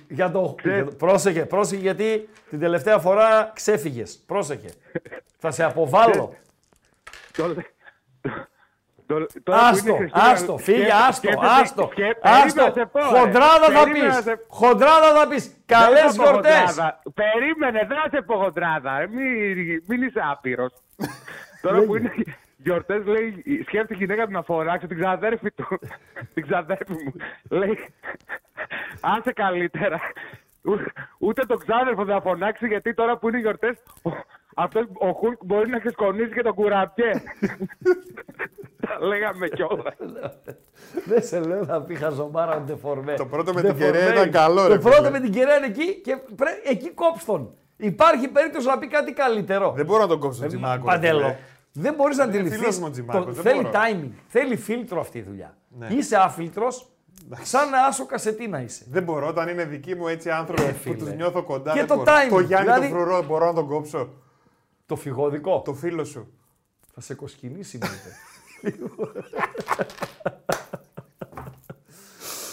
Για το... για το- Πρόσεχε, πρόσεχε γιατί την τελευταία φορά ξέφυγες. Πρόσεχε. Θα σε αποβάλω. Το, το, τώρα που Άστο, είναι Χριστούγεννα, άστο, φύγε, σκέφτε- άστο, σκέφτεται- άστο. σκέ- Άστο, περίμενε να σε πω, ρε. χοντράδα θα Περίμενε να πεις. σε- Χοντράδα θα πεις. Δεν Καλές θα πω γιορτές. χοντράδα. Περίμενε, δεν θα σε πω χοντράδα. ρε. Μην, μην είσαι άπειρος. Τώρα που είναι γιορτές, λέει, σκέφτεται η γυναίκα του να φωνάξει την ξαδέρφη του. την ξαδέρφη μου. λέει, άσε καλύτερα. Ού- Ούτε τον ξάδερφο δεν θα φωνάξει γιατί τώρα που είναι γιορτές, αυτός ο Χουλκ μπορεί να ξεσκονίσει και τον κουραμπιέ. Τα λέγαμε κιόλας. Δεν σε λέω να πει χαζομάρα ντεφορμέ. Το πρώτο με την κεραία ήταν καλό, ρε Το πρώτο φίλε. με την κεραία είναι εκεί και πρέ- εκεί κόψ' τον. Υπάρχει περίπτωση να πει κάτι καλύτερο. Δεν μπορώ να τον κόψω τον Τζιμάκο. ρε Παντέλο. φίλε. Δεν μπορείς να Είναι αντιληφθείς. φίλος μου ο Τζιμάκος, δεν Θέλει μπορώ. timing. Θέλει φίλτρο αυτή η δουλειά. Ναι. Είσαι άφιλτρος, σαν άσο κασετίνα είσαι. Δεν μπορώ, όταν είναι δικοί μου έτσι άνθρωποι που φίλε. τους νιώθω κοντά. Και δεν το μπορώ. timing, Το Γιάννη δηλαδή- το φρουρό μπορώ να τον κόψω. Το φυγοδικό. Το φίλο σου. Θα σε κοσκινήσει μου είπε.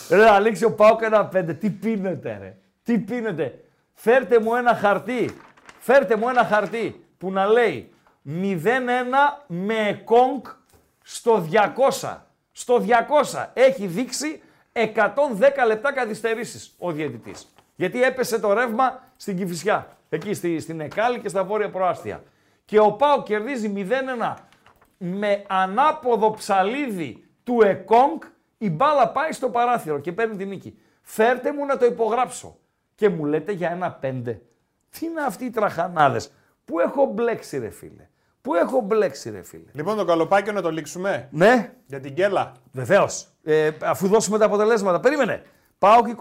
Ρε Αλέξιο πάω και ένα πέντε. Τι πίνετε ρε. Τι πίνετε. Φέρτε μου ένα χαρτί. Φέρτε μου ένα χαρτί που να λέει 0-1 με κόγκ στο 200. Στο 200 έχει δείξει 110 λεπτά καθυστερήσεις ο διαιτητής. Γιατί έπεσε το ρεύμα στην Κηφισιά. Εκεί στη, στην Εκάλη και στα βόρεια προάστια. Και ο Πάο κερδίζει 0-1 με ανάποδο ψαλίδι του Εκόνγκ, η μπάλα πάει στο παράθυρο και παίρνει την νίκη. Φέρτε μου να το υπογράψω. Και μου λέτε για ένα πέντε. Τι είναι αυτοί οι τραχανάδες; Πού έχω μπλέξει ρε φίλε; Πού έχω μπλέξει ρε φίλε; Λοιπόν, το καλοπάκιο να το λήξουμε. Ναι, Για την κέλα. βεβαίως. Ε, αφού δώσουμε τα αποτελέσματα. Περίμενε. Πάω και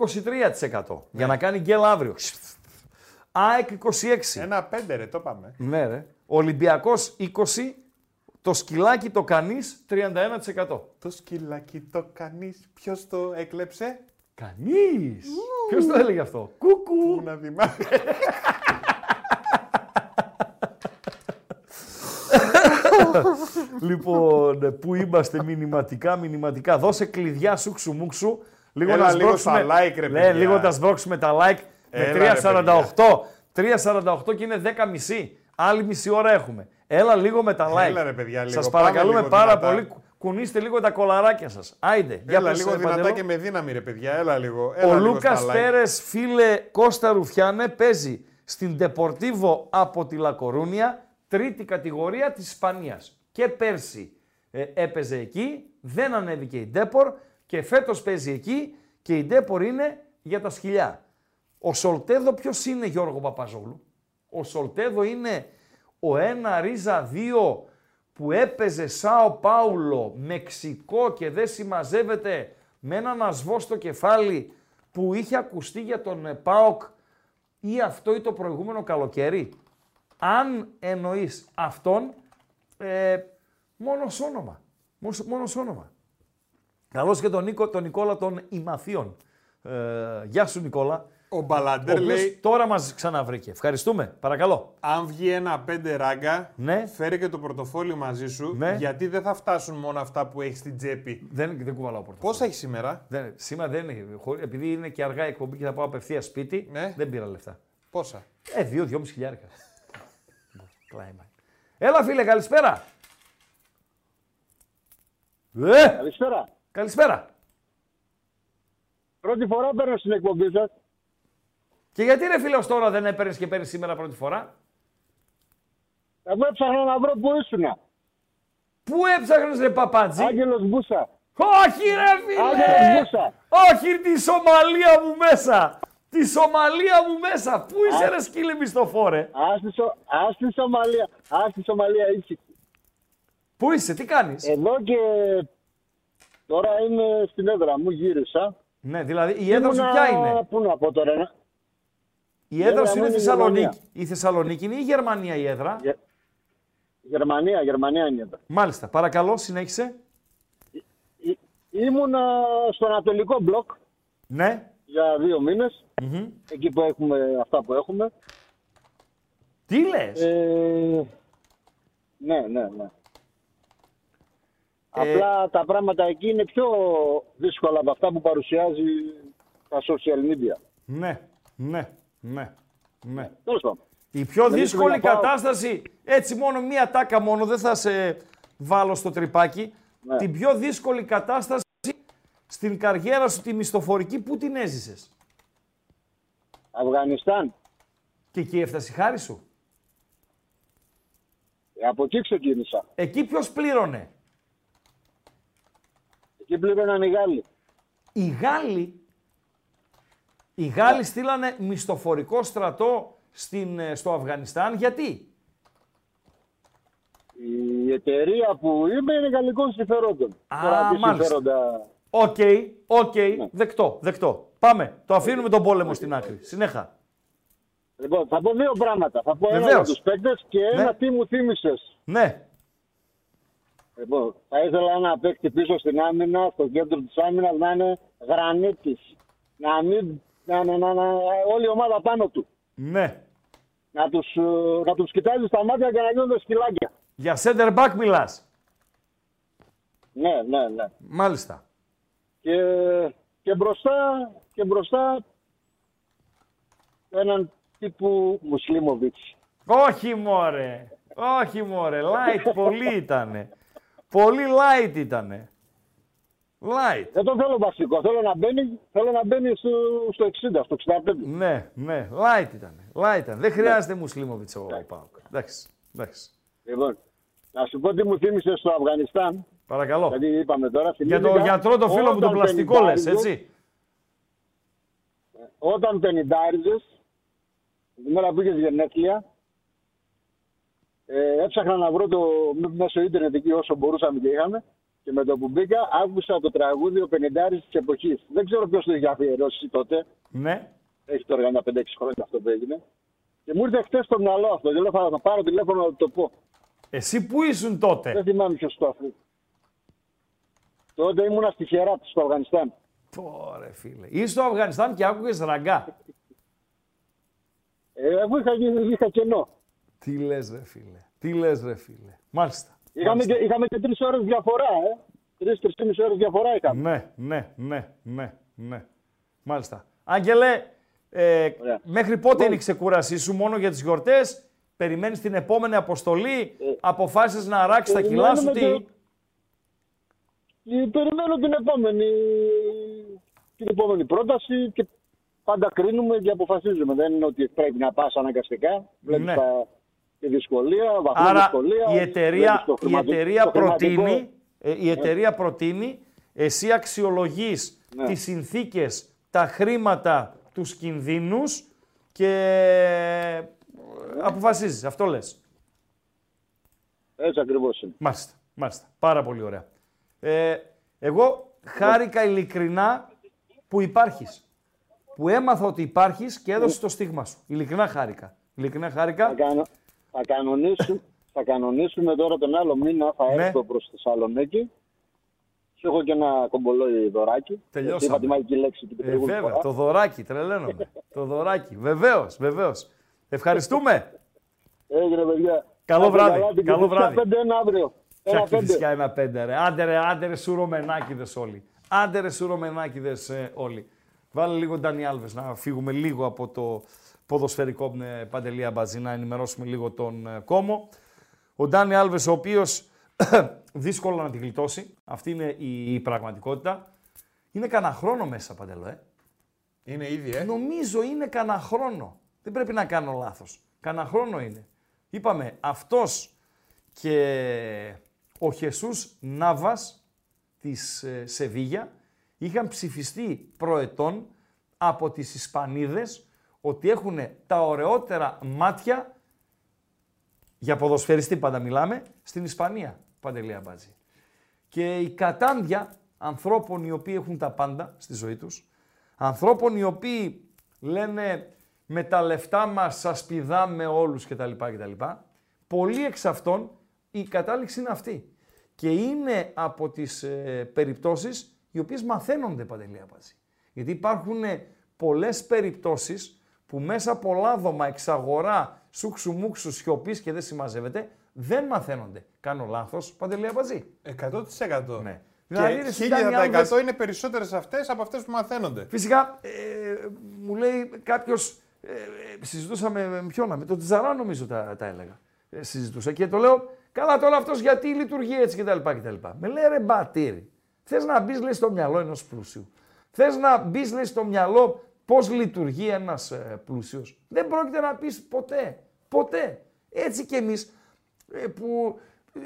23% για να κάνει γκέλ αύριο. ΑΕΚ 26. Ένα πέντε ρε, το πάμε. Ναι, ρε. Ολυμπιακός 20. Το σκυλάκι το κανείς 31%. Το σκυλάκι το κανείς. Ποιος το έκλεψε; Κανείς. Ποιος το έλεγε αυτό; Κούκου. Πού να θυμάμαι. λοιπόν, πού είμαστε μηνυματικά, μηνυματικά. Δώσε κλειδιά σούξου μουξου. Λίγο Έλα να λίγο σμπρώξουμε. στα like, ρε Ναι, παιδιά. λίγο να σμπρώξουμε τα like Έλα, με ρε 3.48. 3.48 και είναι 10 μισή. Άλλη μισή ώρα έχουμε. Έλα λίγο με τα like. Έλα, ρε παιδιά, λίγο. Σας Πάμε παρακαλούμε λίγο πάρα δυνατά. πολύ. κου- Κουνήστε λίγο τα κολαράκια σας. Άιντε. για Έλα πες, λίγο ε, δυνατά Παντέλο. και με δύναμη, ρε παιδιά. Έλα λίγο. Έλα Ο λίγο Λούκας στα like. Πέρες, φίλε Κώστα Ρουφιάνε, παίζει στην Deportivo από τη Λακορούνια, τρίτη κατηγορία της Ισπανίας. Και πέρσι ε, έπαιζε εκεί, δεν ανέβηκε η Ντέπορ και φέτος παίζει εκεί και η Ντέπορ είναι για τα σκυλιά. Ο Σολτέδο ποιος είναι Γιώργο Παπαζόγλου. Ο Σολτέδο είναι ο ένα ρίζα δύο που έπαιζε Σάο Πάουλο, Μεξικό και δεν συμμαζεύεται με έναν ασβό στο κεφάλι που είχε ακουστεί για τον ε, ΠΑΟΚ ή αυτό ή το προηγούμενο καλοκαίρι. Αν εννοείς αυτόν, ε, μόνος σ' όνομα. Μόνος, σ- μόνος σ' όνομα. Καλώς και τον, Νίκο, τον Νικόλα των Ημαθίων. Ε, γεια σου Νικόλα. Ο Ο Μπαλαντέρ οποίος λέει, τώρα μας ξαναβρήκε. Ευχαριστούμε. Παρακαλώ. αν βγει ένα πέντε ράγκα, Ναι. φέρε και το πορτοφόλι μαζί σου, Ναι. γιατί δεν θα φτάσουν μόνο αυτά που έχεις στην τσέπη. Δεν, δεν κουβαλάω πορτοφόλι. Πόσα έχεις σήμερα, Δεν, σήμερα δεν είναι. χωρί- Επειδή είναι και αργά η εκπομπή και θα πάω απευθείας σπίτι, Ναι. δεν πήρα λεφτά. πόσα; Ε, δύο, δυόμιση χιλιάρικα. Κλάιμα. Έλα φίλε, καλησπέρα. Ε, Καλησπέρα. καλησπέρα. Πρώτη φορά παίρνω στην εκπομπή σας. Και γιατί ρε φίλε ως τώρα δεν έπαιρνες και παίρνεις σήμερα πρώτη φορά; Εγώ έψαχνα να βρω που ήσουν. Πού έψαχνες ρε παπάτζι. Άγγελος Μπούσα. Όχι ρε φίλε. Άγγελος Μπούσα. Όχι τη Σομαλία μου μέσα. Τη Σομαλία μου μέσα. Πού είσαι Α. ρε σκύλε μισθοφόρε; Α στη Σο- ας στη Σομαλία. Α στη Σομαλία ήσυχη. Πού είσαι, τι κάνεις; Εδώ και τώρα είμαι στην έδρα μου, γύρισα. Ναι, δηλαδή η έδρα σου Ήμουνα- ποια είναι; Πού να πω τώρα, να- Η έδρα έδρα σου μου είναι είναι η Θεσσαλονίκη. Γερμανία. Η Θεσσαλονίκη είναι ή η Γερμανία η έδρα. Γερμανία, Γερμανία είναι η έδρα. Μάλιστα. Παρακαλώ, συνέχισε. Ή- Ήμουνα στο Ανατολικό μπλοκ Ναι. για δύο μήνες. Μμμ. Εκεί που έχουμε αυτά που έχουμε. Τι λες; Ε, ναι, ναι, ναι. Ε, Απλά τα πράγματα εκεί είναι πιο δύσκολα από αυτά που παρουσιάζει τα social media. Ναι, ναι, ναι, ναι. Τέλος πάντων. Η πιο Δηλαδή, δύσκολη να πάω- κατάσταση, έτσι μόνο μία τάκα μόνο, δεν θα σε βάλω στο τρυπάκι. Ναι. Την πιο δύσκολη κατάσταση στην καριέρα σου τη μισθοφορική, πού την έζησες; Αφγανιστάν. Και εκεί έφτασε η χάρη σου; Ε, από εκεί ξεκίνησα. Εκεί ποιος πλήρωνε; Εκεί πλήρωναν οι Γάλλοι. Οι Γάλλοι, οι Γάλλοι στείλανε μισθοφορικό στρατό στην, ε, στο Αφγανιστάν. Γιατί; Η εταιρεία που είμαι είναι γαλλικών συμφερόντων. Α, Τώρα τι μάλιστα. συμφέροντα... Οκ, οκ, Ναι. δεκτό, δεκτό. Πάμε, το αφήνουμε τον πόλεμο στην άκρη. Συνέχισε. Λοιπόν, θα πω δύο πράγματα. Θα πω ένα Βεβαίως. για τους παίκτες και ένα Ναι. τι μου θύμισες. Ναι, Λοιπόν, θα ήθελα ένα παίκτη πίσω στην άμυνα, στο κέντρο της άμυνας, να είναι γρανίτης. Να μην... Να, να, να, να- όλη η ομάδα πάνω του. ναι. Να τους, ε, να τους κοιτάζει στα μάτια και να γίνονται σκυλάκια. Για center back μιλάς. Ναι, ναι, ναι. Μάλιστα. Και, και μπροστά, και μπροστά έναν τύπου Μουσλίμοβιτς. Όχι μωρέ, όχι μωρέ, light πολύ ήτανε. Πολύ light ήτανε. Light. Δεν τον θέλω βασικό. Θέλω να μπαίνει, θέλω να μπαίνει στο, στο 60, στο 65. Ναι, ναι, light ήτανε. Light ήταν. Δεν χρειάζεται Μουσλίμοβιτς ο Πάουκ. Εντάξει, εντάξει. Λοιπόν, να σου πω τι μου θύμισε στο Αφγανιστάν. Παρακαλώ. Γιατί είπαμε τώρα. Για το θυμήθηκα γιατρό το φίλο μου τον όταν πλαστικό λες, πενηντάριζες- έτσι. Όταν πενιντάριζες, τη μέρα που είχες γενέθλια, ε, έψαχνα να βρω το μέσω ίντερνετ εκεί όσο μπορούσαμε και είχαμε και με το που μπήκα άκουσα το τραγούδι «Ο Πενιντάρης της εποχής». Δεν ξέρω ποιος το είχε αφιερώσει τότε. Ναι. Έχει τώρα ένα 5-6 χρόνια αυτό που έγινε. Και μου ήρθε χτες στο μυαλό αυτό. Και λέω θα θα πάρω τηλέφωνο να το πω. Εσύ που ήσουν τότε. Δεν θυμάμαι ποιος το αφού. Τότε ήμουνα στη Χεράτ στο Αφγανιστάν. Πόρε φίλε. Είσαι στο Αφγανιστάν και άκουγες ραγκά. Ε, εγώ είχα, είχα κενό. Τι λες ρε φίλε. Τι λες ρε φίλε. Μάλιστα. Είχαμε και, είχαμε και τρεις ώρες διαφορά, ε. Τρει-τρει και μισή ώρες διαφορά είχαμε. Ναι, ναι, ναι, ναι, ναι. Μάλιστα. Άγγελε, ε, μέχρι πότε είναι η ξεκούρασή σου, μόνο για τις γιορτές, περιμένεις την επόμενη αποστολή, αποφάσισες να αράξεις τα κιλά σου, τι... περιμένουμε Ε, Περιμένω την επόμενη, την επόμενη πρόταση και πάντα κρίνουμε και αποφασίζουμε. Δεν είναι ότι πρέπει να πας αναγκαστικά. Βλέπεις Ναι. τα, τη δυσκολία, βαθμό Άρα δυσκολίας. η εταιρεία, βλέπεις το η χρηματι- εταιρεία το χρηματικό. προτείνει, ε, η εταιρεία προτείνει, εσύ αξιολογείς Ναι. τις συνθήκες, τα χρήματα, τους κινδύνους και ε, αποφασίζεις. Αυτό λες. Έτσι ακριβώς είναι. Μάλιστα, μάλιστα. Πάρα πολύ ωραία. Ε, εγώ χάρηκα ειλικρινά που υπάρχεις. Που έμαθα ότι υπάρχεις και έδωσες το στίγμα σου. Ειλικρινά χάρηκα. Ειλικρινά χάρηκα. Θα, κανο, θα, κανονίσουμε, θα κανονίσουμε τώρα τον άλλο μήνα, θα Ναι. έρθω προς Θεσσαλονίκη. Σου έχω και ένα κομπολόι δωράκι. Τελειώσαμε. Γιατί Είπα τη μαγική λέξη και την Ε, προηγούμενη βέβαια, φορά. το δωράκι, τρελαίνομαι. το δωράκι. Βεβαίως, βεβαίως. Ευχαριστούμε. Έγινε, παιδιά. Καλό Άντε βράδυ, καλά, την καλό Κυριακή βράδυ. πέντε ένα αύριο. Ποια Ένα πέντε. φυσικά ένα πέντε, ρε. Άντε ρε, άντε ρε σουρωμενάκιδες όλοι. Άντε ρε σουρωμενάκιδες ε, όλοι. Βάλε λίγο Ντάνι Άλβες να φύγουμε λίγο από το ποδοσφαιρικό ε, Παντελή Αμπατζή, να ενημερώσουμε λίγο τον ε, κόμο. Ο Ντάνι Άλβες, ο οποίος δύσκολο να τη γλιτώσει. Αυτή είναι η, η πραγματικότητα. Είναι κανένα χρόνο μέσα, Παντελό, ε. Είναι ήδη, ε. Νομίζω είναι κανένα χρόνο. Δεν πρέπει να κάνω λάθος. Κανένα χρόνο είναι. Είπαμε, αυτός και ο Χεσούς Νάβας της ε, Σεβίγια είχαν ψηφιστεί προετών από τις Ισπανίδες ότι έχουν τα ωραιότερα μάτια για ποδοσφαιριστή πάντα μιλάμε, στην Ισπανία, Παντελή Αμπάτζη. Και η κατάντια ανθρώπων οι οποίοι έχουν τα πάντα στη ζωή τους, ανθρώπων οι οποίοι λένε με τα λεφτά μας σας πηδάμε όλους κτλ. κτλ. Πολλοί εξ αυτών η κατάληξη είναι αυτή. Και είναι από τις ε, περιπτώσεις οι οποίες μαθαίνονται Παντελή Αμπάτζη. Γιατί υπάρχουν πολλές περιπτώσεις που μέσα από λάδωμα, εξαγορά, σούξου μουξου σιωπής και δεν συμμαζεύεται, δεν μαθαίνονται. Κάνω λάθος, Παντελή Αμπατζή. 100%. Ναι. Και Δηλαδή, ρε, εσύ, Ντάνι 1000% Άλβες- είναι περισσότερες αυτές από αυτές που μαθαίνονται. Φυσικά, ε, μου λέει κάποιος. Ε, ε, συζητούσαμε με ποιον, με τον Τζαρά νομίζω τα, τα έλεγα. Ε, συζητούσα και το λέω, καλά τώρα αυτός γιατί λειτουργεί έτσι κτλ. κτλ. Με λέει ρε μπατήρι, θες να μπεις λέει στο μυαλό ενός πλούσιου. Θες να μπεις λέει στο μυαλό πώς λειτουργεί ένας ε, πλούσιος. Δεν πρόκειται να πεις ποτέ. Ποτέ. Έτσι κι εμείς που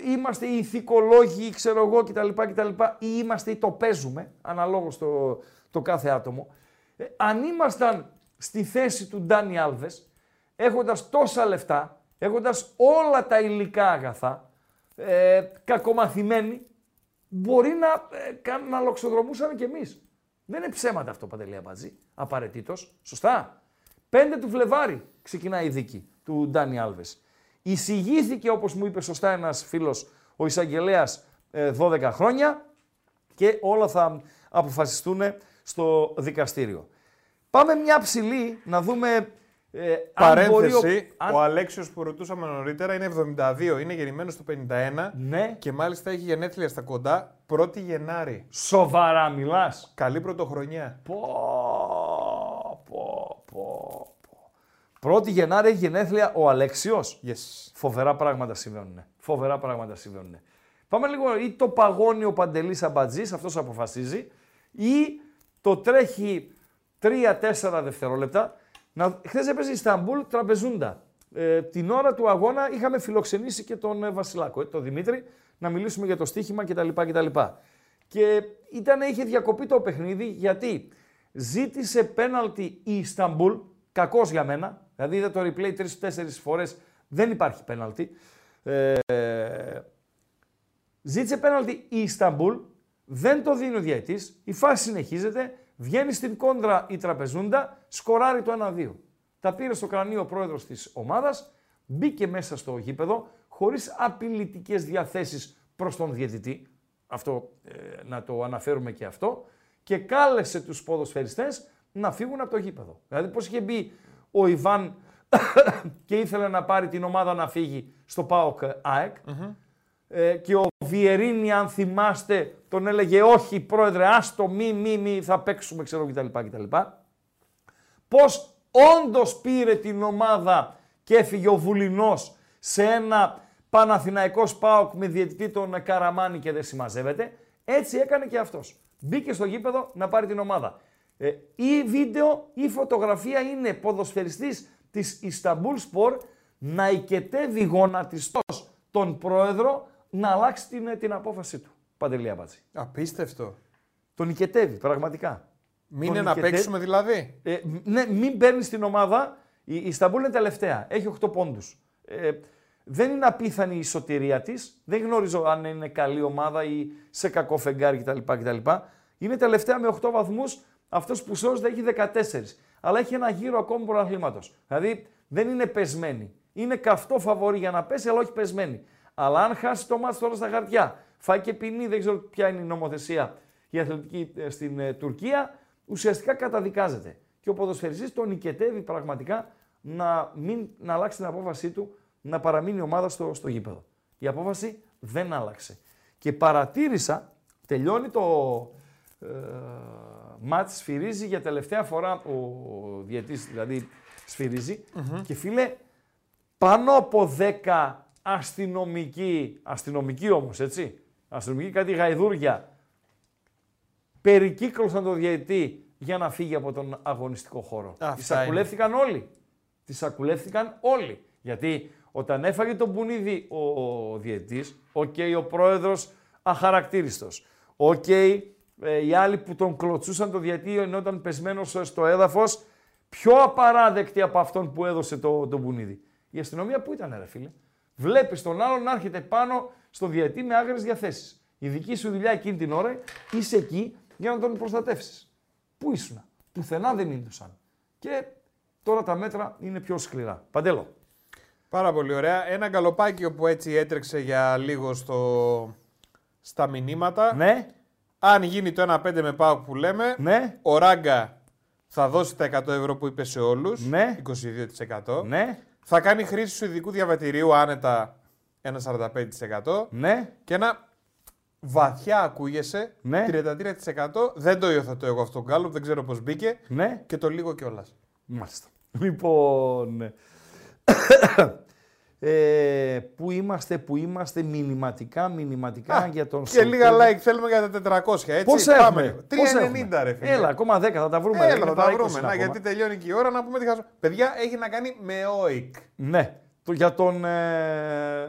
είμαστε οι ηθικολόγοι, ξέρω εγώ κτλ. κτλ ή είμαστε ή το παίζουμε, αναλόγως το, το κάθε άτομο. Ε, αν ήμασταν στη θέση του Ντάνι Άλβες, έχοντας τόσα λεφτά, έχοντας όλα τα υλικά αγαθά, ε, κακομαθημένοι, μπορεί να, ε, κα- να λοξοδρομούσαμε κι εμείς. Δεν είναι ψέματα αυτό, Παντελή Αμπατζή, απαραίτητος. Σωστά. 5 του Φλεβάρι ξεκινάει η δίκη του Ντάνι Άλβες. Εισηγήθηκε, όπως μου είπε σωστά ένας φίλος, ο εισαγγελέας 12 χρόνια και όλα θα αποφασιστούν στο δικαστήριο. Πάμε μια ψηλή να δούμε ε, αν μπορεί... Παρένθεση, αν- ο Αλέξιος που ρωτούσαμε νωρίτερα είναι 72, είναι γεννημένος το 51 Ναι. και μάλιστα έχει γενέθλια στα κοντά 1η Γενάρη. Σοβαρά μιλάς. Καλή πρωτοχρονιά. Πω, πω, πω, πω. Πρώτη Γενάρη έχει γενέθλια ο Αλέξιος. Yes. Φοβερά πράγματα συμβαίνουν. Φοβερά πράγματα συμβαίνουν. Πάμε λίγο ή το παγώνει ο Παντελής Αμπατζής, αυτός αποφασίζει, ή το τρέχει 3-4 δευτερόλεπτα. Να... Χθες έπαιζε η Ισταμπούλ τραπεζούντα. Ε, την ώρα του αγώνα είχαμε φιλοξενήσει και τον ε, Βασιλάκο, ε, τον Δημήτρη, να μιλήσουμε για το στοίχημα κτλ. κτλ. Και ήταν, είχε διακοπεί το παιχνίδι γιατί ζήτησε πέναλτι η Ισταμπούλ, κακός για μένα, δηλαδή είδα το replay τρεις-τέσσερις φορές, δεν υπάρχει πέναλτι. Ε, ζήτησε πέναλτι η Ισταμπούλ, δεν το δίνει ο διαιτής, η φάση συνεχίζεται, βγαίνει στην κόντρα η τραπεζούντα, σκοράρει το 1-2. Τα πήρε στο κρανίο ο πρόεδρος της ομάδας, μπήκε μέσα στο γήπεδο, χωρίς απειλητικές διαθέσεις προς τον διαιτητή, αυτό ε, να το αναφέρουμε και αυτό, και κάλεσε τους ποδοσφαιριστές να φύγουν από το γήπεδο. Δηλαδή πώς είχε μπει ο Ιβάν και ήθελε να πάρει την ομάδα να φύγει στο ΠΑΟΚ ΑΕΚ, ε, και ο Βιερίνη, αν θυμάστε, τον έλεγε όχι πρόεδρε, άστο, μη, μη, μη, θα παίξουμε, ξέρω κτλ. κτλ. Πώς όντως πήρε την ομάδα και έφυγε ο Βουλινός σε ένα Παναθηναϊκός ΣΠΑΟΚ με διαιτητή τον Καραμάνη και δεν συμμαζεύεται, έτσι έκανε και αυτός. Μπήκε στο γήπεδο να πάρει την ομάδα. Ε, ή βίντεο ή φωτογραφία είναι ποδοσφαιριστής της Ισταμπούλ Σπορ να οικετεύει γονατιστός τον πρόεδρο να αλλάξει την, την απόφαση του. Παντελή Αμπάτση. Απίστευτο. Τον οικετεύει, πραγματικά. Μην Τον είναι να οικετεύει. παίξουμε δηλαδή. Ε, μ- ναι, μην παίρνει την ομάδα. Η, η Ισταμπούλ είναι τελευταία. Έχει 8 πόντους. Ε, δεν είναι απίθανη η σωτηρία της. Δεν γνωρίζω αν είναι καλή ομάδα ή σε κακό φεγγάρι κτλ. κτλ. Είναι τελευταία με 8 βαθμούς. Αυτός που σώζεται έχει 14. Αλλά έχει ένα γύρο ακόμη πρωταθλήματος. Δηλαδή δεν είναι πεσμένη. Είναι καυτό φαβορή για να πέσει, αλλά όχι πεσμένη. Αλλά αν χάσει το μάτι τώρα στα χαρτιά, φάει και ποινή, δεν ξέρω ποια είναι η νομοθεσία η αθλητική ε, στην ε, Τουρκία, ουσιαστικά καταδικάζεται. Και ο ποδοσφαιριστής τον νικετεύει πραγματικά να, μην, να αλλάξει την απόφασή του να παραμείνει η ομάδα στο, στο γήπεδο. Η απόφαση δεν άλλαξε. Και παρατήρησα, τελειώνει το ε, μάτς, σφυρίζει για τελευταία φορά ο διαιτητής, δηλαδή σφυρίζει. Και φίλε, πάνω από 10 αστυνομικοί, αστυνομικοί όμως, έτσι, αστυνομικοί κάτι γαϊδούρια, περικύκλωσαν το διαιτητή για να φύγει από τον αγωνιστικό χώρο. Αυτά Τις σακουλεύτηκαν όλοι. Τις σακουλεύτηκαν όλοι. Γιατί όταν έφαγε τον Μπουνίδη ο, ο διαιτητής, οκ, ο πρόεδρος αχαρακτήριστος. Οκ, ε, οι άλλοι που τον κλωτσούσαν το διαιτητή ενώ ήταν πεσμένος ε, στο έδαφος, πιο απαράδεκτη από αυτόν που έδωσε το, τον Μπουνίδη. Η αστυνομία που ήταν, ρε φίλε; Βλέπεις τον άλλον να έρχεται πάνω στο διαιτητή με άγριες διαθέσεις. Η δική σου δουλειά εκείνη την ώρα είσαι εκεί για να τον προστατεύσεις. Πού ήσουν, πουθενά δεν ήσουν. Και τώρα τα μέτρα είναι πιο σκληρά. Παντελή. Πάρα πολύ ωραία. Ένα γκαλοπάκι που έτσι έτρεξε για λίγο στο... στα μηνύματα. Ναι. Αν γίνει το 1-5 με πάω που λέμε, ναι. ο Ράγκα θα δώσει τα 100 ευρώ που είπε σε όλους. Ναι. 22%. Ναι. Θα κάνει χρήση του ειδικού διαβατηρίου άνετα ένα 45%. Ναι. Και ένα βαθιά ακούγεσαι Ναι. 33%. Δεν το υιοθετώ εγώ αυτό το γκάλουπ, δεν ξέρω πώς μπήκε. Ναι. Και το λίγο κιόλας. Μάλιστα. Λοιπόν. Ε, πού είμαστε, πού είμαστε, μηνυματικά, μηνυματικά για τον Και λίγα Σωτήρη. like θέλουμε για τα 400. Έτσι, Πόσα πάμε. έχουμε, πόσα 3,90 έχουμε. ρε φίλε. Έλα, ακόμα 10 θα τα βρούμε. ρε, Έλα, είναι θα τα τα 20 βρούμε. Να, ακόμα. γιατί τελειώνει και η ώρα να πούμε τι χαζό. Παιδιά, έχει να κάνει με OIC. Ναι. Το, για τον ε,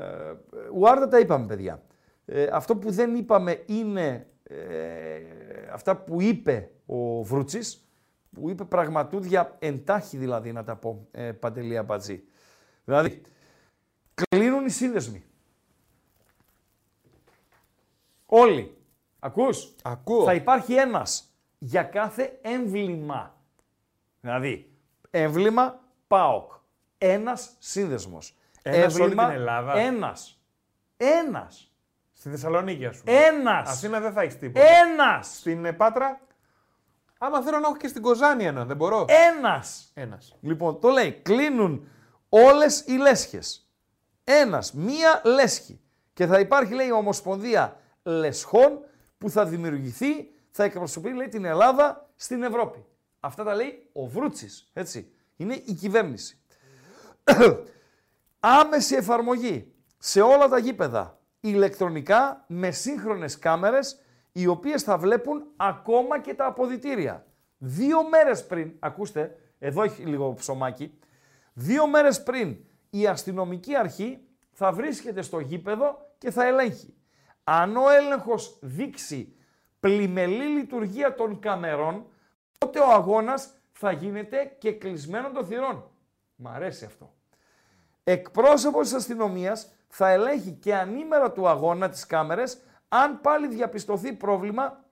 Ουάρντα τα είπαμε, παιδιά. Ε, αυτό που δεν είπαμε είναι ε, αυτά που είπε ο Βρούτσης, που είπε πραγματούδια εντάχει δηλαδή να τα πω, ε, Παντελή Αμπατζή. Δηλαδή, κλείνουν οι σύνδεσμοι. Όλοι. Ακούς; Ακούω. Θα υπάρχει ένας για κάθε έμβλημα. Δηλαδή, έμβλημα ΠΑΟΚ. Ένας σύνδεσμος. Ένας όλη την Ελλάδα. Ένας. Ένας. Στη Θεσσαλονίκη, ας πούμε. Ένας. Αθήνα δεν θα έχεις τίποτα. Ένας. Στην ε, Πάτρα. Άμα θέλω να έχω και στην Κοζάνη ένα, δεν μπορώ. Ένας. Ένας. Λοιπόν, το λέει, κλείνουν όλες οι λέσχες. Ένας, μία λέσχη. Και θα υπάρχει, λέει, η Ομοσπονδία Λεσχών που θα δημιουργηθεί, θα εκπροσωπεί, λέει, την Ελλάδα στην Ευρώπη. Αυτά τα λέει ο Βρούτσης, έτσι. Είναι η κυβέρνηση. Άμεση εφαρμογή σε όλα τα γήπεδα ηλεκτρονικά με σύγχρονες κάμερες οι οποίες θα βλέπουν ακόμα και τα αποδητήρια. Δύο μέρες πριν, ακούστε, εδώ έχει λίγο ψωμάκι, δύο μέρες πριν η αστυνομική αρχή θα βρίσκεται στο γήπεδο και θα ελέγχει. Αν ο έλεγχος δείξει πλημελή λειτουργία των καμερών, τότε ο αγώνας θα γίνεται κεκλεισμένων των θυρών. Μ' αρέσει αυτό. Εκπρόσωπος της αστυνομίας θα ελέγχει και ανήμερα του αγώνα τις κάμερες, αν πάλι διαπιστωθεί πρόβλημα,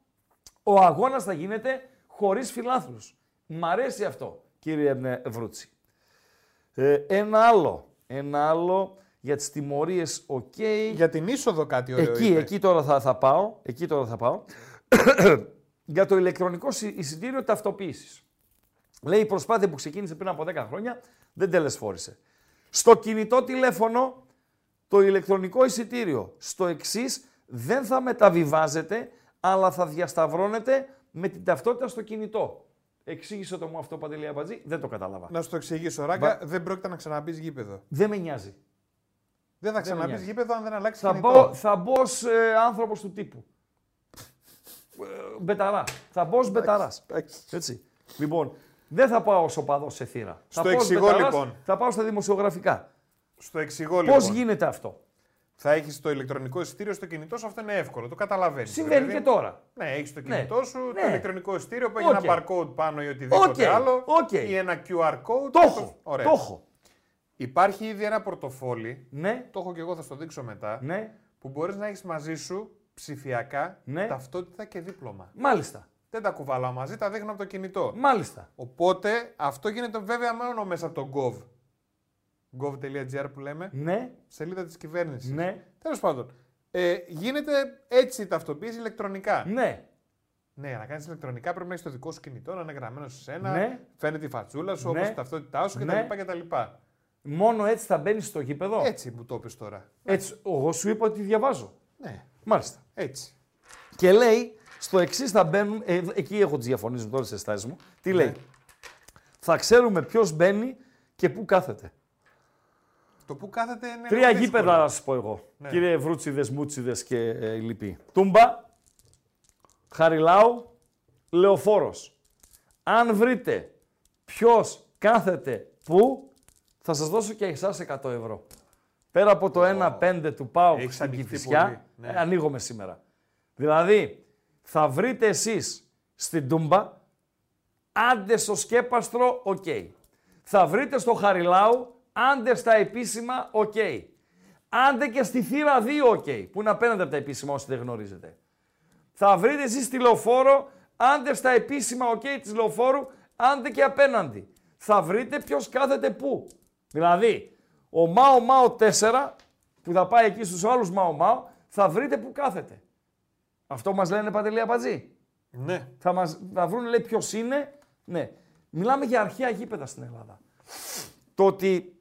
ο αγώνας θα γίνεται χωρίς φιλάθλους. Μ' αρέσει αυτό, κύριε ε, Βρούτση. Ε, ένα άλλο, ένα άλλο για τις τιμωρίες, οκ. Για την είσοδο κάτι ωραίο Εκεί, είπε. εκεί τώρα θα, θα πάω, εκεί τώρα θα πάω. για το ηλεκτρονικό συ- εισιτήριο ταυτοποίησης. Λέει η προσπάθεια που ξεκίνησε πριν από 10 χρόνια δεν τελεσφόρησε. Στο κινητό τηλέφωνο το ηλεκτρονικό εισιτήριο στο εξής δεν θα μεταβιβάζεται αλλά θα διασταυρώνεται με την ταυτότητα στο κινητό. Εξήγησε το μου αυτό Παντελή Αμπατζή, δεν το κατάλαβα. Να σου το εξηγήσω, Ράγκα, Μπα- δεν πρόκειται να ξαναμπείς γήπεδο. Δεν με νοιάζει. Δεν θα με ξαναμπείς νοιάζει. γήπεδο αν δεν αλλάξει Θα κινητό. μπω, θα μπως ως ε, άνθρωπος του τύπου. Ε, Μπεταρά. Θα μπω ως μπεταράς. Έτσι. Λοιπόν, δεν θα πάω ως οπαδός σε θύρα. Στο θα πάω ως εξηγώ, μπεταράς, λοιπόν. Θα πάω στα δημοσιογραφικά. Στο εξηγώ Πώς λοιπόν. γίνεται αυτό; Θα έχεις το ηλεκτρονικό εισιτήριο στο κινητό σου, αυτό είναι εύκολο, το καταλαβαίνεις. Συμβαίνει και τώρα. Ναι, έχεις το Ναι. κινητό σου, Ναι. το ηλεκτρονικό εισιτήριο που έχει Οκ. ένα barcode πάνω ή οτιδήποτε Οκ. άλλο. Οκ. Ή ένα QR code. Το έχω. Ωραία. Το έχω. Υπάρχει ήδη ένα πορτοφόλι. Ναι. Το έχω και εγώ, θα στο δείξω μετά. Ναι. Που μπορείς να έχεις μαζί σου ψηφιακά Ναι. ταυτότητα και δίπλωμα. Μάλιστα. Δεν τα κουβαλάω μαζί, τα δείχνω από το κινητό. Μάλιστα. Οπότε αυτό γίνεται βέβαια μόνο μέσα από το gov. gov.gr που λέμε. Ναι. Σελίδα της κυβέρνησης. Ναι. Τέλος πάντων. Ε, γίνεται έτσι η ταυτοποίηση ηλεκτρονικά. Ναι. Ναι, για να κάνεις ηλεκτρονικά πρέπει να έχεις το δικό σου κινητό, να είναι γραμμένο σε σένα. Ναι. Φαίνεται η φατσούλα σου, Ναι. όπως η ταυτότητά σου Ναι. κτλ. κτλ. Μόνο έτσι θα μπαίνεις στο γήπεδο; Έτσι μου το είπε τώρα. Έτσι. Εγώ σου είπα ότι διαβάζω. Ναι. Μάλιστα. Έτσι. Και λέει, στο εξής θα μπαίνουν, ε, εκεί έχω τις διαφωνίες τώρα στι αισθάσει μου. Τι λέει, Θα ξέρουμε ποιος μπαίνει και πού κάθεται. Το που κάθεται είναι. Τρία λίγο δύσκολο. γήπεδα να σας πω εγώ. Ναι. Κύριε Βρούτσιδες, Μούτσιδες και ε, οι λοιποί. Τούμπα, Χαριλάου, Λεωφόρος. Αν βρείτε ποιος κάθεται πού, θα σας δώσω και εσάς 100 ευρώ. Πέρα από το 1-5 του ΠΑΟΚ Έχεις στην ανοιχτεί Κηφισιά, πολύ, ναι. ε, ανοίγομαι σήμερα. Δηλαδή, θα βρείτε εσείς στην Τούμπα, άντε στο σκέπαστρο, οκ. Θα βρείτε στο Χαριλάου, άντε στα επίσημα, οκ. Άντε και στη θύρα 2, οκ, που είναι απέναντι από τα επίσημα όσοι δεν γνωρίζετε. Θα βρείτε εσείς στη λεωφόρο, άντε στα επίσημα, οκ, της λεωφόρου, άντε και απέναντι. Θα βρείτε ποιος κάθεται πού. Δηλαδή, ο Μάο Μάο 4, που θα πάει εκεί στους άλλους Μάο Μάο, θα βρείτε πού κάθεται. Αυτό μας λένε Παντελή Αμπατζή; Ναι. Θα μας θα βρουν λέει ποιος είναι. Ναι. Μιλάμε για αρχαία γήπεδα στην Ελλάδα. Το ότι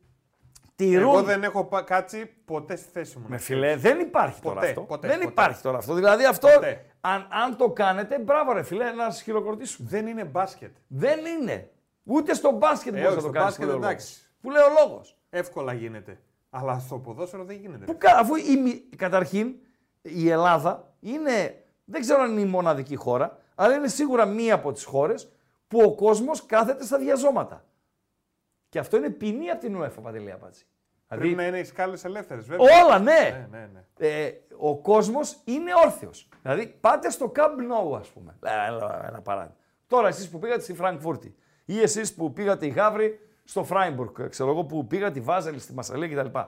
τηρούν. Εγώ δεν έχω πα- κάτσει ποτέ στη θέση μου. Ρε φίλε, δεν υπάρχει τώρα Ποτέ, αυτό. ποτέ, δεν ποτέ. υπάρχει τώρα αυτό. Δηλαδή αυτό, Ποτέ. αν, αν το κάνετε, μπράβο ρε φίλε, να σας χειροκροτήσουμε. Δεν είναι μπάσκετ. Δεν είναι. Ούτε στο μπάσκετ Ε, μπορείς όχι, να το στο κάνεις. μπάσκετ εντάξει. Που λέει ο λόγος. Εύκολα γίνεται. Αλλά στο ποδόσφαιρο δεν γίνεται. Που, κα- αφού η, μη- καταρχήν η Ελλάδα είναι, δεν ξέρω αν είναι η μοναδική χώρα, αλλά είναι σίγουρα μία από τις χώρες που ο κόσμος κάθεται στα διαζώματα. Και αυτό είναι ποινή από την UEFA, Παντελή Απάτση. Πρέπει να είναι οι σκάλες ελεύθερες, βέβαια. Όλα, ναι. ναι, ναι, ναι. Ε, ο κόσμος είναι όρθιος. Δηλαδή, πάτε στο Camp Nou, ας πούμε. Ένα, ένα- ένα παράδειγμα. Τώρα, εσείς που πήγατε στη Φραγκφούρτη ή εσείς που πήγατε η Γαύρη στο Φράιμπουργκ, ξέρω εγώ, που πήγατε η Βάζελη στη Μασαλία κτλ.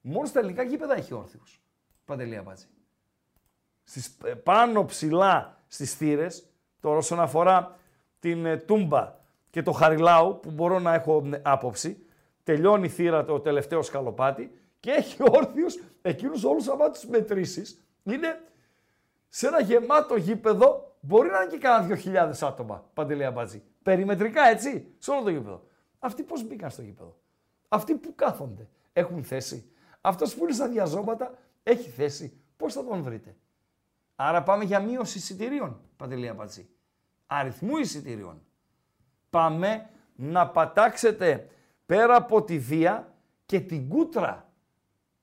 Μόνο στα ελληνικά γήπεδα έχει όρθιους. Παντελή Απάτση. Στις, ε, πάνω ψηλά στις θύρες, τώρα όσον αφορά την ε, Τούμπα και το Χαριλάου, που μπορώ να έχω ε, άποψη, τελειώνει η θύρα το τελευταίο σκαλοπάτι και έχει όρθιους εκείνους όλους άμα τους μετρήσεις. Είναι σε ένα γεμάτο γήπεδο, μπορεί να είναι και κάνα δύο χιλιάδες άτομα, Παντελή Αμπάτζη. Περιμετρικά, έτσι, σε όλο το γήπεδο. Αυτοί πώς μπήκαν στο γήπεδο; Αυτοί που κάθονται, έχουν θέση; Αυτός που είναι στα διαζώματα, έχει θέση; Πώς θα τον βρείτε; Άρα πάμε για μείωση εισιτηρίων, Παντελή Αμπατζή. Αριθμού εισιτηρίων. Πάμε να πατάξετε πέρα από τη βία και την κούτρα.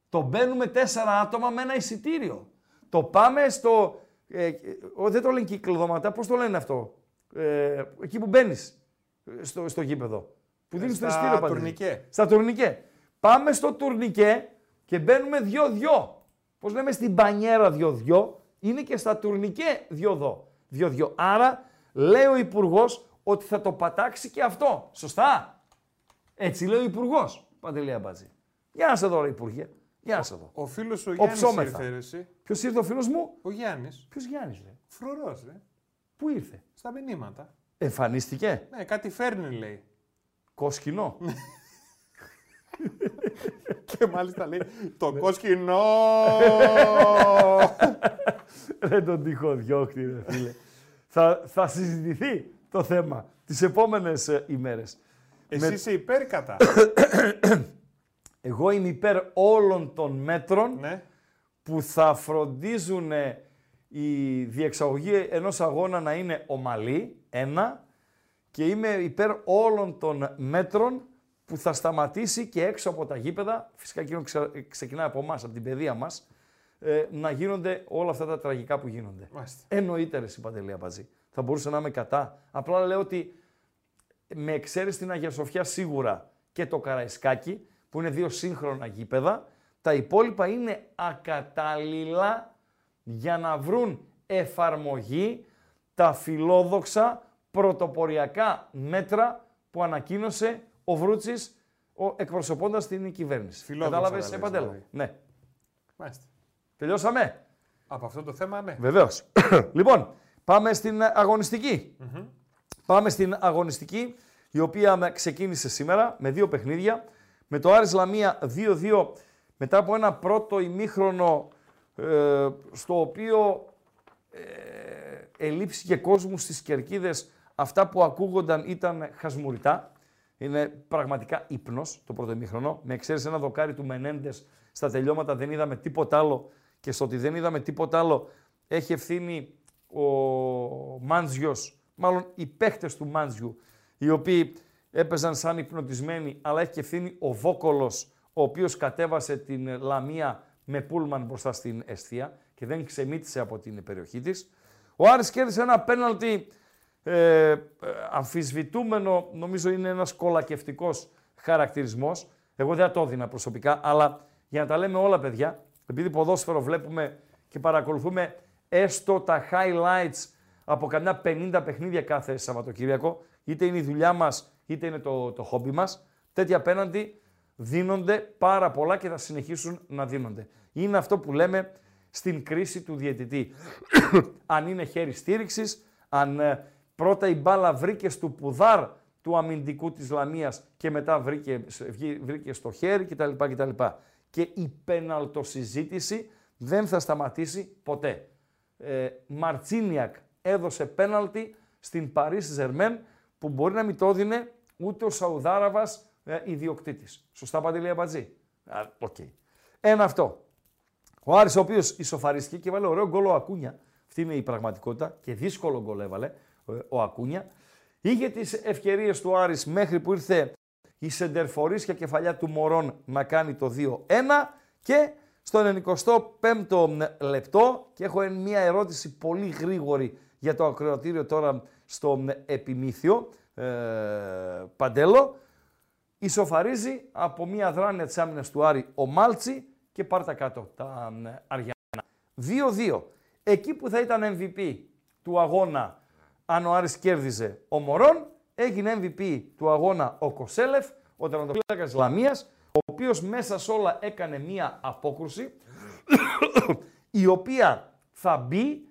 Το μπαίνουμε τέσσερα άτομα με ένα εισιτήριο. Το πάμε στο... Ε, ε, ο, δεν το λένε κυκλοδωματά, πώς το λένε αυτό. Ε, εκεί που μπαίνεις στο, στο γήπεδο. Που δίνεις το στα εισιτήριο Παντελή. τουρνικέ. Στα τουρνικέ. Πάμε στο τουρνικέ και μπαίνουμε δυο-δυο. Πώς λέμε στην πανιέρα δυο-δυο, είναι και στα τουρνικέ δυο-δυο. δυο-δυο. Άρα λέει ο Υπουργός ότι θα το πατάξει και αυτό. Σωστά. Έτσι λέει ο Υπουργός. Παντελή Αμπάτζη. Για να σε δω, ρε Υπουργέ. Για να σε δω. Ο φίλος ο Γιάννης Οψόμεθα. ήρθε. ρε, εσύ. Ποιος ήρθε ο φίλος μου, Ο Γιάννης. Ποιος Γιάννης, ρε; Φρουρός, ρε. Πού ήρθε; Στα μηνύματα. Εμφανίστηκε; Ναι, κάτι φέρνει, λέει. Κόσκινο. Και μάλιστα λέει το κόσκινο. Δεν τον τυχό διώχτη, ρε φίλε. θα, θα συζητηθεί το θέμα τις επόμενες ε, ημέρες. Εσύ Με- είσαι υπέρ ή κατά. Εγώ είμαι υπέρ όλων των μέτρων ναι. που θα φροντίζουν ε, η διεξαγωγή ενός αγώνα να είναι ομαλή, ένα, και είμαι υπέρ όλων των μέτρων που θα σταματήσει και έξω από τα γήπεδα, φυσικά εκείνο ξε- ξεκινάει από εμάς, από την παιδεία μας, ε, να γίνονται όλα αυτά τα τραγικά που γίνονται. Μάλιστα. Εννοείται ρε Παντελή Αμπατζή. Θα μπορούσα να είμαι κατά. Απλά λέω ότι με εξαίρεση την Αγία Σοφιά σίγουρα και το Καραϊσκάκι, που είναι δύο σύγχρονα γήπεδα, τα υπόλοιπα είναι ακατάλληλα για να βρουν εφαρμογή τα φιλόδοξα πρωτοποριακά μέτρα που ανακοίνωσε ο Βρούτσης ο, εκπροσωπώντας την κυβέρνηση. Φιλόδοξα Κατάλαβες, τα λες, Παντέλο. δηλαδή. Ναι. Μάλιστα. Τελειώσαμε; Από αυτό το θέμα, ναι. Βεβαίως. λοιπόν, πάμε στην αγωνιστική. Μμμ. Πάμε στην αγωνιστική, η οποία με- ξεκίνησε σήμερα με δύο παιχνίδια. Με το Άρης Λαμία 2-2 μετά από ένα πρώτο ημίχρονο ε, στο οποίο ε, ελείψηκε κόσμου στις κερκίδες. Αυτά που ακούγονταν ήταν χασμουριτά. Είναι πραγματικά ύπνος το πρώτο ημίχρονο. Με εξαίρεση ένα δοκάρι του Μενέντες στα τελειώματα δεν είδαμε τίποτα άλλο και στο ότι δεν είδαμε τίποτα άλλο έχει ευθύνη ο Μάντζιος, μάλλον οι παίχτες του Μάντζιου, οι οποίοι έπαιζαν σαν υπνοτισμένοι, αλλά έχει και ευθύνη ο Βόκολος, ο οποίος κατέβασε την Λαμία με πούλμαν μπροστά στην αιστεία και δεν ξεμήτησε από την περιοχή της. Ο Άρης κέρδισε ένα πέναλτι ε, ε, αμφισβητούμενο, νομίζω είναι ένας κολακευτικός χαρακτηρισμός. Εγώ δεν θα το έδινα προσωπικά, αλλά για να τα λέμε όλα παιδιά, επειδή ποδόσφαιρο βλέπουμε και παρακολουθούμε έστω τα highlights από καμιά 50 παιχνίδια κάθε Σαββατοκύριακο, είτε είναι η δουλειά μας, είτε είναι το, το χόμπι μας, τέτοια απέναντι δίνονται πάρα πολλά και θα συνεχίσουν να δίνονται. Είναι αυτό που λέμε στην κρίση του διαιτητή. αν είναι χέρι στήριξης, αν ε, πρώτα η μπάλα βρήκε στο ποδάρι του αμυντικού της Λαμίας και μετά βρήκε, βγή- βρήκε στο χέρι κτλ. κτλ. Και η πεναλτοσυζήτηση δεν θα σταματήσει ποτέ. Ε, Μαρτσίνιακ έδωσε πέναλτι στην Paris Germain που μπορεί να μην το έδινε ούτε ο Σαουδάραβας ε, ιδιοκτήτης. Σωστά, Παντελή Αμπατζή. Α, Οκ. Ένα αυτό. Ο Άρης ο οποίος ισοφαρίστηκε και έβαλε ωραίο γκολ ο Ακούνια. Αυτή είναι η πραγματικότητα και δύσκολο γκολ έβαλε ε, ο Ακούνια. Είχε τις ευκαιρίες του Άρης μέχρι που ήρθε η σεντερφορίσια κεφαλιά του Μωρών να κάνει το 2-1 και στο 95ο λεπτό και έχω μια ερώτηση πολύ γρήγορη για το ακροατήριο τώρα στο επιμήθειο ε, Παντέλο ισοφαρίζει από μια δράνεια της άμυνας του Άρη ο Μάλτσι και πάρ' τα κάτω τα ε, Αριανά. 2-2. Εκεί που θα ήταν MVP του αγώνα αν ο Άρης κέρδιζε ο Μωρόν, έγινε MVP του αγώνα ο Κοσέλεφ, ο τερματοφύλακας Λαμίας, ο οποίος μέσα σε όλα έκανε μία απόκρουση, η οποία θα μπει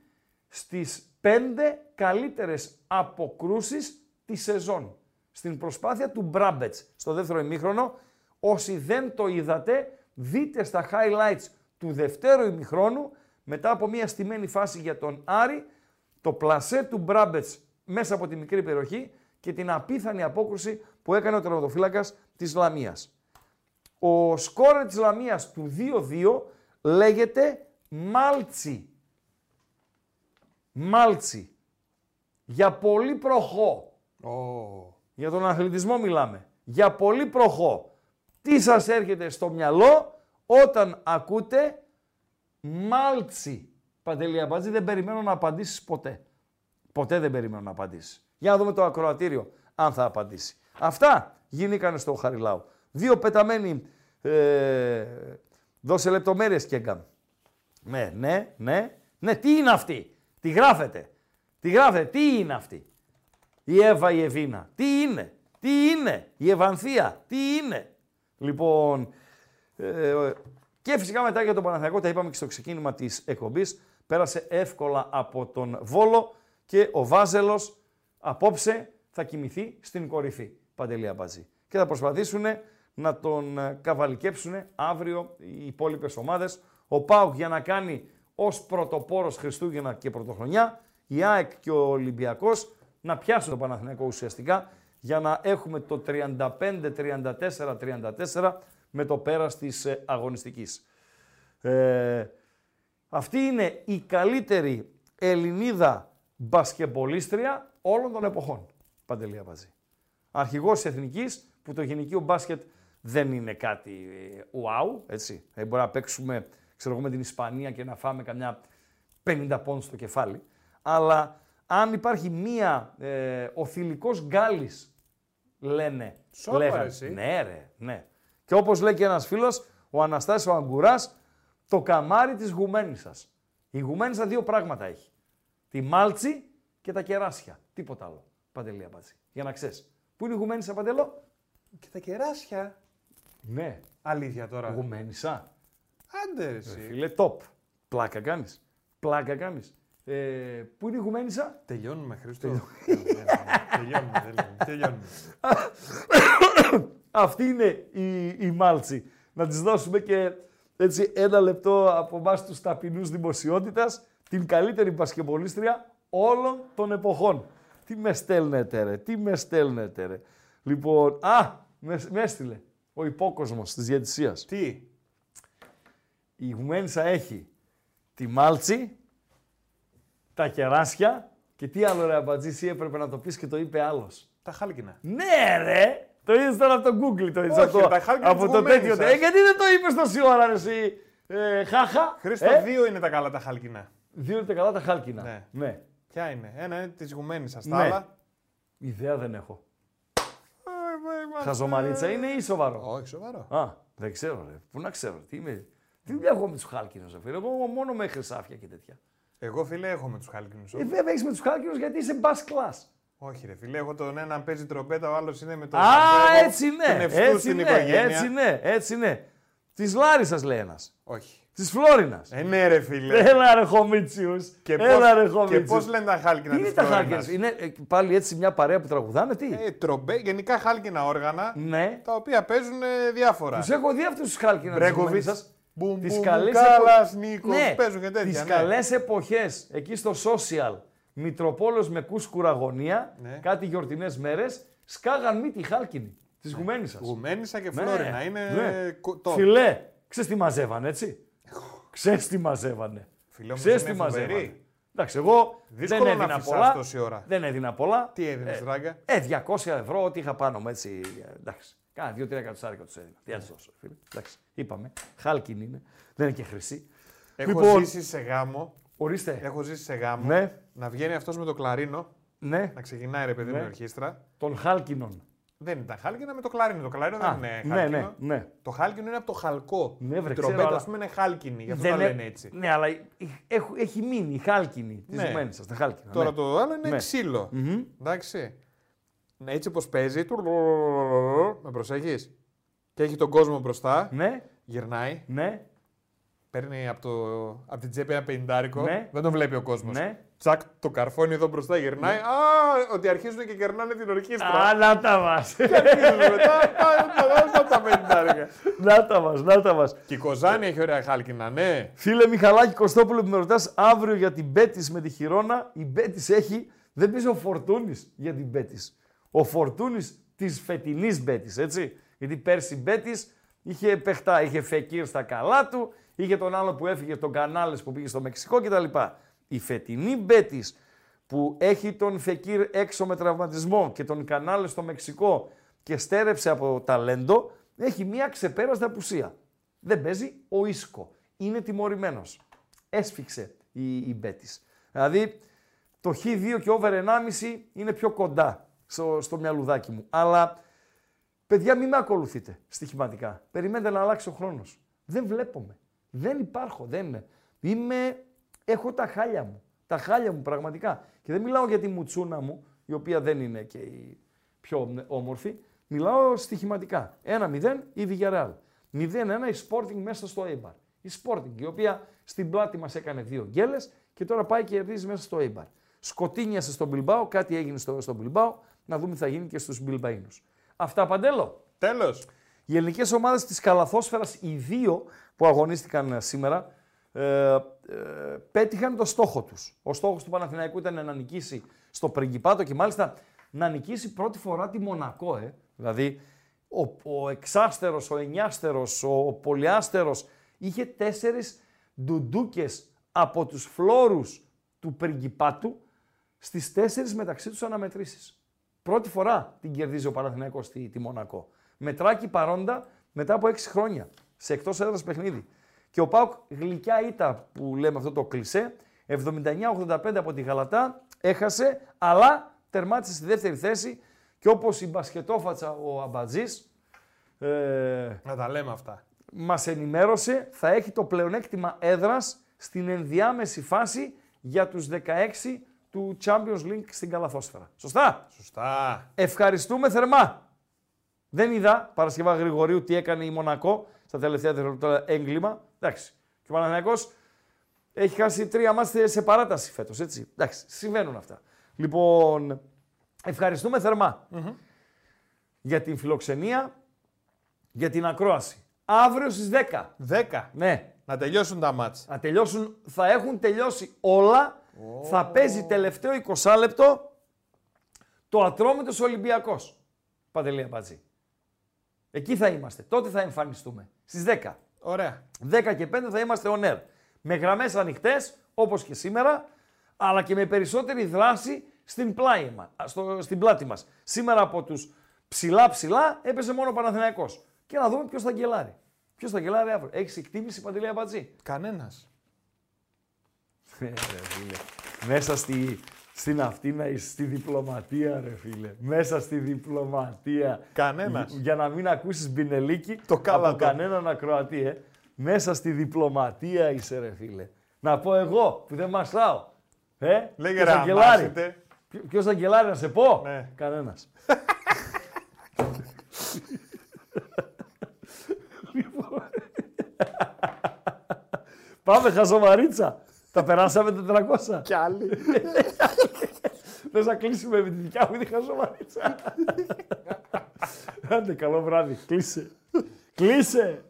στις πέντε καλύτερες αποκρούσεις τη σεζόν. Στην προσπάθεια του Μπράμπετς στο δεύτερο ημίχρονο, όσοι δεν το είδατε, δείτε στα highlights του δευτέρου ημιχρόνου, μετά από μια στημένη φάση για τον Άρη, το πλασέ του Μπράμπετς μέσα από τη μικρή περιοχή και την απίθανη απόκρουση που έκανε ο τερματοφύλακας της Λαμίας. Ο σκόρερ της Λαμίας του 2-2 λέγεται Μάλτσι. Μάλτσι. Για πολύ προχώ. Για τον αθλητισμό μιλάμε. Για πολύ προχώ. Τι σας έρχεται στο μυαλό όταν ακούτε Μάλτσι. Παντελή Αμπάτζη, δεν περιμένω να απαντήσεις ποτέ. Ποτέ δεν περιμένω να απαντήσεις. Για να δούμε το ακροατήριο αν θα απαντήσει. Αυτά γίνηκαν στο Χαριλάου. Δύο πεταμένοι. Ε, δώσε λεπτομέρειες και έκαν. Ναι, ναι, ναι. Ναι, τι είναι αυτή; Τι γράφετε. Τι γράφετε. Τι είναι αυτή; Η Εύα η Εβίνα. Τι είναι; Τι είναι; Η Ευανθία. Τι είναι; Λοιπόν, ε, και φυσικά μετά για τον Παναθηναϊκό, τα είπαμε και στο ξεκίνημα της εκπομπής, πέρασε εύκολα από τον Βόλο και ο Βάζελος απόψε θα κοιμηθεί στην κορυφή, Παντελή Αμπατζή. Και θα προσπαθήσουν να τον ε, καβαλικέψουν αύριο οι υπόλοιπες ομάδες. Ο Πάουκ για να κάνει ως πρωτοπόρος Χριστούγεννα και Πρωτοχρονιά, η ΑΕΚ και ο Ολυμπιακός να πιάσουν το Παναθηναϊκό ουσιαστικά για να έχουμε το 35-34-34 με το πέρας της ε, αγωνιστικής. Ε, αυτή είναι η καλύτερη Ελληνίδα μπασκεμπολίστρια όλων των εποχών. Παντελή Αβαζή. Αρχηγός της Εθνικής που το γυναικείο μπάσκετ δεν είναι κάτι ε, wow, έτσι. Δεν μπορεί να παίξουμε ξέρω εγώ, με την Ισπανία και να φάμε καμιά 50 πόντους στο κεφάλι. Αλλά αν υπάρχει μία, ε, ο θηλυκός Γκάλης, λένε. Σόπα, λέγανε. εσύ. Ναι ρε, ναι. Και όπως λέει και ένας φίλος, ο Αναστάσιος ο Αγκουράς, το καμάρι της Γουμένισσας. Η Γουμένισσα δύο πράγματα έχει. Τη μάλτσι και τα κεράσια. Τίποτα άλλο. Παντελή Αμπάτση. Για να ξέρεις. Πού είναι η Γουμένισσα, Παντελό; Και τα κεράσια. Ναι. Αλήθεια τώρα. Γουμένισσα. Άντε ρε, Ρε εσύ. Φίλε, top. Πλάκα κάνεις. Πλάκα κάνεις. Ε, πού είναι η Γουμένισσα; Τελειώνουμε, Χρήστο. Τελειώνουμε, τελειώνουμε, τελειώνουμε. Αυτή είναι η, η Μάλτσι. Να της δώσουμε και έτσι ένα λεπτό από εμάς τους ταπεινούς δημοσιότητας την καλύτερη μπασκεμπολίστρια όλων των εποχών. Τι με στέλνετε ρε, τι με στέλνετε ρε. Λοιπόν, α, με, με έστειλε ο υπόκοσμος της διαιτησίας. Τι; Η Γουμένισσα έχει τη Μάλτσι, τα κεράσια και τι άλλο ρε αμπατζή, εσύ έπρεπε να το πεις και το είπε άλλος. Τα χάλκινα. Ναι, ρε! Το είδες τώρα από το Google, το είδες Όχι, αυτό. τα χάλκινα από της το τέτοιο. Γουμένισσας. Ε, γιατί δεν το είπες τόση ώρα, ρε, εσύ. Ε, χάχα; Χρήστο, Ε, δύο είναι τα καλά τα χάλκινα. δύο είναι τα καλά τα χάλκινα. Ναι. ναι. Ποια είναι; Ένα είναι της Γουμένισσα. Τα Ναι. άλλα; Ιδέα δεν έχω. Χαζομαρίτσα είναι ή σοβαρό; Όχι, σοβαρό. Α, δεν ξέρω, ρε. Πού να ξέρω. Τι, είμαι... τι δουλειά έχω με τους χάλκινους, φίλε; Εγώ μόνο με χρυσάφια και τέτοια. Εγώ φίλε έχω με τους χάλκινους. Ε, βέβαια έχεις με τους χάλκινους γιατί είσαι μπα class. Όχι, ρε φίλε, έχω τον ένα παίζει τρομπέτα, ο άλλος είναι με το. Α, σαντέγο, έτσι ναι. Τον εαυτού Έτσι στην ναι, οικογένεια. έτσι ναι, έτσι ναι. Της Λάρισας λέει ένας. Όχι. Της Φλόρινας. Ε, ναι, ρε φίλε. Έλα ρε Χομίτσιους. Και Έλα ρε πώς, και Χομίτσιους. πώς λένε τα χάλκινα Τι της είναι τα Φλόρινας; χάλκινα; Είναι ε, πάλι έτσι μια παρέα που τραγουδάνε, τι; Ε, τρομπέ, γενικά χάλκινα όργανα, Ναι. τα οποία παίζουν ε, διάφορα. Τους έχω δει αυτούς τους χάλκινα Μπρέκοβιτς, σας. Μπουμ, Τις μπουμ, καλές Κάλλας, επο- Νίκος, ναι, παίζουν και τέτοια, Τις ναι. καλές εποχές, εκεί στο social, Μητροπόλος με κούσκουρα γωνία, Ναι. κάτι γιορτινές μέρες, σκάγαν μύτη χάλκινη. Τη Γουμένισσα. Γουμένισσα και Ναι, Φλόρινα. Είναι ναι. κο- top. Φιλέ, ξέρεις τι μαζεύανε, έτσι; Ξέρεις τι μαζεύανε. Φίλε μου, Ξέρεις είναι τι φοβερή. μαζεύανε. Εντάξει, εγώ Δύσκολο δεν να έδινα φυσάς πολλά. τόση ώρα. Δεν έδινα πολλά. Τι έδινες, Ε, Ράγκα; Ε, 200 ευρώ, ό,τι είχα πάνω μου έτσι. ε, Εντάξει. Κάνα 2-3 εκατοστάρικα τους έδινα. Τι να τους δώσω, φίλε. Εντάξει. Είπαμε. Χάλκιν είναι. Δεν είναι και χρυσή. Έχω ζήσει σε γάμο. Ορίστε. Έχω ζήσει σε γάμο. Ναι. Να βγαίνει αυτός με το κλαρίνο. Ναι. Να ξεκινάει ρε παιδί Ναι. με ορχήστρα. Των Χάλκινων. Δεν ήταν χάλκινα με το κλαρίνο. Το κλαρίνο Α, δεν είναι ναι, χάλκινο. ναι, ναι. Το χάλκινο είναι από το χαλκό. Ναι, βρε, η ξέρω, τρομπέτα, αλλά- ας πούμε, είναι χάλκινη. Γι' αυτό Δεν τα ε- λένε έτσι. Ναι, αλλά έχει, έχει μείνει η χάλκινη της Ναι. Ζουμένισσα. Τα χάλκινα. Τώρα ναι. το άλλο είναι Ναι. ξύλο. Μμμ. Εντάξει. Ναι, έτσι όπως παίζει. του- Με προσέχεις. Και έχει τον κόσμο μπροστά. Ναι. Γυρνάει. Ναι. Παίρνει από, το, από την τσέπη ένα πενιντάρικο. Ναι. Δεν τον βλέπει ο κόσμος. Ναι. Τσακ, το καρφώνει εδώ μπροστά, γυρνάει. Α, ότι αρχίζουν και κερνάνε την ορχήστρα. Α, να τα μας. Και αρχίζουν μετά. τα- τα- τα πενιντάρικα. να τα μας, να τα μας. Και η Κοζάνη έχει ωραία χάλκινα, ναι. Φίλε Μιχαλάκη Κωστόπουλο που με ρωτάς αύριο για την Μπέτης με τη Χιρόνα, η Μπέτης έχει, δεν πεις ο Φορτούνης για την Μπέτης. Ο Φορτούνης της φετινής Μπέτης, έτσι. Γιατί πέρσι η Μπέτης είχε παιχτά, είχε Φεκίρ στα καλά του, είχε τον άλλο που έφυγε, τον Κανάλες που πήγε στο Μεξικό κτλ. Η φετινή Μπέτης που έχει τον Φεκίρ έξω με τραυματισμό και τον Κανάλες στο Μεξικό και στέρεψε από ταλέντο, έχει μία ξεπέραστη απουσία. Δεν παίζει ο Ίσκο. Είναι τιμωρημένος. Έσφιξε η, η Μπέτης. Δηλαδή το Χ2 και over 1,5 είναι πιο κοντά στο, στο μυαλουδάκι μου. Αλλά παιδιά μην με ακολουθείτε στοιχηματικά. Περιμένετε να αλλάξει ο χρόνος. Δεν βλέπομαι. Δεν υπάρχω. Δεν είμαι. είμαι. Έχω τα χάλια μου. Τα χάλια μου πραγματικά. Και δεν μιλάω για τη μουτσούνα μου, η οποία δεν είναι και η πιο όμορφη. Μιλάω στοιχηματικά. 1-0 η Villarreal. 0-1 η Sporting μέσα στο Eibar. Η Sporting, η οποία στην πλάτη μας έκανε δύο γκέλες και τώρα πάει και κερδίζει μέσα στο Eibar. Σκοτίνιασε στον Bilbao, κάτι έγινε στο, στο Bilbao, να δούμε τι θα γίνει και στους Bilbaínos. Αυτά παντέλο. Τέλος. Οι ελληνικές ομάδες της καλαθόσφαιρας, οι δύο που αγωνίστηκαν ε, σήμερα, ε, ε, πέτυχαν το στόχο τους. Ο στόχος του Παναθηναϊκού ήταν να νικήσει στο Πριγκιπάτο και μάλιστα να νικήσει πρώτη φορά τη Μονακό. Ε. Δηλαδή ο, ο εξάστερος, ο εννιάστερος, ο πολυάστερος είχε τέσσερις ντουντούκες από τους φλόρους του Πριγκιπάτου στις τέσσερις μεταξύ τους αναμετρήσεις. Πρώτη φορά την κερδίζει ο Παναθηναϊκός στη, τη Μονακό. Μετράκι παρόντα μετά από 6 χρόνια σε εκτός έδρας παιχνίδι. Και ο Πάουκ γλυκιά ήττα που λέμε αυτό το κλισέ, 79-85 από τη Γαλατά, έχασε, αλλά τερμάτισε στη δεύτερη θέση και όπως η μπασκετόφατσα ο Αμπατζής, ε, Να τα λέμε αυτά. μας ενημέρωσε, θα έχει το πλεονέκτημα έδρας στην ενδιάμεση φάση για τους 16 του Champions League στην Καλαθόσφαιρα. Σωστά; Σωστά. Ευχαριστούμε θερμά. Δεν είδα Παρασκευά Γρηγορίου τι έκανε η Μονακό στα τελευταία δευτερόλεπτα έγκλημα. Εντάξει. Και ο Παναθηναϊκός έχει χάσει τρία μάτια σε παράταση φέτος, έτσι. Εντάξει, συμβαίνουν αυτά. Λοιπόν, ευχαριστούμε θερμά για την φιλοξενία, για την ακρόαση. Αύριο στις 10. 10. Ναι. Να τελειώσουν τα μάτς. Να τελειώσουν, θα έχουν τελειώσει όλα. Θα παίζει τελευταίο 20 λεπτό το ατρόμητος Ολυμπιακός. Παντελία Μπατζή. Εκεί θα είμαστε. Τότε θα εμφανιστούμε. Στις 10. Ωραία. 10 και 5 θα είμαστε on air. Με γραμμές ανοιχτές, όπως και σήμερα, αλλά και με περισσότερη δράση στην, πλάι μας, στο, στην πλάτη μας. Σήμερα από τους ψηλά ψηλά έπεσε μόνο ο Παναθηναϊκός. Και να δούμε ποιος θα γκελάρει. Ποιος θα γκελάρει αύριο. Έχεις εκτίμηση Παντελία Μπατζή. Κανένας. Ε, ρε φίλε. Μέσα στη, στην αυτή να είσαι στη διπλωματία, ρε φίλε. Μέσα στη διπλωματία. Κανένας. Για, για να μην ακούσεις μπινελίκι Το από κάλατο. κανέναν ακροατή, ε. Μέσα στη διπλωματία είσαι, ρε φίλε. Να πω εγώ που δεν μασάω. Ε, Λέγε ποιος ρε, θα γκελάρει. αμάσετε. Ποιο- Ποιος θα γκελάρει, να σε πω. Ναι. Κανένας. Λοιπόν. Πάμε χαζομαρίτσα. Τα περάσαμε 400. Κι άλλοι. Θες να κλείσουμε με τη δικιά μου τη χαζομαρίτσα; Άντε, καλό βράδυ. Κλείσε. Κλείσε.